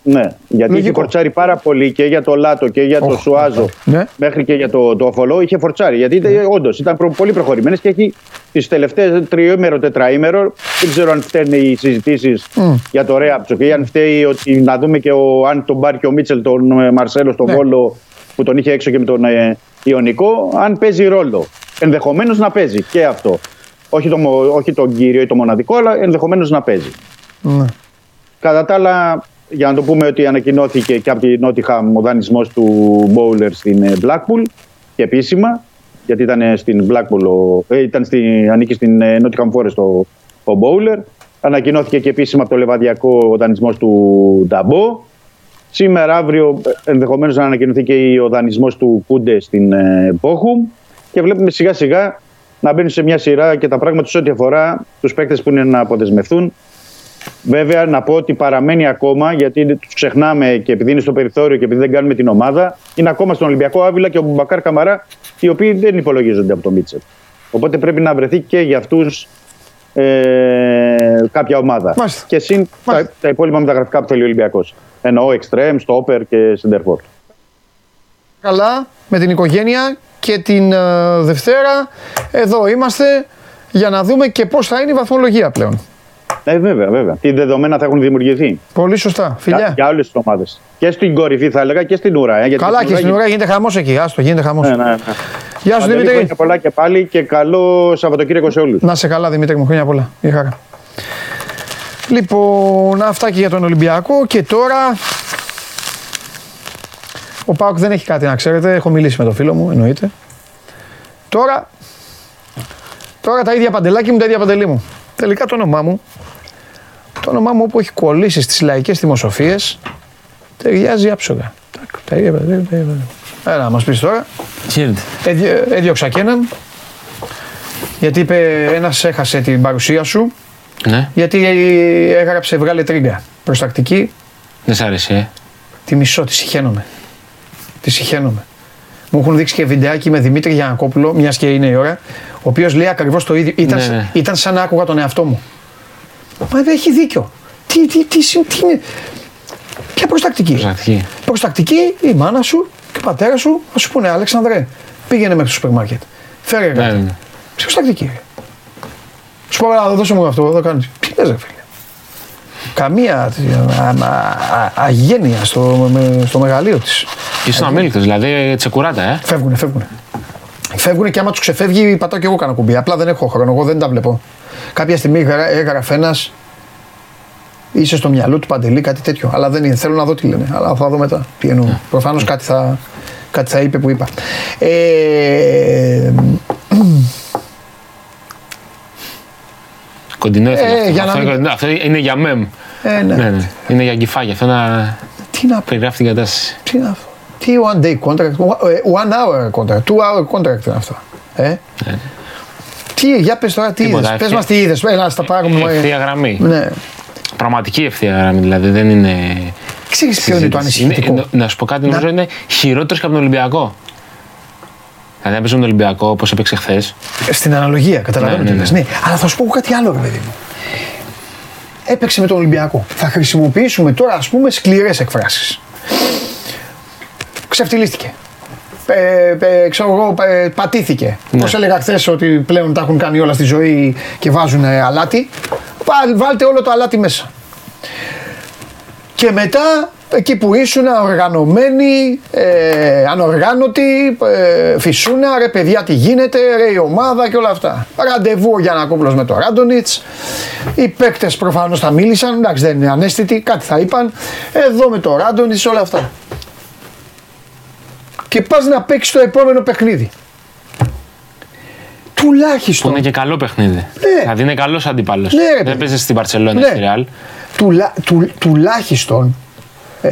Ναι, γιατί είχε Λογικό. φορτσάρει πάρα πολύ και για το Λάτο και για το Οχ, Σουάζο. ναι. Μέχρι και για το, το Αφολό είχε φορτσάρει. Γιατί ναι. όντως ήταν προ- πολύ προχωρημένες και έχει τις τελευταίες τριήμερο, τετραήμερο. Δεν ξέρω αν φταίνουν οι συζητήσεις για το Ρέαπτσοκ ή αν φταίει ότι να δούμε και ο, αν τον πάρει και ο Μίτσελ τον ε, Μαρσέλο στον Ναι. Βόλο που τον είχε έξω και με τον ε, Ιωνικό, αν παίζει ρόλο. Ενδεχομένως να παίζει και αυτό. Όχι, το, μο- όχι τον κύριο ή το μοναδικό, αλλά ενδεχομένως να παίζει. Ναι. Κατά τα άλλα, για να το πούμε ότι ανακοινώθηκε και από την Νότιχαμ ο δανεισμός του Μπόουλερ στην ε, Blackpool και επίσημα, γιατί ήταν ε, στην Blackpool, ο- ε, ήταν στη, ανήκει στην ε, Nottingham Forest ο, ο Μπόουλερ. Ανακοινώθηκε και επίσημα από το Λεβαδιακό ο δανεισμός του Νταμπό. Σήμερα, αύριο, ενδεχομένως να ανακοινωθεί και ο δανεισμός του Κούντε στην ε, Πόχουμ. Και βλέπουμε σιγά σιγά να μπαίνουν σε μια σειρά και τα πράγματα σε ό,τι αφορά τους παίκτες που είναι να αποδεσμευθούν. Βέβαια, να πω ότι παραμένει ακόμα, γιατί τους ξεχνάμε και επειδή είναι στο περιθώριο και επειδή δεν κάνουμε την ομάδα, είναι ακόμα στον Ολυμπιακό Άβυλα και ο Μπακάρ Καμαρά, οι οποίοι δεν υπολογίζονται από το Μίτσελ. Οπότε πρέπει να βρεθεί και για αυτούς ε, κάποια ομάδα. Μάλιστα. Και συν τα, Μάλιστα. τα υπόλοιπα μεταγραφικά που θέλει ο Ολυμπιακός. Εννοώ εξτρέμ, στόπερ και σεντερφόρ. Καλά με την οικογένεια και την ε, Δευτέρα εδώ είμαστε για να δούμε και πώς θα είναι η βαθμολογία πλέον. Ε, βέβαια, βέβαια. Τι δεδομένα θα έχουν δημιουργηθεί. Πολύ σωστά. Για, Φιλιά. για όλε τι ομάδες. Και στην κορυφή θα έλεγα και στην ουρά. Ε, γιατί Καλά και στην ουρά γίνεται χαμός εκεί. Άστο, γίνεται χαμός. Ναι, ναι, ναι. Γεια σου Παντελή, Δημήτρη. χρόνια πολλά και πάλι και καλό Σαββατοκύριακο σε όλους. Να σε καλά Δημήτρη μου, χρόνια πολλά. Η χαρά. Λοιπόν, αυτά και για τον Ολυμπιακό και τώρα... Ο Πάουκ δεν έχει κάτι να ξέρετε, έχω μιλήσει με τον φίλο μου, εννοείται. Τώρα, τώρα τα ίδια παντελάκι μου, τα ίδια παντελή μου. Τελικά το όνομά μου, το όνομά μου όπου έχει κολλήσει στις λαϊκές δημοσοφίες, ταιριάζει άψογα. Τάκ, Τα ίδια, τα ίδια, τα ίδια. Έλα να μας πεις τώρα. Χαίρετε. Έδι- Έδιωξα και έναν. Γιατί είπε ένας έχασε την παρουσία σου. Ναι, Γιατί έγραψε βγάλε τρίγκα. Προστακτική. δεν σ' άρεσε, ε. Τη μισό, τη συχαίνομαι. Τη συχαίνομαι. Μου έχουν δείξει και βιντεάκι με Δημήτρη Γιανακόπουλο, μιας και είναι η ώρα, ο οποίος λέει ακριβώς το ίδιο. Ήταν, Ναι, ναι. ήταν σαν να άκουγα τον εαυτό μου. Μα δεν έχει δίκιο. Τι, τι, τι, συ- τι είναι; Ποια προστακτική; Προστακτική. Προστακτική, η μάνα σου Και ο πατέρας σου θα σου πούνε, Αλέξανδρε, πήγαινε μέχρι το σούπερ μάρκετ. Φέρε Ναι, κάτι. ναι. Ποιος τακτική. ρε. Σου πω, «Α, δώσε μου αυτό, εδώ κάνεις. Τι λες, ρε φίλε. Καμία α, α, α, αγένεια στο, με- στο μεγαλείο της. Ήσουν αμήλικτος, δηλαδή τσεκουράτα, ε. Φεύγουνε, φεύγουνε. Φεύγουνε και άμα τους ξεφεύγει, πατάω και εγώ κανένα κουμπί. Απλά δεν έχω χρόνο, εγώ δεν τα βλέπω. Κάποια στιγμή έγρα- έγραφε ένας. Είσαι στο μυαλό του παντελή, κάτι τέτοιο. Αλλά δεν είναι. Θέλω να δω τι λένε. Αλλά θα δω μετά τι εννοούν. Προφανώς κάτι θα, κάτι θα είπε που είπα. Ε, Κοντινό ήθελα. Ε, αυτό. για να αυτό, μην- είναι, αυτό είναι για μεμ. ε, ναι. Ναι, ναι. Είναι για γκυφάκια. Αυτό να Τι να πω. περιγράφει την κατάσταση. Τι είναι αυτό. Τι one day contract, ε, one hour contract, two hour contract είναι αυτό. Ε; Τι, για πες τώρα, τι Τίποτα, είδες, πες ευθεία- μας τι είδες, έλα να στα πάρουμε. ε. Ευθεία γραμμή. Ναι. Πραγματική ευθεία γραμμή, δηλαδή δεν είναι. Ξέρεις ποιο είναι το συζήτηση. ανησυχητικό. Είναι- να σου πω κάτι, νομίζω είναι χειρότερος και από τον Ολυμπιακό. Δηλαδή, αν παίζει με τον Ολυμπιακό όπως έπαιξε χθες. Στην αναλογία, καταλαβαίνω Ναι, τι ναι, λες. ναι. Ναι, αλλά θα σου πω κάτι άλλο, ρε παιδί μου. Έπαιξε με τον Ολυμπιακό. Θα χρησιμοποιήσουμε τώρα, ας πούμε, σκληρές εκφράσεις. Ξεφτυλίστηκε. Ε, ε, ξέρω εγώ, ε, πατήθηκε. Ναι. Πώς έλεγα χθες ότι πλέον τα έχουν κάνει όλα στη ζωή και βάζουν ε, αλάτι. Βάλ- Βάλτε όλο το αλάτι μέσα. Και μετά, εκεί που ήσουν οργανωμένοι, ε, ανοργάνωτοι, ε, φυσούνα, ρε παιδιά τι γίνεται, ρε η ομάδα και όλα αυτά. Ραντεβού ο Γιανακόπουλος με το Ράντονιτς, οι παίκτες προφανώς θα μίλησαν, εντάξει δεν είναι ανέστητοι, κάτι θα είπαν, εδώ με το Ράντονιτς όλα αυτά. Και πας να παίξεις το επόμενο παιχνίδι. Που Τουλάχιστον, είναι και καλό παιχνίδι. Ναι. Δηλαδή είναι καλός αντίπαλο. Ναι, ρε παιδί. δεν παίζεις στην Παρσελόνα Ναι. στη Ρεάλ. τουλά, του, τουλάχιστον ε,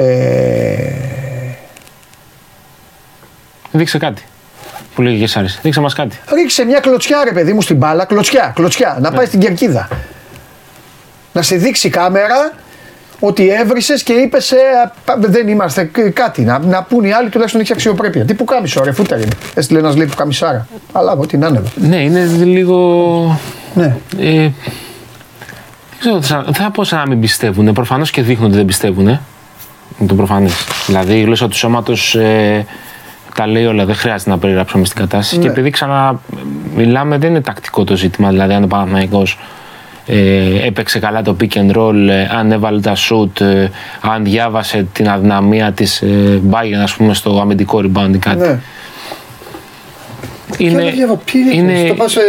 Δείξε κάτι. Που λέγει και Σάρης. Δείξε μας κάτι. Ρίξε μια κλωτσιά ρε παιδί μου στην μπάλα, κλωτσιά, κλωτσιά, να πάει στην κερκίδα. Να σε δείξει η κάμερα ότι έβρισες και είπες δεν είμαστε κ- κάτι. Να, να πούν οι άλλοι τουλάχιστον έχει αξιοπρέπεια. Τι που κάμισο, ρε φούτερ είναι. Έστειλε ένας λέει που καμισάρα. Αλλά ό,τι να είναι εδώ. Ναι, είναι λίγο. Ναι. Ε, δεν ξέρω, θα, θα πω σαν να μην πιστεύουν. Προφανώς και δείχνουν ότι δεν πιστεύουν. Είναι το προφανές. Δηλαδή η γλώσσα του σώματος ε, τα λέει όλα. Δεν χρειάζεται να περιγράψουμε στην κατάσταση. Ναι. Και επειδή ξανά μιλάμε, δεν είναι τακτικό το ζήτημα. Δηλαδή, αν ο Παναθηναϊκός ε, έπαιξε καλά το pick and roll, ε, αν έβαλε τα shoot, ε, αν διάβασε την αδυναμία της ε, Bayern, ας πούμε, στο αμυντικό rebound ή κάτι. ναι. Είναι, δεν διάβα- ποιοι είναι, το πας, ε,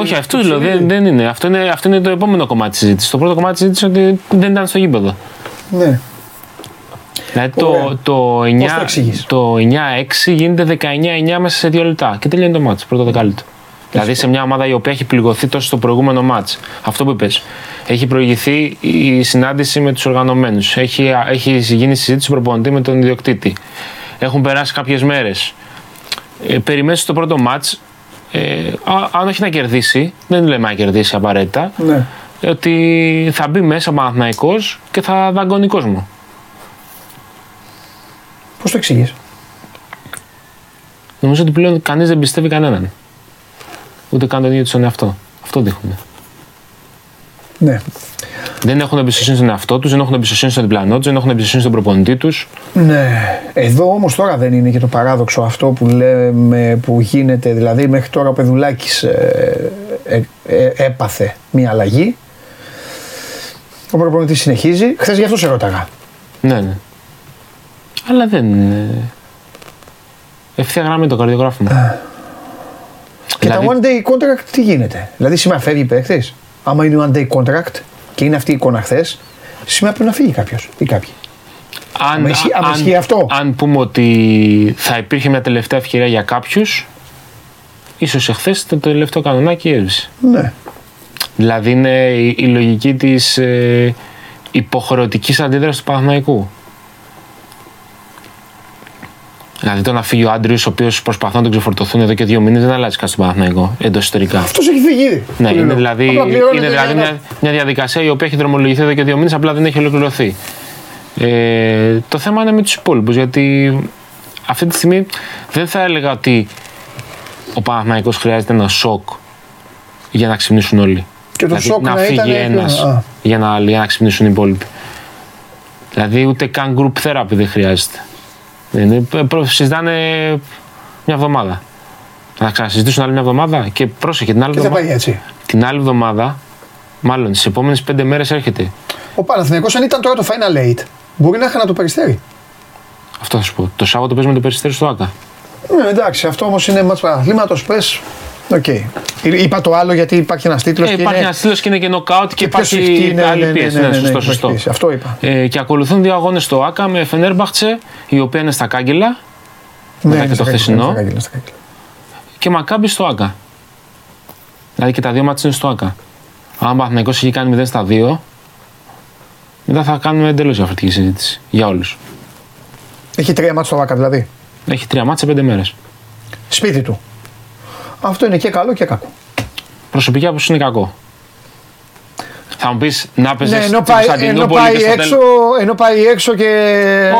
όχι, αυτό στο λέω, σωλήνι. δεν, δεν είναι. Αυτό, είναι. αυτό είναι το επόμενο κομμάτι της συζήτησης. Το πρώτο κομμάτι της συζήτησης είναι ότι δεν ήταν στο γήπεδο. ναι. Δηλαδή Ωραία. το, το, 9, Πώς το εξηγείς; το 9-6 γίνεται 19-9 μέσα σε δύο λεπτά και τελειώνει το μάτς, πρώτο δεκάλεπτο. Δηλαδή σε μια ομάδα η οποία έχει πληγωθεί τόσο στο προηγούμενο μάτς. Αυτό που είπες. Έχει προηγηθεί η συνάντηση με τους οργανωμένους. Έχει, έχει γίνει συζήτηση του προπονητή με τον ιδιοκτήτη. Έχουν περάσει κάποιες μέρες. Ε, περιμένεις στο πρώτο μάτς, ε, α- αν όχι να κερδίσει, δεν λέμε να κερδίσει απαραίτητα, ναι. ότι θα μπει μέσα ο Παναθηναϊκός και θα δαγκώνει κόσμο. Πώς το εξηγείς; Νομίζω ότι πλέον κανείς δεν πιστεύει κανέναν. Ούτε καν τον ίδιο τους τον εαυτό. Αυτό δείχνουν. Ναι. Δεν έχουν εμπιστοσύνη στον εαυτό τους, δεν έχουν εμπιστοσύνη στον διπλανό τους, δεν έχουν εμπιστοσύνη στον προπονητή τους. Ναι. Εδώ όμως τώρα δεν είναι και το παράδοξο αυτό που λέμε που γίνεται. Δηλαδή μέχρι τώρα ο Πεδουλάκης ε, ε, έπαθε μια αλλαγή. Ο προπονητής συνεχίζει. Χθες γι' αυτό σε ρώταγα. Ναι, ναι. Αλλά δεν είναι. Ευθεία γραμμή το καρδιογράφημα. Και Δηλαδή- τα one day contract τι γίνεται; Δηλαδή σήμερα φεύγει παίχτης; Άμα είναι one day contract και είναι αυτή η εικόνα χθες, σήμερα πρέπει να φύγει κάποιος ή κάποιοι. Αν, Άμα ισχύει- άμα ισχύει αυτό. αν πούμε ότι θα υπήρχε μια τελευταία ευκαιρία για κάποιους, ίσως εχθές το τελευταίο κανονάκι έσβησε. Ναι. Δηλαδή είναι η, η λογική της ε, υποχρεωτικής αντίδρασης του Παναθηναϊκού. Δηλαδή το να φύγει ο Άντριο, ο οποίος προσπαθούν να τον ξεφορτωθούν εδώ και δύο μήνες, δεν αλλάζει κάτι στον Παναθηναϊκό εντός ιστορικά. Αυτός έχει φύγει ήδη. Ναι, Του είναι λέω. δηλαδή, Απλά πληρώνεται είναι δηλαδή για να- μια, μια διαδικασία η οποία έχει δρομολογηθεί εδώ και δύο μήνες, απλά δεν έχει ολοκληρωθεί. Ε, το θέμα είναι με τους υπόλοιπους, γιατί αυτή τη στιγμή δεν θα έλεγα ότι ο Παναθηναϊκός χρειάζεται ένα σοκ για να ξυπνήσουν όλοι. Και το δηλαδή, σοκ να να φύγει ήταν- ένας Α. για να, για να ξυπνήσουν οι υπόλοιποι. Δηλαδή ούτε καν group therapy δεν χρειάζεται. Συζητάνε μια εβδομάδα. Θα ξανασυζητήσουν άλλη μια εβδομάδα και πρόσεχε την άλλη Και θα εβδομάδα. πάει έτσι. Την άλλη εβδομάδα, μάλλον τις επόμενες πέντε μέρες έρχεται. Ο Παναθηναϊκός αν ήταν τώρα το Final Eight, μπορεί να είχαν το περιστέρι. Αυτό θα σου πω. Το Σάββατο παίζουμε το Περιστέρι στο ΟΑΚΑ. Ναι, εντάξει, αυτό όμως είναι ματς πρωταθλήματος, πες. Οκ. Είπα το άλλο γιατί υπάρχει ένας τίτλος Ε, και υπάρχει είναι... ένας στήλο και είναι και νοκάουτ και, και πιο υπάρχει σφιχτή, ναι, άλλη ναι, ναι, πίεση. ναι, Ναι, ναι, ναι, σωστό, υπάρχει σωστό. πίεση. Αυτό είπα. Ε, και ακολουθούν δύο αγώνες στο ΟΑΚΑ με Φενέρμπαχτσε, η οποία είναι στα κάγκελα, Ναι, και είναι το στα χθεσινό. κάγκελα, είναι στα κάγκελα. και Μακάμπι στο ΟΑΚΑ. Δηλαδή και τα δύο ματς είναι στο ΟΑΚΑ. Αν ο Παναθηναϊκός έχει κάνει 0 στα 2, μετά θα κάνουμε εντελώς διαφορετική συζήτηση για όλους. Έχει τρία μάτς στο Βάκα δηλαδή. Έχει τρία μάτια σε πέντε μέρες. Σπίτι του. Αυτό είναι και καλό και κακό. Προσωπική άποψη είναι κακό. Θα μου πεις να παίζεις Ναι, ενώ στην πάει, ενώ Κωνσταντινούπολη πάει, και στο έξω, τέλο. ενώ πάει έξω και.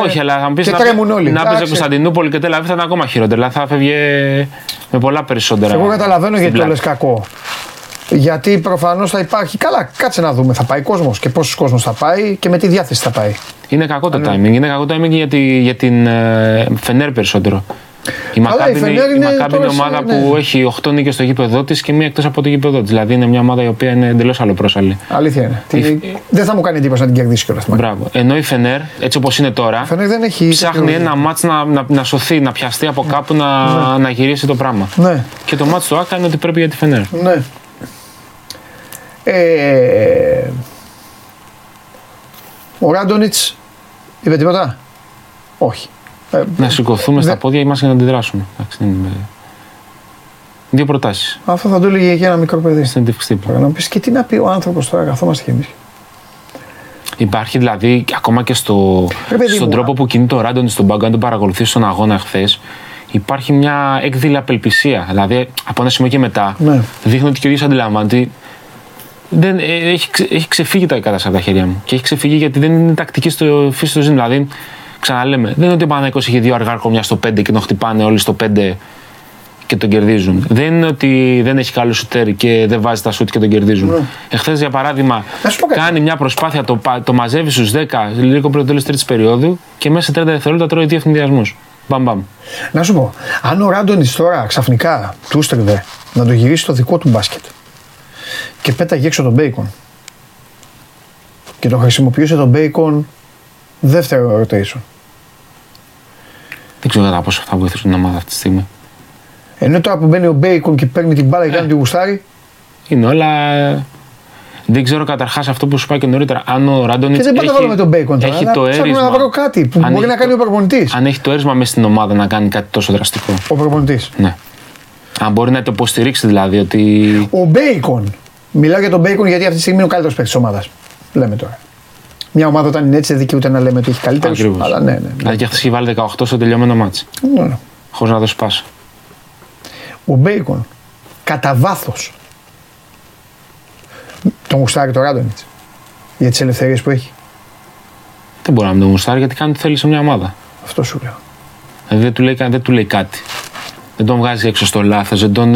Όχι, αλλά θα μου πεις και να, τρέμουν όλοι. να παίζεις Εντάξει. Κωνσταντινούπολη και Τελαβή θα ήταν ακόμα χειρότερα. Δηλαδή θα φεύγε με πολλά περισσότερα. Εγώ καταλαβαίνω στην γιατί το πλάτη. λες κακό. Γιατί προφανώς θα υπάρχει. Καλά, κάτσε να δούμε. Θα πάει κόσμος και πόσος κόσμος θα πάει και με τι διάθεση θα πάει. Είναι κακό το ναι. timing. Είναι κακό το timing για, τη, για την ε, Φενέρ περισσότερο. Η Καλά, Μακάμπι η είναι, Φενέρ η είναι Μακάμπι είναι τώρα σε- ομάδα ναι. που έχει 8 νίκες στο γήπεδο της και μία εκτός από το γήπεδο της. Δηλαδή είναι μια ομάδα η οποία είναι εντελώς αλλοπρόσαλη. Αλήθεια είναι. Τι- Δεν θα μου κάνει εντύπωση να την κερδίσει κιόλας. Μπράβο. Ενώ η Φενέρ, έτσι όπως είναι τώρα, Φενέρ δεν έχει. ψάχνει τέτοιο- ένα μάτς να, να, να σωθεί, να πιαστεί από κάπου να, να γυρίσει το πράγμα. Ναι, Και το μάτς του Άκα είναι ότι πρέπει για τη Φενέρ. ναι. Ε, ο Ράντονιτς είπε τίποτα; Όχι. Ε, Να σηκωθούμε στα δεν- πόδια μας για να αντιδράσουμε. Εντάξει, δεν είναι- Δύο προτάσεις. Αυτό θα το έλεγε και ένα μικρό παιδί. Στην εντεύξη τύπου. Πρέπει να πεις και τι να πει ο άνθρωπος τώρα, καθόμαστε κι εμείς. Υπάρχει δηλαδή ακόμα και στο, Ρε παιδί στον μου, τρόπο α- που κινείται ο Ράντονι στον πάγκο, αν τον παρακολουθείς στον αγώνα χθες, υπάρχει μια έκδηλη απελπισία. Δηλαδή από ένα σημείο και μετά Ναι. δείχνει ότι και ο ίδιος αντιλαμβάνεται ότι δεν, ε, έχει, ξε- έχει ξεφύγει τα κατάσταση από τα χέρια μου. Και έχει ξεφύγει γιατί δεν είναι τακτική στο φύση του ζήν. Δηλαδή, ξαναλέμε, δεν είναι ότι ο Παναγιώτο έχει δύο αργά κορμιά στο 5 και τον χτυπάνε όλοι στο 5 και τον κερδίζουν. Δεν είναι ότι δεν έχει καλό σουτέρ και δεν βάζει τα σουτ και τον κερδίζουν. Ναι. Εχθές, για παράδειγμα, Να σου πω κάτι. κάνει μια προσπάθεια, το, πα- το μαζεύει στους 10 λίγο πριν το τέλος τρίτης περίοδου και μέσα σε 30 δευτερόλεπτα τρώει δύο αιφνιδιασμούς. Μπαμ, μπαμ. Να σου πω, αν ο Ράντονιτς τώρα ξαφνικά του 'στριβε να το γυρίσει το δικό του μπάσκετ και πέταγε έξω τον Μπέικον και το χρησιμοποιούσε τον Μπέικον δεύτερο rotation. Δεν ξέρω κατά πόσο θα βοηθήσουν την ομάδα αυτή τη στιγμή. Ενώ τώρα που μπαίνει ο Μπέικον και παίρνει την μπάλα και κάνει ό,τι γουστάρει, Είναι όλα. Δεν ξέρω καταρχάς αυτό που σου είπα και νωρίτερα. Αν ο Ράντονιτς. και δεν πάω να βάλω με τον Μπέικον τώρα. Έχει αλλά το ψάχνω έρεισμα. να βρω κάτι που Αν μπορεί έχει να κάνει το- ο προπονητής. Αν έχει το έρεισμα μέσα στην ομάδα να κάνει κάτι τόσο δραστικό. Ο προπονητής. Ναι. Αν μπορεί να το υποστηρίξει δηλαδή ότι. Ο Μπέικον. Μιλάω για τον Μπέικον γιατί αυτή τη στιγμή είναι ο καλύτερος παίκτης της ομάδας. Λέμε τώρα. Μια ομάδα όταν είναι έτσι δεν δικαιούται να λέμε ότι έχει καλύτερους. Ακριβώς. Αλλά ναι, ναι. Δηλαδή και χθες έχει βάλει 18 στο τελειωμένο ματς. ναι, ναι. Χωρίς να δώσει πάσα. Ο Μπέικον κατά βάθος τον γουστάρει το Ράντονιτς για τις ελευθερίες που έχει. Δεν μπορεί να μην τον γουστάρει γιατί κάνει ό,τι θέλει σε μια ομάδα. Αυτό σου λέω. Δηλαδή δεν του λέει, κα- δεν του λέει κάτι. Δεν τον βγάζει έξω στο λάθος, δεν τον.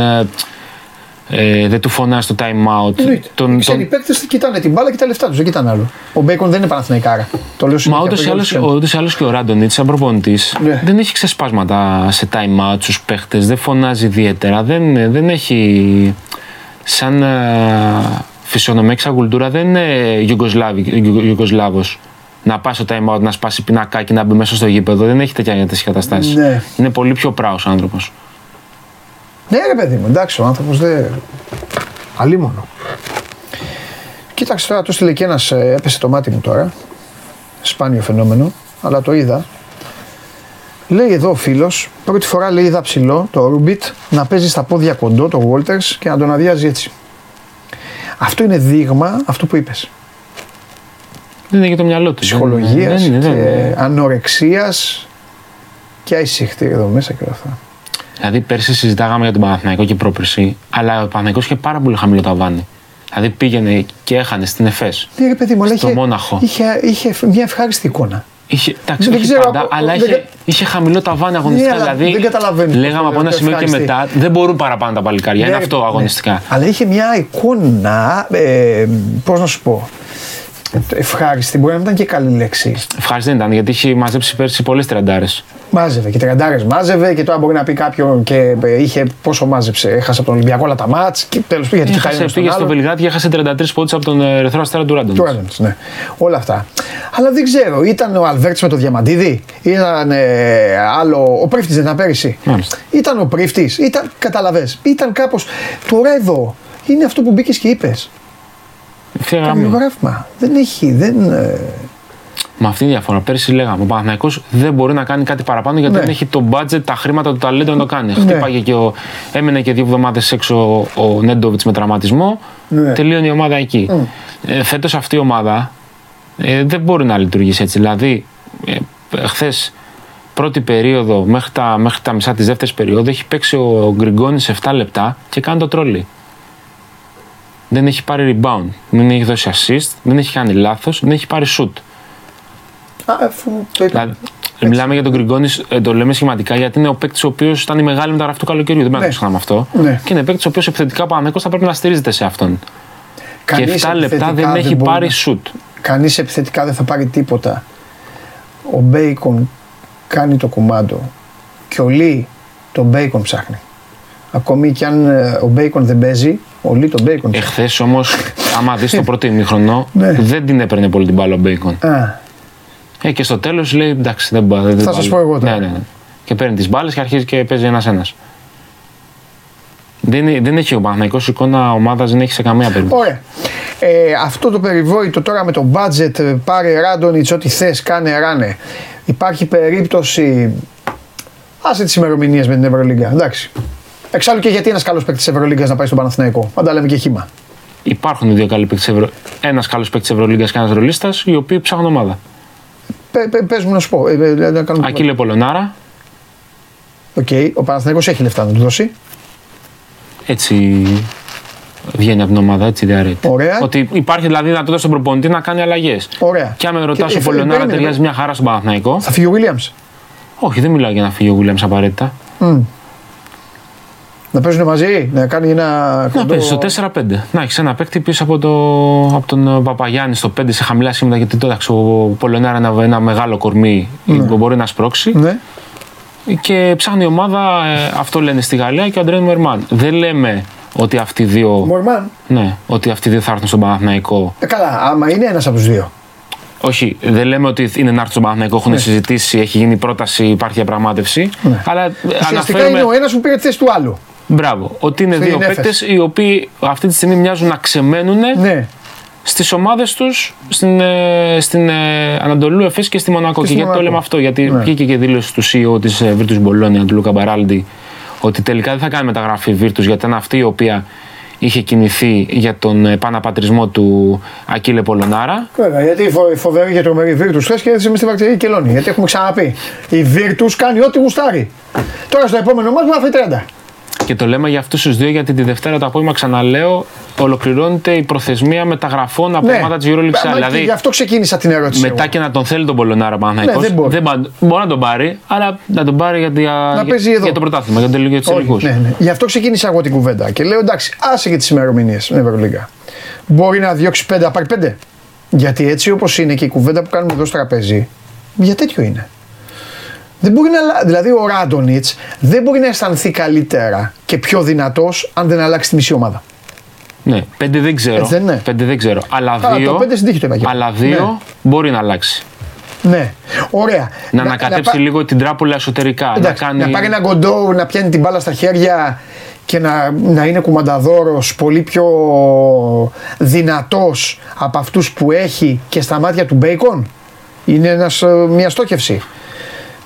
Ε, ε, δεν του φωνάζει το time out. Εννοείται. Τον, Οι ξένοι τον, παίκτες κοιτάνε την μπάλα και τα λεφτά τους. Δεν κοιτάνε άλλο. Ο Μπέικον δεν είναι Παναθηναϊκάρα. Το λέω Μα συνέχεια, ούτως το ή λέω άλλω στους ούτως ή άλλως και ο Ράντονιτς, σαν προπονητής, Ναι. δεν έχει ξεσπάσματα σε time out στους παίχτες, δεν φωνάζει ιδιαίτερα, δεν, δεν έχει. Σαν ε, φυσιονομία και σαν κουλτούρα δεν είναι Ιουγκοσλάβος. Να πάει στο time out, να σπάσει πινακάκι, να μπει μέσα στο γήπεδο. Δεν έχει τέτοια τέτοιες καταστάσεις. Ναι. Είναι πολύ πιο πράος άνθρωπος. Ναι, ρε παιδί μου, εντάξει, ο άνθρωπος δεν. Αλίμονο. Κοίταξε τώρα, το στείλε και ένας, έπεσε το μάτι μου τώρα. Σπάνιο φαινόμενο, αλλά το είδα. Λέει εδώ ο φίλος, πρώτη φορά λέει είδα ψηλό το Ρούμπιτ να παίζει στα πόδια κοντό το Walters και να τον αδειάζει έτσι. Αυτό είναι δείγμα αυτό που είπες. Δεν είναι για το μυαλό του. Ψυχολογίας Δεν είναι, δεν είναι. και ανορεξίας και αισυχτή εδώ μέσα και όλα αυτά. Δηλαδή, πέρσι συζητάγαμε για τον Παναθηναϊκό και πρόπερσι, αλλά ο Παναθηναϊκός είχε πάρα πολύ χαμηλό ταβάνι. Δηλαδή, πήγαινε και έχανε στην ΕΦΕΣ. Ναι, ρε παιδί μου, αλλά Στο είχε, Μόναχο. είχε, είχε μια ευχάριστη εικόνα. Είχε, εντάξει, Δεν όχι ξέρω, πάντα, από- αλλά δεν είχε, κα- είχε χαμηλό ταβάνι αγωνιστικά. Ναι, αλλά δηλαδή, δεν καταλαβαίνεις πώς λέγαμε το από ένα λέω, σημείο και ευχαριστή. μετά, δεν μπορούν παραπάνω τα παλικάρια. Είναι Ναι, αυτό ναι. αγωνιστικά. Αλλά είχε μια εικόνα, ε, πώς να σου πω, Ευχάριστη, μπορεί να μην ήταν και καλή λέξη. Ευχάριστη δεν ήταν γιατί είχε μαζέψει πέρσι πολλές τριαντάρες. Μάζευε και τριαντάρες μάζευε και τώρα μπορεί να πει κάποιον και ε, είχε πόσο μάζεψε. Έχασε από τον Ολυμπιακό όλα τα μάτς και τέλος πάντων γιατί Έχασε, πήγε στο Βελιγράδι και έχασε 33 πόντους από τον ε, Ερυθρό Αστέρα του Ράντον. Του Ράντονς, ναι. Όλα αυτά. Αλλά δεν ξέρω, ήταν ο Αλβέρτς με το Διαμαντίδη, ήταν ε, άλλο. Ο Πρίφτης δεν ήταν πέρυσι. Μάλιστα. Ήταν ο Πρίφτης, ήταν, καταλαβέ, ήταν κάπως. Τώρα εδώ είναι αυτό που μπήκες και είπες. Ευθεία γραμμή. Καμιογράφημα. Δεν έχει, δεν. ε, Με αυτή τη διαφορά. Πέρσι λέγαμε: Ο Παναθηναϊκός δεν μπορεί να κάνει κάτι παραπάνω γιατί Ναι. δεν έχει το budget, τα χρήματα, το ταλέντο να το κάνει. Χτύπαγε και ο, έμενε και δύο εβδομάδες έξω ο Νέντοβιτς με τραυματισμό. Ναι. Τελείωνε η ομάδα εκεί. Ε, Φέτος αυτή η ομάδα ε, δεν μπορεί να λειτουργήσει έτσι. Δηλαδή, ε, χθες πρώτη περίοδο μέχρι τα, μέχρι τα μισά της δεύτερης περίοδου έχει παίξει ο Γκριγκόνης 7 λεπτά και κάνει το τρόλι. Δεν έχει πάρει rebound, δεν έχει δώσει assist, δεν έχει κάνει λάθος, δεν έχει πάρει shoot. Α, αφού το είπα. Δηλαδή, μιλάμε για τον Γκριγκόνης, ε, το λέμε σχηματικά γιατί είναι ο παίκτης ο οποίος ήταν η μεγάλη μεταγραφή του καλοκαιριού. Δεν πρέπει να Ναι. το ξεχνάμε αυτό. Ναι. Και είναι παίκτης ο οποίος επιθετικά ο Παναγιώτο θα πρέπει να στηρίζεται σε αυτόν. Κανείς και 7 λεπτά επιθετικά δεν έχει μπορεί πάρει να- σουτ. Κανείς επιθετικά δεν θα πάρει τίποτα. Ο Μπέικον κάνει το κουμάντο και ο Λί τον Μπέικον ψάχνει. Ακόμη κι αν ε, ο Μπέικον δεν παίζει, ο Λί τον Μπέικον ψάχνει. Εχθές όμως, άμα δεις το πρώτο ημίχρονο, Ναι. δεν την έπαιρνε πολύ την μπάλα ο Μπέικον. Α, Ε, και στο τέλος λέει εντάξει, δεν μπορεί. Θα σας πω εγώ τώρα. Ναι, ναι, ναι. Και παίρνει τις μπάλες και αρχίζει και παίζει ένα-ένα. Δεν, είναι- δεν έχει ο Παναθηναϊκός εικόνα ομάδας, δεν έχει σε καμία περίπτωση. Ωραία. Ε, αυτό το περιβόητο τώρα με το budget, ε, πάρε Ράντονιτς, ό,τι θες, κάνε ράνε. Υπάρχει περίπτωση, άσε τις ημερομηνίες με την Ευρωλίγκα, εντάξει. Εξάλλου και γιατί ένας καλός παίκτης της Ευρωλίγκας να πάει στον Παναθηναϊκό. Πάντα λέμε και χύμα. Υπάρχουν δύο καλοί παίκτες Ευρω... Ένας καλός παίκτης Ευρωλίγκας και ένας ρολίστας, οι οποίοι ψάχνουν ομάδα. Πε, πε, πες μου να σου πω. Ε, ε, να κάνουμε... Ακίλε Πολωνάρα, Οκ, ο Παναθηναϊκός έχει λεφτά να του δώσει. έτσι βγαίνει από την ομάδα, έτσι διαρρέεται. Ωραία. Ότι υπάρχει δηλαδή δυνατότητα στον προπονητή να κάνει αλλαγές. Ωραία. Και αν με ρωτάς, Και- ο ε, Πολωνάρα περίμενε, ταιριάζει μια χαρά στον Παναθηναϊκό. Θα φύγει ο Williams. Όχι, δεν μιλάω για να φύγει ο Williams απαραίτητα. Να παίζουν μαζί, να κάνει ένα. Να κοντό- παίζει στο 4-5. Να έχεις ένα παίκτη πίσω από, το, από τον ε, Παπαγιάννη στο 5 σε χαμηλά σήματα. Γιατί τώρα ο Πολωνάρα είναι ένα, ένα μεγάλο κορμί που μπορεί να σπρώξει. Ναι. Και ψάχνει η ομάδα, ε, αυτό λένε στη Γαλλία και ο Αντρέν Μερμάν. Δεν λέμε ότι αυτοί οι δύο, Μορμάν. ναι, ότι αυτοί οι δύο θα έρθουν στον Παναθηναϊκό. Ε, καλά, άμα είναι ένας από τους δύο. Όχι, δεν λέμε ότι είναι να έρθουν στον Παναθηναϊκό, έχουν Ναι. συζητήσει, έχει γίνει πρόταση, υπάρχει διαπραγμάτευση. Αλλά ε, Ουσιαστικά αναφέρουμε. είναι ο ένας που πήρε τη θέση του άλλου. Μπράβο. Ότι είναι Στην δύο Έφες. παίκτες οι οποίοι αυτή τη στιγμή μοιάζουν να ξεμένουν Ναι. στις ομάδες τους στην, ε, στην ε, Ανατολού Εφές και στη Μονακό. Και Και, στη γιατί το Μονακό. λέμε αυτό, Γιατί Ναι. βγήκε και δήλωση του CEO της Virtus Bologna, του Λούκα Μπαράλντι, ότι τελικά δεν θα κάνει μεταγραφή Virtus γιατί ήταν αυτή η οποία είχε κινηθεί για τον επαναπατρισμό του Ακύλε Πολωνάρα. Βέβαια, γιατί η φο- η φοβερή και τρομερή Virtus χθε και έδειξε με στη Βακτηρία Κελώνη. Γιατί έχουμε ξαναπεί. Η Virtus κάνει ό,τι γουστάρει. Τώρα στο επόμενο μα μπορεί να φάει 30. Και το λέμε για αυτούς τους δύο γιατί τη Δευτέρα το απόγευμα, ξαναλέω, ολοκληρώνεται η προθεσμία μεταγραφών από ομάδα της EuroLeague. Μα- Δηλαδή, και Γι' αυτό ξεκίνησα την ερώτηση. μετά εγώ. και να τον θέλει τον Πολωνάρα Παναθηναϊκός, Ναι, δεν μπορεί. πα- μπορεί να τον πάρει, αλλά να τον πάρει για, για, παίζει εδώ. για το πρωτάθλημα, για, το, για τους Όχι, τελικούς. ναι, ναι. Γι' αυτό ξεκίνησα εγώ την κουβέντα και λέω εντάξει, άσε και τις ημερομηνίες στην Ευρωλίγκα. Μπορεί να διώξει πέντε, να πάρει πέντε. Γιατί έτσι όπως είναι και η κουβέντα που κάνουμε εδώ στο τραπέζι, για τέτοιο είναι. Δεν μπορεί να, αλλα- δηλαδή ο Ράντονιτς δεν μπορεί να αισθανθεί καλύτερα και πιο δυνατός αν δεν αλλάξει τη μισή ομάδα. Ναι, πέντε δεν ξέρω. Έτσι δεν είναι. Πέντε δεν ξέρω. Αλλά Καλά, δύο, το πέντε στην τύχη το είπα και εγώ. αλλά δύο Ναι. μπορεί να αλλάξει. Ναι, ωραία. Να, ανακατέψει πα- λίγο την τράπουλα εσωτερικά. Εντάξει, να, κάνει... να πάρει ένα κοντό, να πιάνει την μπάλα στα χέρια και να, να είναι κουμανταδόρος πολύ πιο δυνατός από αυτούς που έχει και στα μάτια του Μπέικον. Είναι ένας, ε, μια στόχευση.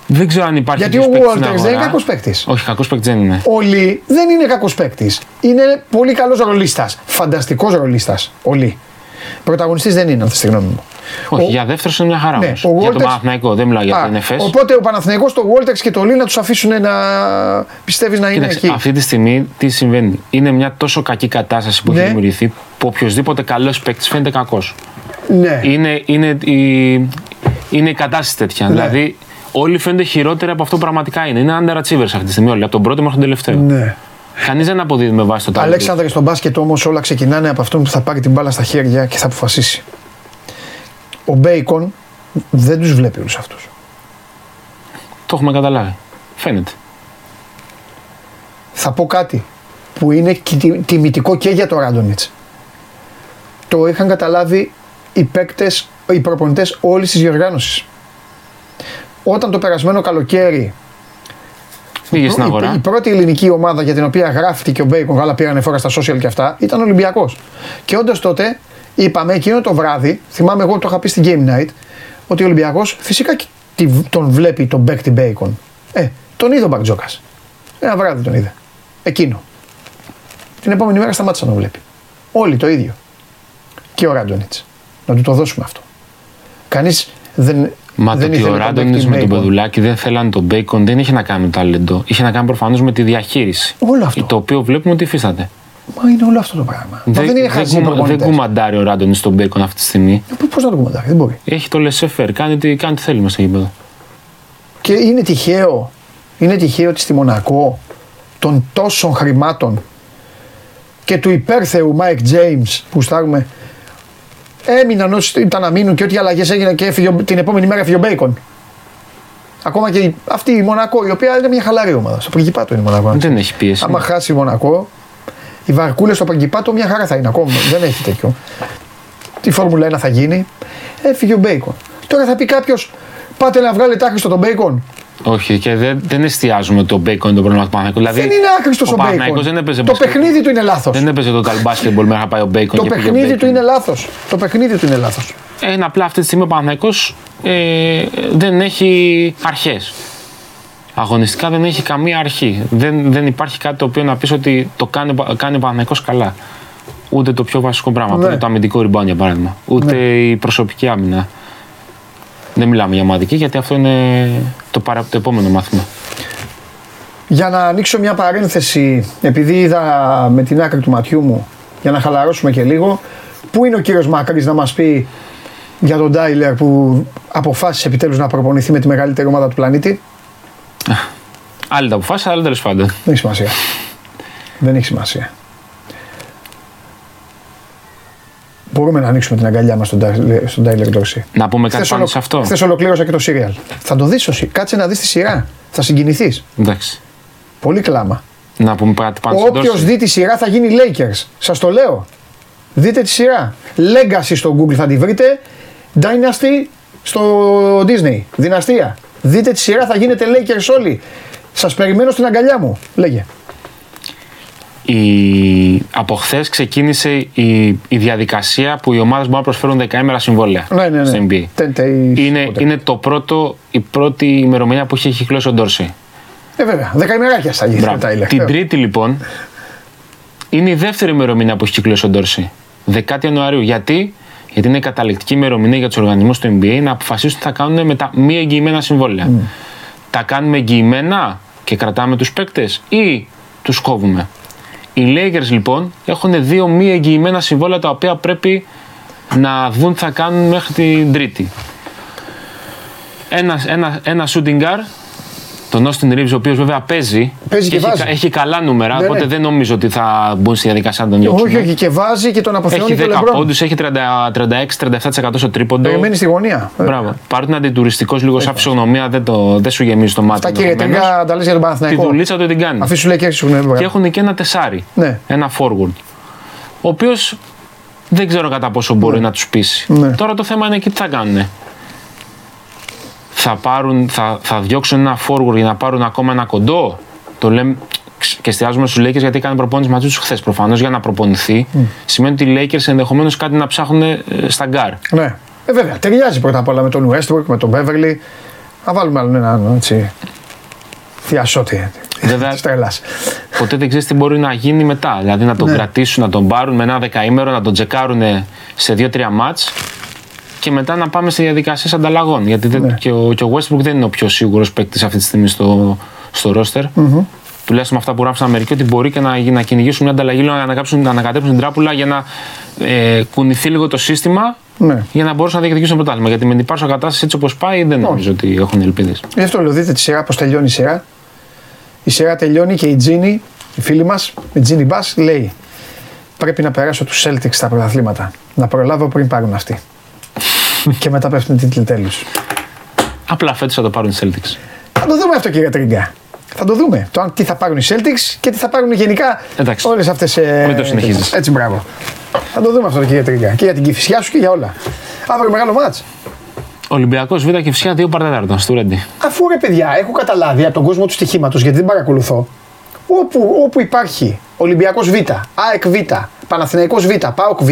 Δεν ξέρω αν υπάρχει Γιατί τέτοιος ο παίκτης στην Walters δεν είναι αγορά. κακός παίκτης. Όχι, κακός παίκτης δεν είναι. Ο Λί δεν είναι κακός παίκτης. Είναι πολύ καλός ρολίστας. Φανταστικός ρολίστας. Ο Λί. Πρωταγωνιστής δεν είναι, αυτή τη γνώμη μου. Όχι, Ο- για δεύτερο είναι μια χαρά. Ναι, όμως. ο Για τον Walters- Παναθηναϊκό, δεν μιλάω για Α, την ΕΦΕΣ. Οπότε ο Παναθηναϊκός, το Walters και το Λί να τους αφήσουν να πιστεύεις να είναι Κοίταξε, εκεί. αυτή τη στιγμή τι συμβαίνει. Είναι μια τόσο κακή κατάσταση που Ναι. έχει δημιουργηθεί που οποιοδήποτε καλός παίκτης φαίνεται κακός. Ναι. Είναι, είναι, η, είναι η κατάσταση τέτοια. Ναι. Δηλαδή, όλοι φαίνονται χειρότεροι από αυτό που πραγματικά είναι. Είναι underachievers αυτή τη στιγμή όλοι, από τον πρώτο μέχρι τον τελευταίο. ναι. Κανείς δεν αποδίδει με βάση το ταλέντο. του. Αλέξανδρε, στο μπάσκετ όμως όλα ξεκινάνε από αυτόν που θα πάρει την μπάλα στα χέρια και θα αποφασίσει. ο Μπέικον δεν τους βλέπει όλους αυτούς. Το έχουμε καταλάβει. Φαίνεται. Θα πω κάτι που είναι και τι- τιμητικό και για το Ράντονιτς. Το είχαν καταλάβει οι παίκτες, οι προπονητές όλης της διοργάνωσης. Όταν το περασμένο καλοκαίρι Πήγε στην η, αγορά. η πρώτη ελληνική ομάδα για την οποία γράφτηκε ο Μπέικον, αλλά πήρανε φόρα στα social και αυτά, ήταν ο Ολυμπιακός. Και όντως τότε είπαμε εκείνο το βράδυ, θυμάμαι εγώ το είχα πει στην Game Night, ότι ο Ολυμπιακός φυσικά και τη- τον βλέπει τον παίκτη Μπέικον. Ε, τον είδε ο Μπαρτζώκας. Ένα βράδυ τον είδε. Εκείνο. Την επόμενη μέρα σταμάτησε να τον βλέπει. Όλοι το ίδιο. Και ο Ράντονιτς. Να του το δώσουμε αυτό. Κανείς δεν. Μα δεν το ότι ήθελε ο τον Ράντονιτ παίκτη με τον Bacon. Πεδουλάκη δεν θέλανε τον Μπέικον δεν είχε να κάνει με το ταλέντο. Είχε να κάνει προφανώς με τη διαχείριση. Όλο αυτό. Το οποίο βλέπουμε ότι υφίσταται. Μα είναι όλο αυτό το πράγμα. Μα δεν είναι χαζί κουμα- δεν κουμαντάρει ο Ράντονιτς τον Μπέικον αυτή τη στιγμή. Πώς να το κουμαντάρει, δεν μπορεί. Έχει το laissez-faire. Κάνει, τι- κάνει τι θέλει μέσα στο γήπεδο. Και είναι τυχαίο, είναι τυχαίο ότι στη Μονακό των τόσων χρημάτων και του υπέρθεου Mike James που γουστάρουμε έμειναν όσοι ήταν να μείνουν και ό,τι αλλαγές έγιναν και έφυγε, ο- την επόμενη μέρα έφυγε ο Μπέικον. Ακόμα και η- αυτή η Μονακό, η οποία είναι μια χαλαρή ομάδα. Στο Πριγκιπάτο είναι η Μονακό. Δεν έχει πίεση. Άμα χάσει η Μονακό, οι βαρκούλες στο Πριγκιπάτο μια χαρά θα είναι ακόμα. δεν έχει τέτοιο. Τι Φόρμουλα 1 θα γίνει. Έφυγε ο Μπέικον. Τώρα θα πει κάποιος, πάτε να βγάλετε άχρηστο τον Μπέικον. Όχι, και δεν, δεν εστιάζουμε το Μπέικον είναι το πρόβλημα του Παναθηναϊκού. Δηλαδή, δεν είναι άχρηστο ο, ο Παναθηναϊκός Μπέικον. δεν έπαιζε το μπασκετ. παιχνίδι του είναι λάθος. Δεν έπαιζε το μπάσκετμπολ μέχρι να πάει ο Μπέικον. Το και πήγε ο παιχνίδι του Μπέικον. είναι λάθος. Το παιχνίδι του είναι λάθος. Είναι απλά αυτή τη στιγμή ο Παναθηναϊκός ε, δεν έχει αρχές. Αγωνιστικά δεν έχει καμία αρχή. Δεν, δεν υπάρχει κάτι το οποίο να πεις ότι το κάνει, κάνει ο Παναθηναϊκός καλά. Ούτε το πιο βασικό πράγμα, που Ναι. είναι το αμυντικό rebound για παράδειγμα. Ούτε η προσωπική άμυνα. Δεν μιλάμε για ομαδική γιατί αυτό είναι το, παρα, το επόμενο μάθημα. Για να ανοίξω μια παρένθεση, επειδή είδα με την άκρη του ματιού μου, για να χαλαρώσουμε και λίγο, πού είναι ο κύριος Μακρύς να μας πει για τον Τάιλερ που αποφάσισε επιτέλους να προπονηθεί με τη μεγαλύτερη ομάδα του πλανήτη; Άλλη τα αποφάσισα, αλλά τέλος πάντων. Δεν έχει σημασία. Δεν έχει σημασία. Μπορούμε να ανοίξουμε την αγκαλιά μας στον Τάιλερ- στον Τάιλερ Ντόρση. Να πούμε κάτι Χθες πάνω ολο- σε αυτό. χθες ολοκλήρωσα και το σύριαλ. Θα το δεις εσύ. Κάτσε να δεις τη σειρά. Θα συγκινηθείς. Εντάξει. Πολύ κλάμα. Να πούμε κάτι πάνω στον Όποιος Dorsey. δει τη σειρά θα γίνει Lakers. Σας το λέω. Δείτε τη σειρά. Legacy στο Google θα τη βρείτε. Dynasty στο Disney. Δυναστεία. Δείτε τη σειρά, θα γίνετε Lakers όλοι. Σας περιμένω στην αγκαλιά μου. Λέγε. Η... από χθες ξεκίνησε η... η διαδικασία που οι ομάδες μπορούν να προσφέρουν δεκαήμερα συμβόλαια Ναι, ναι, ναι. στο NBA. Ten days, Είναι, whatever. είναι το πρώτο, η πρώτη ημερομηνία που έχει κυκλώσει ο Ντόρση. Ε, βέβαια. Δεκαημεράκια θα γίνει Μπράβο. τα Tyler. Την Τρίτη λοιπόν είναι η δεύτερη ημερομηνία που έχει κυκλώσει ο Ντόρση. 10 Ιανουαρίου. Γιατί; Γιατί είναι η καταληκτική ημερομηνία για τους οργανισμούς του NBA να αποφασίσουν τι θα κάνουν με τα μη εγγυημένα συμβόλαια. Τα κάνουμε εγγυημένα και κρατάμε τους παίκτες ή τους κόβουμε; Οι Lakers λοιπόν έχουν δύο μη εγγυημένα συμβόλαια τα οποία πρέπει να δουν τι θα κάνουν μέχρι την Τρίτη. Ένα, ένα, ένα shooting guard, τον Austin Reeves, ο οποίος βέβαια παίζει, Παίζει και έχει, βάζει. κα- έχει καλά νούμερα, Ναι, οπότε ναι. δεν νομίζω ότι θα μπουν στη διαδικασία να τον διώξουν. Όχι, όχι, και βάζει και τον αποθεώνει Έχει και ο 10 Λεμπρόν. πόντους, έχει 36-37% στο τρίποντο. Περιμένει στη γωνία. Μπράβο. Παρότι είναι αντιτουριστικός λίγο σαν φυσιογνωμία, δεν, το, δεν σου γεμίζει το μάτι. Τα κύριε ενδεχομένως. τελικά τα λες για τον Τη Παναθηναϊκό. δουλίτσα του την κάνει. Αφήσου λέει και έξω. Ναι, Και έχουν και ένα τεσάρι. Ναι. Ένα forward. Ο οποίος δεν ξέρω κατά πόσο μπορεί να τους πείσει. Ναι. Τώρα το θέμα είναι εκεί τι θα κάνουν. Θα, πάρουν, θα, θα διώξουν ένα forward για να πάρουν ακόμα ένα κοντό. Το λέμε και εστιάζουμε στους Lakers γιατί έκανε προπόνηση μαζί τους χθες. Προφανώς για να προπονηθεί σημαίνει ότι οι Lakers ενδεχομένως κάτι να ψάχνουν ε, στα γκάρ. Ναι. Ε, βέβαια, ταιριάζει πρώτα απ' όλα με τον Westbrook, με τον Beverly. Να βάλουμε άλλον έναν έτσι. θιασώτη. Βέβαια, Της τρελά. ποτέ δεν ξέρεις τι μπορεί να γίνει μετά. Δηλαδή να τον Ναι. κρατήσουν, να τον πάρουν με ένα δεκαήμερο, να τον τσεκάρουν σε δύο-τρία μάτς και μετά να πάμε σε διαδικασίες ανταλλαγών. Γιατί δεν- Ναι. και, ο, και ο Westbrook δεν είναι ο πιο σίγουρος παίκτης αυτή τη στιγμή στο, στο roster. Τουλάχιστον με αυτά που γράφουν στην Αμερική, ότι μπορεί και να, να κυνηγήσουν μια ανταλλαγή, λίγο να, ανακάψουν, να ανακατέψουν την τράπουλα για να ε, κουνηθεί λίγο το σύστημα Ναι. για να μπορούσαν να διεκδικήσουν το πρωτάθλημα. Γιατί με την υπάρχουσα κατάσταση έτσι όπως πάει, δεν νομίζω ότι έχουν ελπίδες. Γι' αυτό λέω, δείτε τη σειρά πώς τελειώνει η σειρά. Η σειρά τελειώνει και η Τζίνι, η φίλη μας, η Τζίνι Μπα, λέει: Πρέπει να περάσω τους Celtics στα πρωταθλήματα. Να προλάβω πριν πάρουν αυτοί. και μετά πέφτουν τίτλοι τέλου. Απλά φέτος θα το πάρουν οι Celtics. Θα το δούμε αυτό κύριε Τρίγκα. Θα το δούμε. Το αν τι θα πάρουν οι Celtics και τι θα πάρουν γενικά Εντάξει. όλες αυτές. Ε, Μην το συνεχίζεις. Έτσι, μπράβο. Θα το δούμε αυτό κύριε Τρίγκα. Και για την κυφισιά σου και για όλα. Αύριο μεγάλο μάτς. Ολυμπιακός Β και φυσικά 2 παρατέταρτο στο Ρέντι. Αφού ρε παιδιά, έχω καταλάβει από τον κόσμο του στοιχήματος γιατί δεν παρακολουθώ. Όπου, όπου υπάρχει Ολυμπιακός Β, ΑΕΚ Β, Παναθηναϊκός Β, ΠΑΟΚ Β,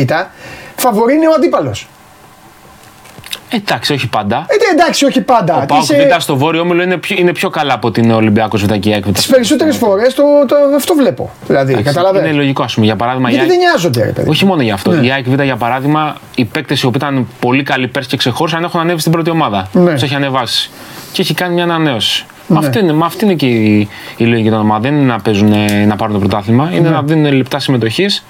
φαβορεί είναι ο αντίπαλος. Εντάξει, όχι πάντα. Ε, εντάξει, όχι πάντα. Ο Τις Πάοκ σε- Β στο βόρειο όμιλο είναι πιο, είναι πιο καλά από την Ολυμπιακός Β και η ΑΕΚ Β. Τις περισσότερες φορές το, το, αυτό βλέπω. Δηλαδή, Είναι καταλαβαίνω. λογικό, ας πούμε. Για παράδειγμα, η Γιατί ΑΕΚ- δεν νοιάζονται, ρε παιδί. Όχι μόνο για αυτό. Ναι. Η ΑΕΚ Β, για παράδειγμα, οι παίκτες οι οποίοι ήταν πολύ καλοί πέρσι και ξεχώρισαν έχουν ανέβει στην πρώτη ομάδα. Ναι. Τους έχει ανεβάσει. Και έχει κάνει μια ανανέωση. Αυτή, είναι, μα αυτή είναι και η, η λογική των ομάδων. Δεν είναι να, παίζουν, ε, να πάρουν το πρωτάθλημα. Είναι Ναι. να δίνουν λεπτά συμμετοχής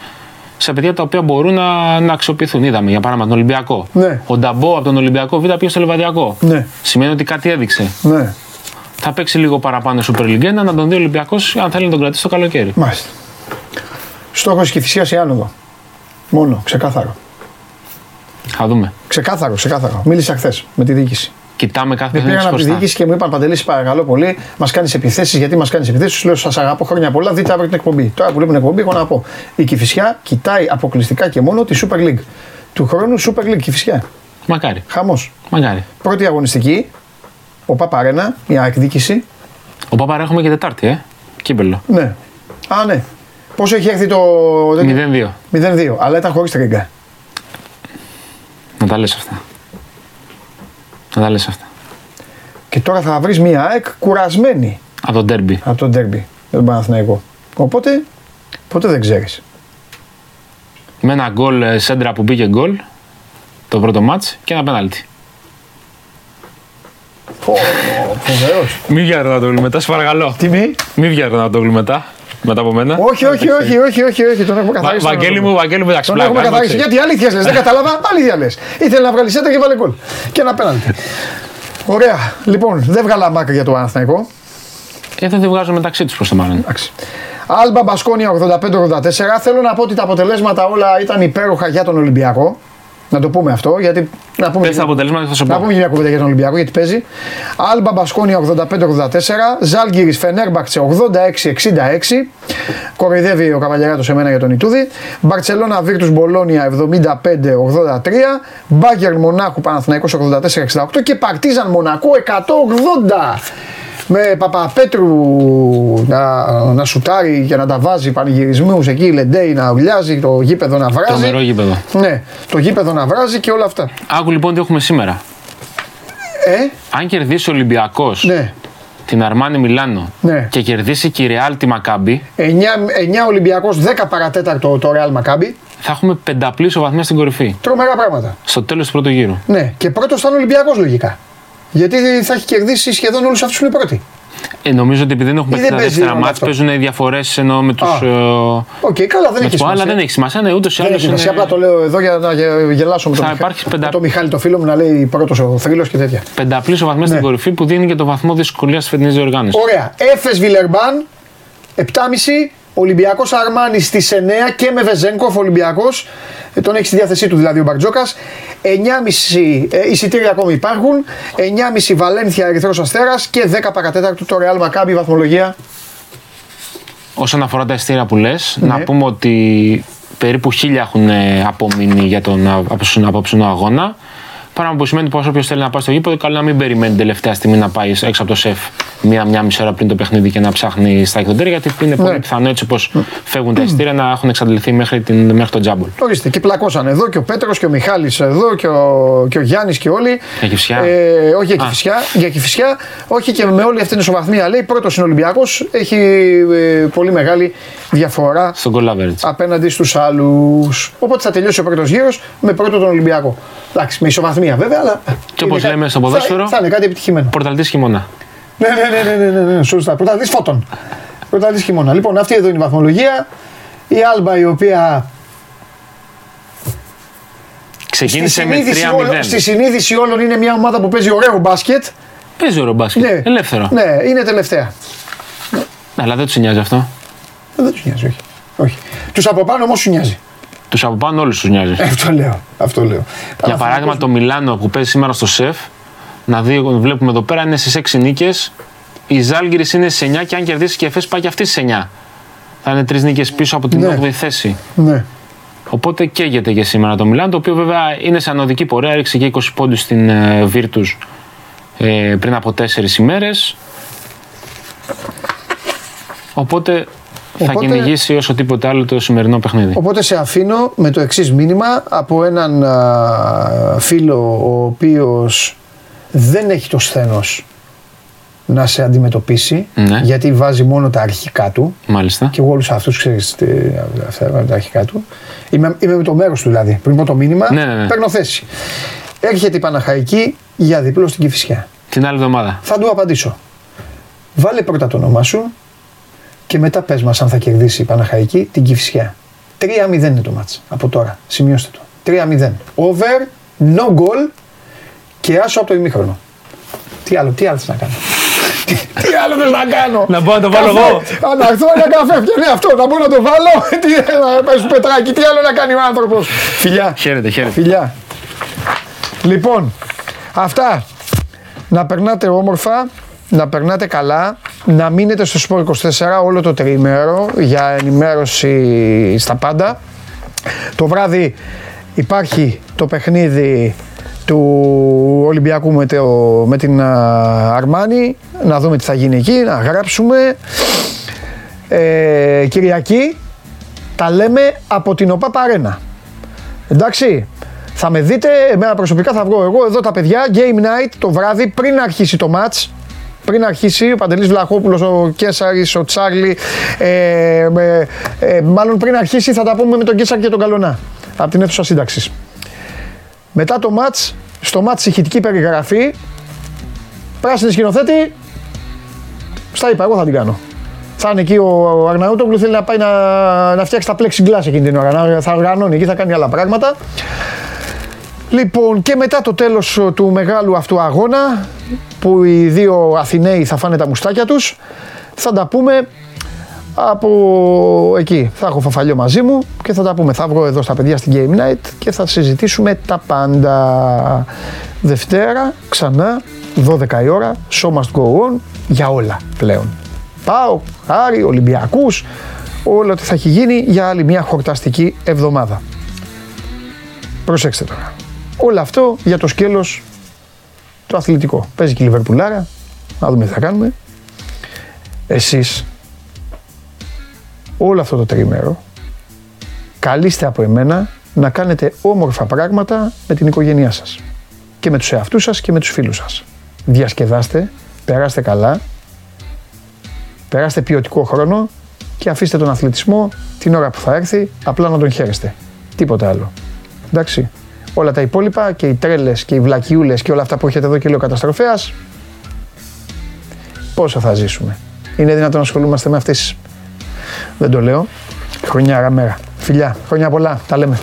σε παιδιά τα οποία μπορούν να, να αξιοποιηθούν. Είδαμε για παράδειγμα τον Ολυμπιακό. Ναι. Ο Νταμπό από τον Ολυμπιακό Β πήγε στο Λεβαδιακό. Ναι. Σημαίνει ότι κάτι έδειξε. Ναι, Θα παίξει λίγο παραπάνω Super League 1 να τον δει ο Ολυμπιακός αν θέλει να τον κρατήσει το καλοκαίρι. μάλιστα. Στόχος και θυσίας η άνοδο. Μόνο, ξεκάθαρο. Θα δούμε. Ξεκάθαρο, ξεκάθαρο. Μίλησα χθες με τη διοίκηση. Κοιτάμε κάθε Με πήγαν παιχνίδι από τη χωριστά. διοίκηση και μου είπαν Παντελής, σε παρακαλώ πολύ, μας κάνεις επιθέσεις. Γιατί μας κάνεις επιθέσεις, του λέω Σας αγαπώ χρόνια πολλά, δείτε αύριο την εκπομπή. Τώρα που βλέπουν την εκπομπή, έχω να πω. Η Κυφυσιά κοιτάει αποκλειστικά και μόνο τη Super League. Του χρόνου Super League Κυφυσιά. Μακάρι. Χαμός. Μακάρι. Πρώτη αγωνιστική, ο Παπαρένα, μια εκδίκηση. Ο Παπάρα έχουμε και Τετάρτη, ε. Κύπελο. Ναι. Α, ναι. Πόσο έχει έρθει το. 0-2. 0-2, αλλά ήταν χωρίς τρίγκα. Να τα λες αυτά. Να τα λες αυτά. Και τώρα θα βρεις μια ΑΕΚ κουρασμένη Από το ντέρμπι. από τον Ντέρμπι, τον Παναθηναϊκό. Οπότε, ποτέ δεν ξέρεις. Με ένα γκολ ε, σέντρα που μπήκε γκολ το πρώτο μάτς και ένα πέναλτι. Φοβερός. Μη βγει Ρονατόγλου μετά, σε παρακαλώ. Τι μη; Μη βγει Ρονατόγλου μετά. Μετά από μένα. Όχι, όχι, όχι, όχι, όχι, όχι, τον έχουμε Βα- καθαρίσει. τον Βαγγέλη έχουμε. μου, Βαγγέλη μου, εντάξει, Τον πλάκα, έχουμε άμα καθαρίσει. ξέρεις. Γιατί αλήθεια λες, δεν κατάλαβα, αλήθεια λες. Ήθελε να βγάλει σέντα και βάλε γκολ. Και ένα πέναλτι. Ωραία. Λοιπόν, δεν βγάλα μάκρυ για το Παναθηναϊκό. Εδώ δεν βγάζω μεταξύ τους προ το μάλλον. Εντάξει. Άλμπα Μπασκόνια 85-84. Θέλω να πω ότι τα αποτελέσματα όλα ήταν υπέροχα για τον Ολυμπιακό. Να το πούμε αυτό, γιατί. Να πούμε, Πες τα αποτελέσματα και θα σου να πω. πούμε και μια κουβέντα για τον Ολυμπιακό, γιατί παίζει. Άλμπα Μπασκόνια 85-84. Ζάλγκυρης Φενέρμπαξε 86-66. Κοροϊδεύει ο Καβαλιαράτος σε μένα για τον Ιτούδη. Μπαρσελόνα Βίρτους Μπολόνια 75-83. Μπάγκερ Μονάχου Παναθηναϊκός 84-68. Και Παρτίζαν Μονακό 180. Με Παπαπέτρου να, να σουτάρει και να τα βάζει πανηγυρισμούς εκεί, η Λεντέι να ουλιάζει, το γήπεδο να βράζει. Τρομερό γήπεδο. Ναι, το γήπεδο να βράζει και όλα αυτά. Άκου λοιπόν τι έχουμε σήμερα. Ε, Αν κερδίσει ο Ολυμπιακός ναι. την Αρμάνι Μιλάνο Ναι. και κερδίσει και η Ρεάλ τη Μακάμπη, 9, 9 Ολυμπιακός, 10 παρατέταρτο το Real Maccabi. θα έχουμε πενταπλή ισοβαθμία στην κορυφή. Τρομερά πράγματα. Στο τέλος του πρώτου γύρου. Ναι, και πρώτος θα είναι Ολυμπιακός λογικά. Γιατί θα έχει κερδίσει σχεδόν όλους αυτούς που είναι πρώτοι. Ε, νομίζω ότι επειδή δεν έχουν Ή παίξει δεν τα παίζει δεύτερα ρόλο μάτς, αυτό. παίζουν διαφορές ενώ με τους. Α. Οκ, καλά, δεν έχει σημασία. αλλά δεν έχει σημασία, ναι, ούτως ή Δεν άλλως. έχει σημασία, απλά το λέω εδώ για να γε- γελάσω με τον, Θα Μιχα... υπάρχει πεντα- με τον Μιχάλη το φίλο μου να λέει πρώτος ο θρύλος και τέτοια. Πενταπλής ισοβαθμία Ναι. στην κορυφή που δίνει και το βαθμό δυσκολίας της φετινής διοργάνωσης. Ωραία. Έφες Βιλερμπάν, 7,5. Ολυμπιακός Αρμάνι στις 9 και με Βεζένκοφ Ολυμπιακός. Τον έχεις στη διάθεσή του δηλαδή ο Μπαρτζόκας. 9,5 ε, εισιτήρια ακόμη υπάρχουν. 9,5 Βαλένθια Ερυθρός Αστέρας και 10 παρά τέταρτο το Real Maccabi βαθμολογία. Όσον αφορά τα ειστήρια που λες, Ναι. να πούμε ότι περίπου χίλια έχουν ε, απομείνει για τον α- απόψινο- απόψινο αγώνα. Πράγμα που σημαίνει πω όποιο θέλει να πάει στο γήπεδο, καλό να μην περιμένει την τελευταία στιγμή να πάει έξω από το σεφ μία-μία μισή ώρα πριν το παιχνίδι και να ψάχνει στα εκδοτήρια. Γιατί είναι πολύ Ναι. πιθανό έτσι όπω φεύγουν τα ειστήρια να έχουν εξαντληθεί μέχρι, την, μέχρι τον τζάμπολ. Ορίστε, και πλακώσαν εδώ και ο Πέτρος και ο Μιχάλης εδώ και ο, και ο Γιάννης και όλοι. Για Κηφισιά. Ε, όχι για Α. Κηφισιά, για Κηφισιά, όχι και με όλη αυτή την ισοβαθμία λέει. Πρώτος είναι ο Ολυμπιακός, έχει ε, πολύ μεγάλη διαφορά Στον goal average. απέναντι στους άλλους. Οπότε θα τελειώσει ο πρώτος γύρος με πρώτο τον Ολυμπιακό. Εντάξει, με ισοβαθμία βέβαια, αλλά. Και όπως είναι κα- λέμε στο θα- ποδόσφαιρο- Θα, είναι κάτι επιτυχημένο. Πορταλτής χειμώνα. Ναι, ναι, ναι, ναι, ναι, ναι, ναι σωστά. Πρωταθλητή φώτων. Πρωταθλητή χειμώνα. Λοιπόν, αυτή εδώ είναι η βαθμολογία. Η Άλμπα η οποία Ξεκίνησε στη με συνείδηση, 3-0. όλων, στη συνείδηση όλων είναι μια ομάδα που παίζει ωραίο μπάσκετ. Παίζει ωραίο μπάσκετ. Ναι. Ελεύθερο. Ναι, είναι τελευταία. Αλλά δεν τους νοιάζει αυτό. Ε, Δεν τους νοιάζει, όχι. όχι. Τους από πάνω όμως σου νοιάζει. Του από πάνω όλους τους νοιάζει. Ε, Αυτό λέω. Αυτό λέω. Για παράδειγμα, το Μιλάνο που παίζει σήμερα στο σεφ, να δει, βλέπουμε εδώ πέρα είναι στις 6 νίκες. Η Ζάλγκη είναι στι 9 και αν κερδίσει και η Εφές πάει και αυτή στι 9. Θα είναι τρεις νίκες πίσω από την Ναι. 8η θέση. Ναι. Οπότε καίγεται και σήμερα το Μιλάν, το οποίο βέβαια είναι σε ανωδική πορεία. Έριξε και 20 πόντους στην ε, Virtus ε, πριν από 4 ημέρες. Οπότε θα Οπότε- κυνηγήσει όσο τίποτε άλλο το σημερινό παιχνίδι. Οπότε σε αφήνω με το εξής μήνυμα από έναν α, φίλο ο οποίος δεν έχει το σθένος να σε αντιμετωπίσει Ναι. γιατί βάζει μόνο τα αρχικά του Μάλιστα. και εγώ όλους αυτούς ξέρεις τι, αυτά είναι τα αρχικά του είμαι, είμαι με το μέρος του δηλαδή πριν πω το μήνυμα Ναι, ναι, ναι. παίρνω θέση έρχεται η Παναχαϊκή για διπλό στην Κηφισιά Την άλλη εβδομάδα. θα του απαντήσω βάλε πρώτα το όνομά σου και μετά πες μας αν θα κερδίσει η Παναχαϊκή την Κηφισιά 3-0 είναι το μάτς από τώρα, σημειώστε το 3-0, over, no goal και άσο από το ημίχρονο τι άλλο, τι άλλο θες να κάνω; Τι, τι άλλο θες να κάνω; Να μπορώ να το βάλω Καφέ. εγώ. Α, να έρθω ένα καφέ και ναι αυτό, να μπορώ να το βάλω τι να πες πετράκι, τι άλλο να κάνει ο άνθρωπος; Φιλιά Χαίρετε, χαίρετε. Φιλιά. Λοιπόν, αυτά. Να περνάτε όμορφα, να περνάτε καλά, να μείνετε στο Sport 24 όλο το τριήμερο για ενημέρωση στα πάντα. Το βράδυ υπάρχει το παιχνίδι του Ολυμπιακού με, το, με την α, Αρμάνη, να δούμε τι θα γίνει εκεί, να γράψουμε. Ε, Κυριακή τα λέμε από την ΟΠΑ Παρένα. Εντάξει, θα με δείτε, εμένα προσωπικά θα βγω εγώ εδώ τα παιδιά, Game Night το βράδυ πριν αρχίσει το match. Πριν αρχίσει ο Παντελής Βλαχόπουλος, ο Κέσαρης, ο Τσάρλι, ε, ε, ε, μάλλον πριν αρχίσει θα τα πούμε με τον Κέσαρη και τον Καλονά, από την αίθουσα σύνταξης. Μετά το match, στο match ηχητική περιγραφή, πράσινη σκηνοθέτη, στα είπα, εγώ θα την κάνω. Θα είναι εκεί ο Αρναούτογλου, θέλει να πάει να, να φτιάξει τα plexiglass εκείνη την ώρα. Να, θα οργανώνει εκεί, θα κάνει άλλα πράγματα. Λοιπόν, και μετά το τέλος ε, του μεγάλου αυτού αγώνα, που οι δύο Αθηναίοι θα φάνε τα μουστάκια τους, θα τα πούμε από εκεί. Θα έχω φαφαλιό μαζί μου και θα τα πούμε. Θα βγω εδώ στα παιδιά στην Game Night και θα συζητήσουμε τα πάντα. Δευτέρα, ξανά, 12 η ώρα, show must go on, για όλα πλέον. Πάω, Άρη, Ολυμπιακούς, όλα ό,τι θα έχει γίνει για άλλη μια χορταστική εβδομάδα. Προσέξτε τώρα. Όλο αυτό για το σκέλος το αθλητικό. Παίζει και η Λιβερπουλάρα, να δούμε τι θα κάνουμε. Εσείς όλο αυτό το τριμέρο καλείστε από εμένα να κάνετε όμορφα πράγματα με την οικογένειά σας και με τους εαυτούς σας και με τους φίλους σας. Διασκεδάστε, περάστε καλά, περάστε ποιοτικό χρόνο και αφήστε τον αθλητισμό την ώρα που θα έρθει απλά να τον χαίρεστε. Τίποτα άλλο. Εντάξει. Όλα τα υπόλοιπα και οι τρέλες και οι βλακιούλες και όλα αυτά που έχετε εδώ και λέει ο καταστροφέας πόσο θα ζήσουμε; Είναι δυνατόν να ασχολούμαστε με αυτές; Δεν το λέω. Χρονιά μέρα. Φιλιά, χρόνια πολλά. Τα λέμε.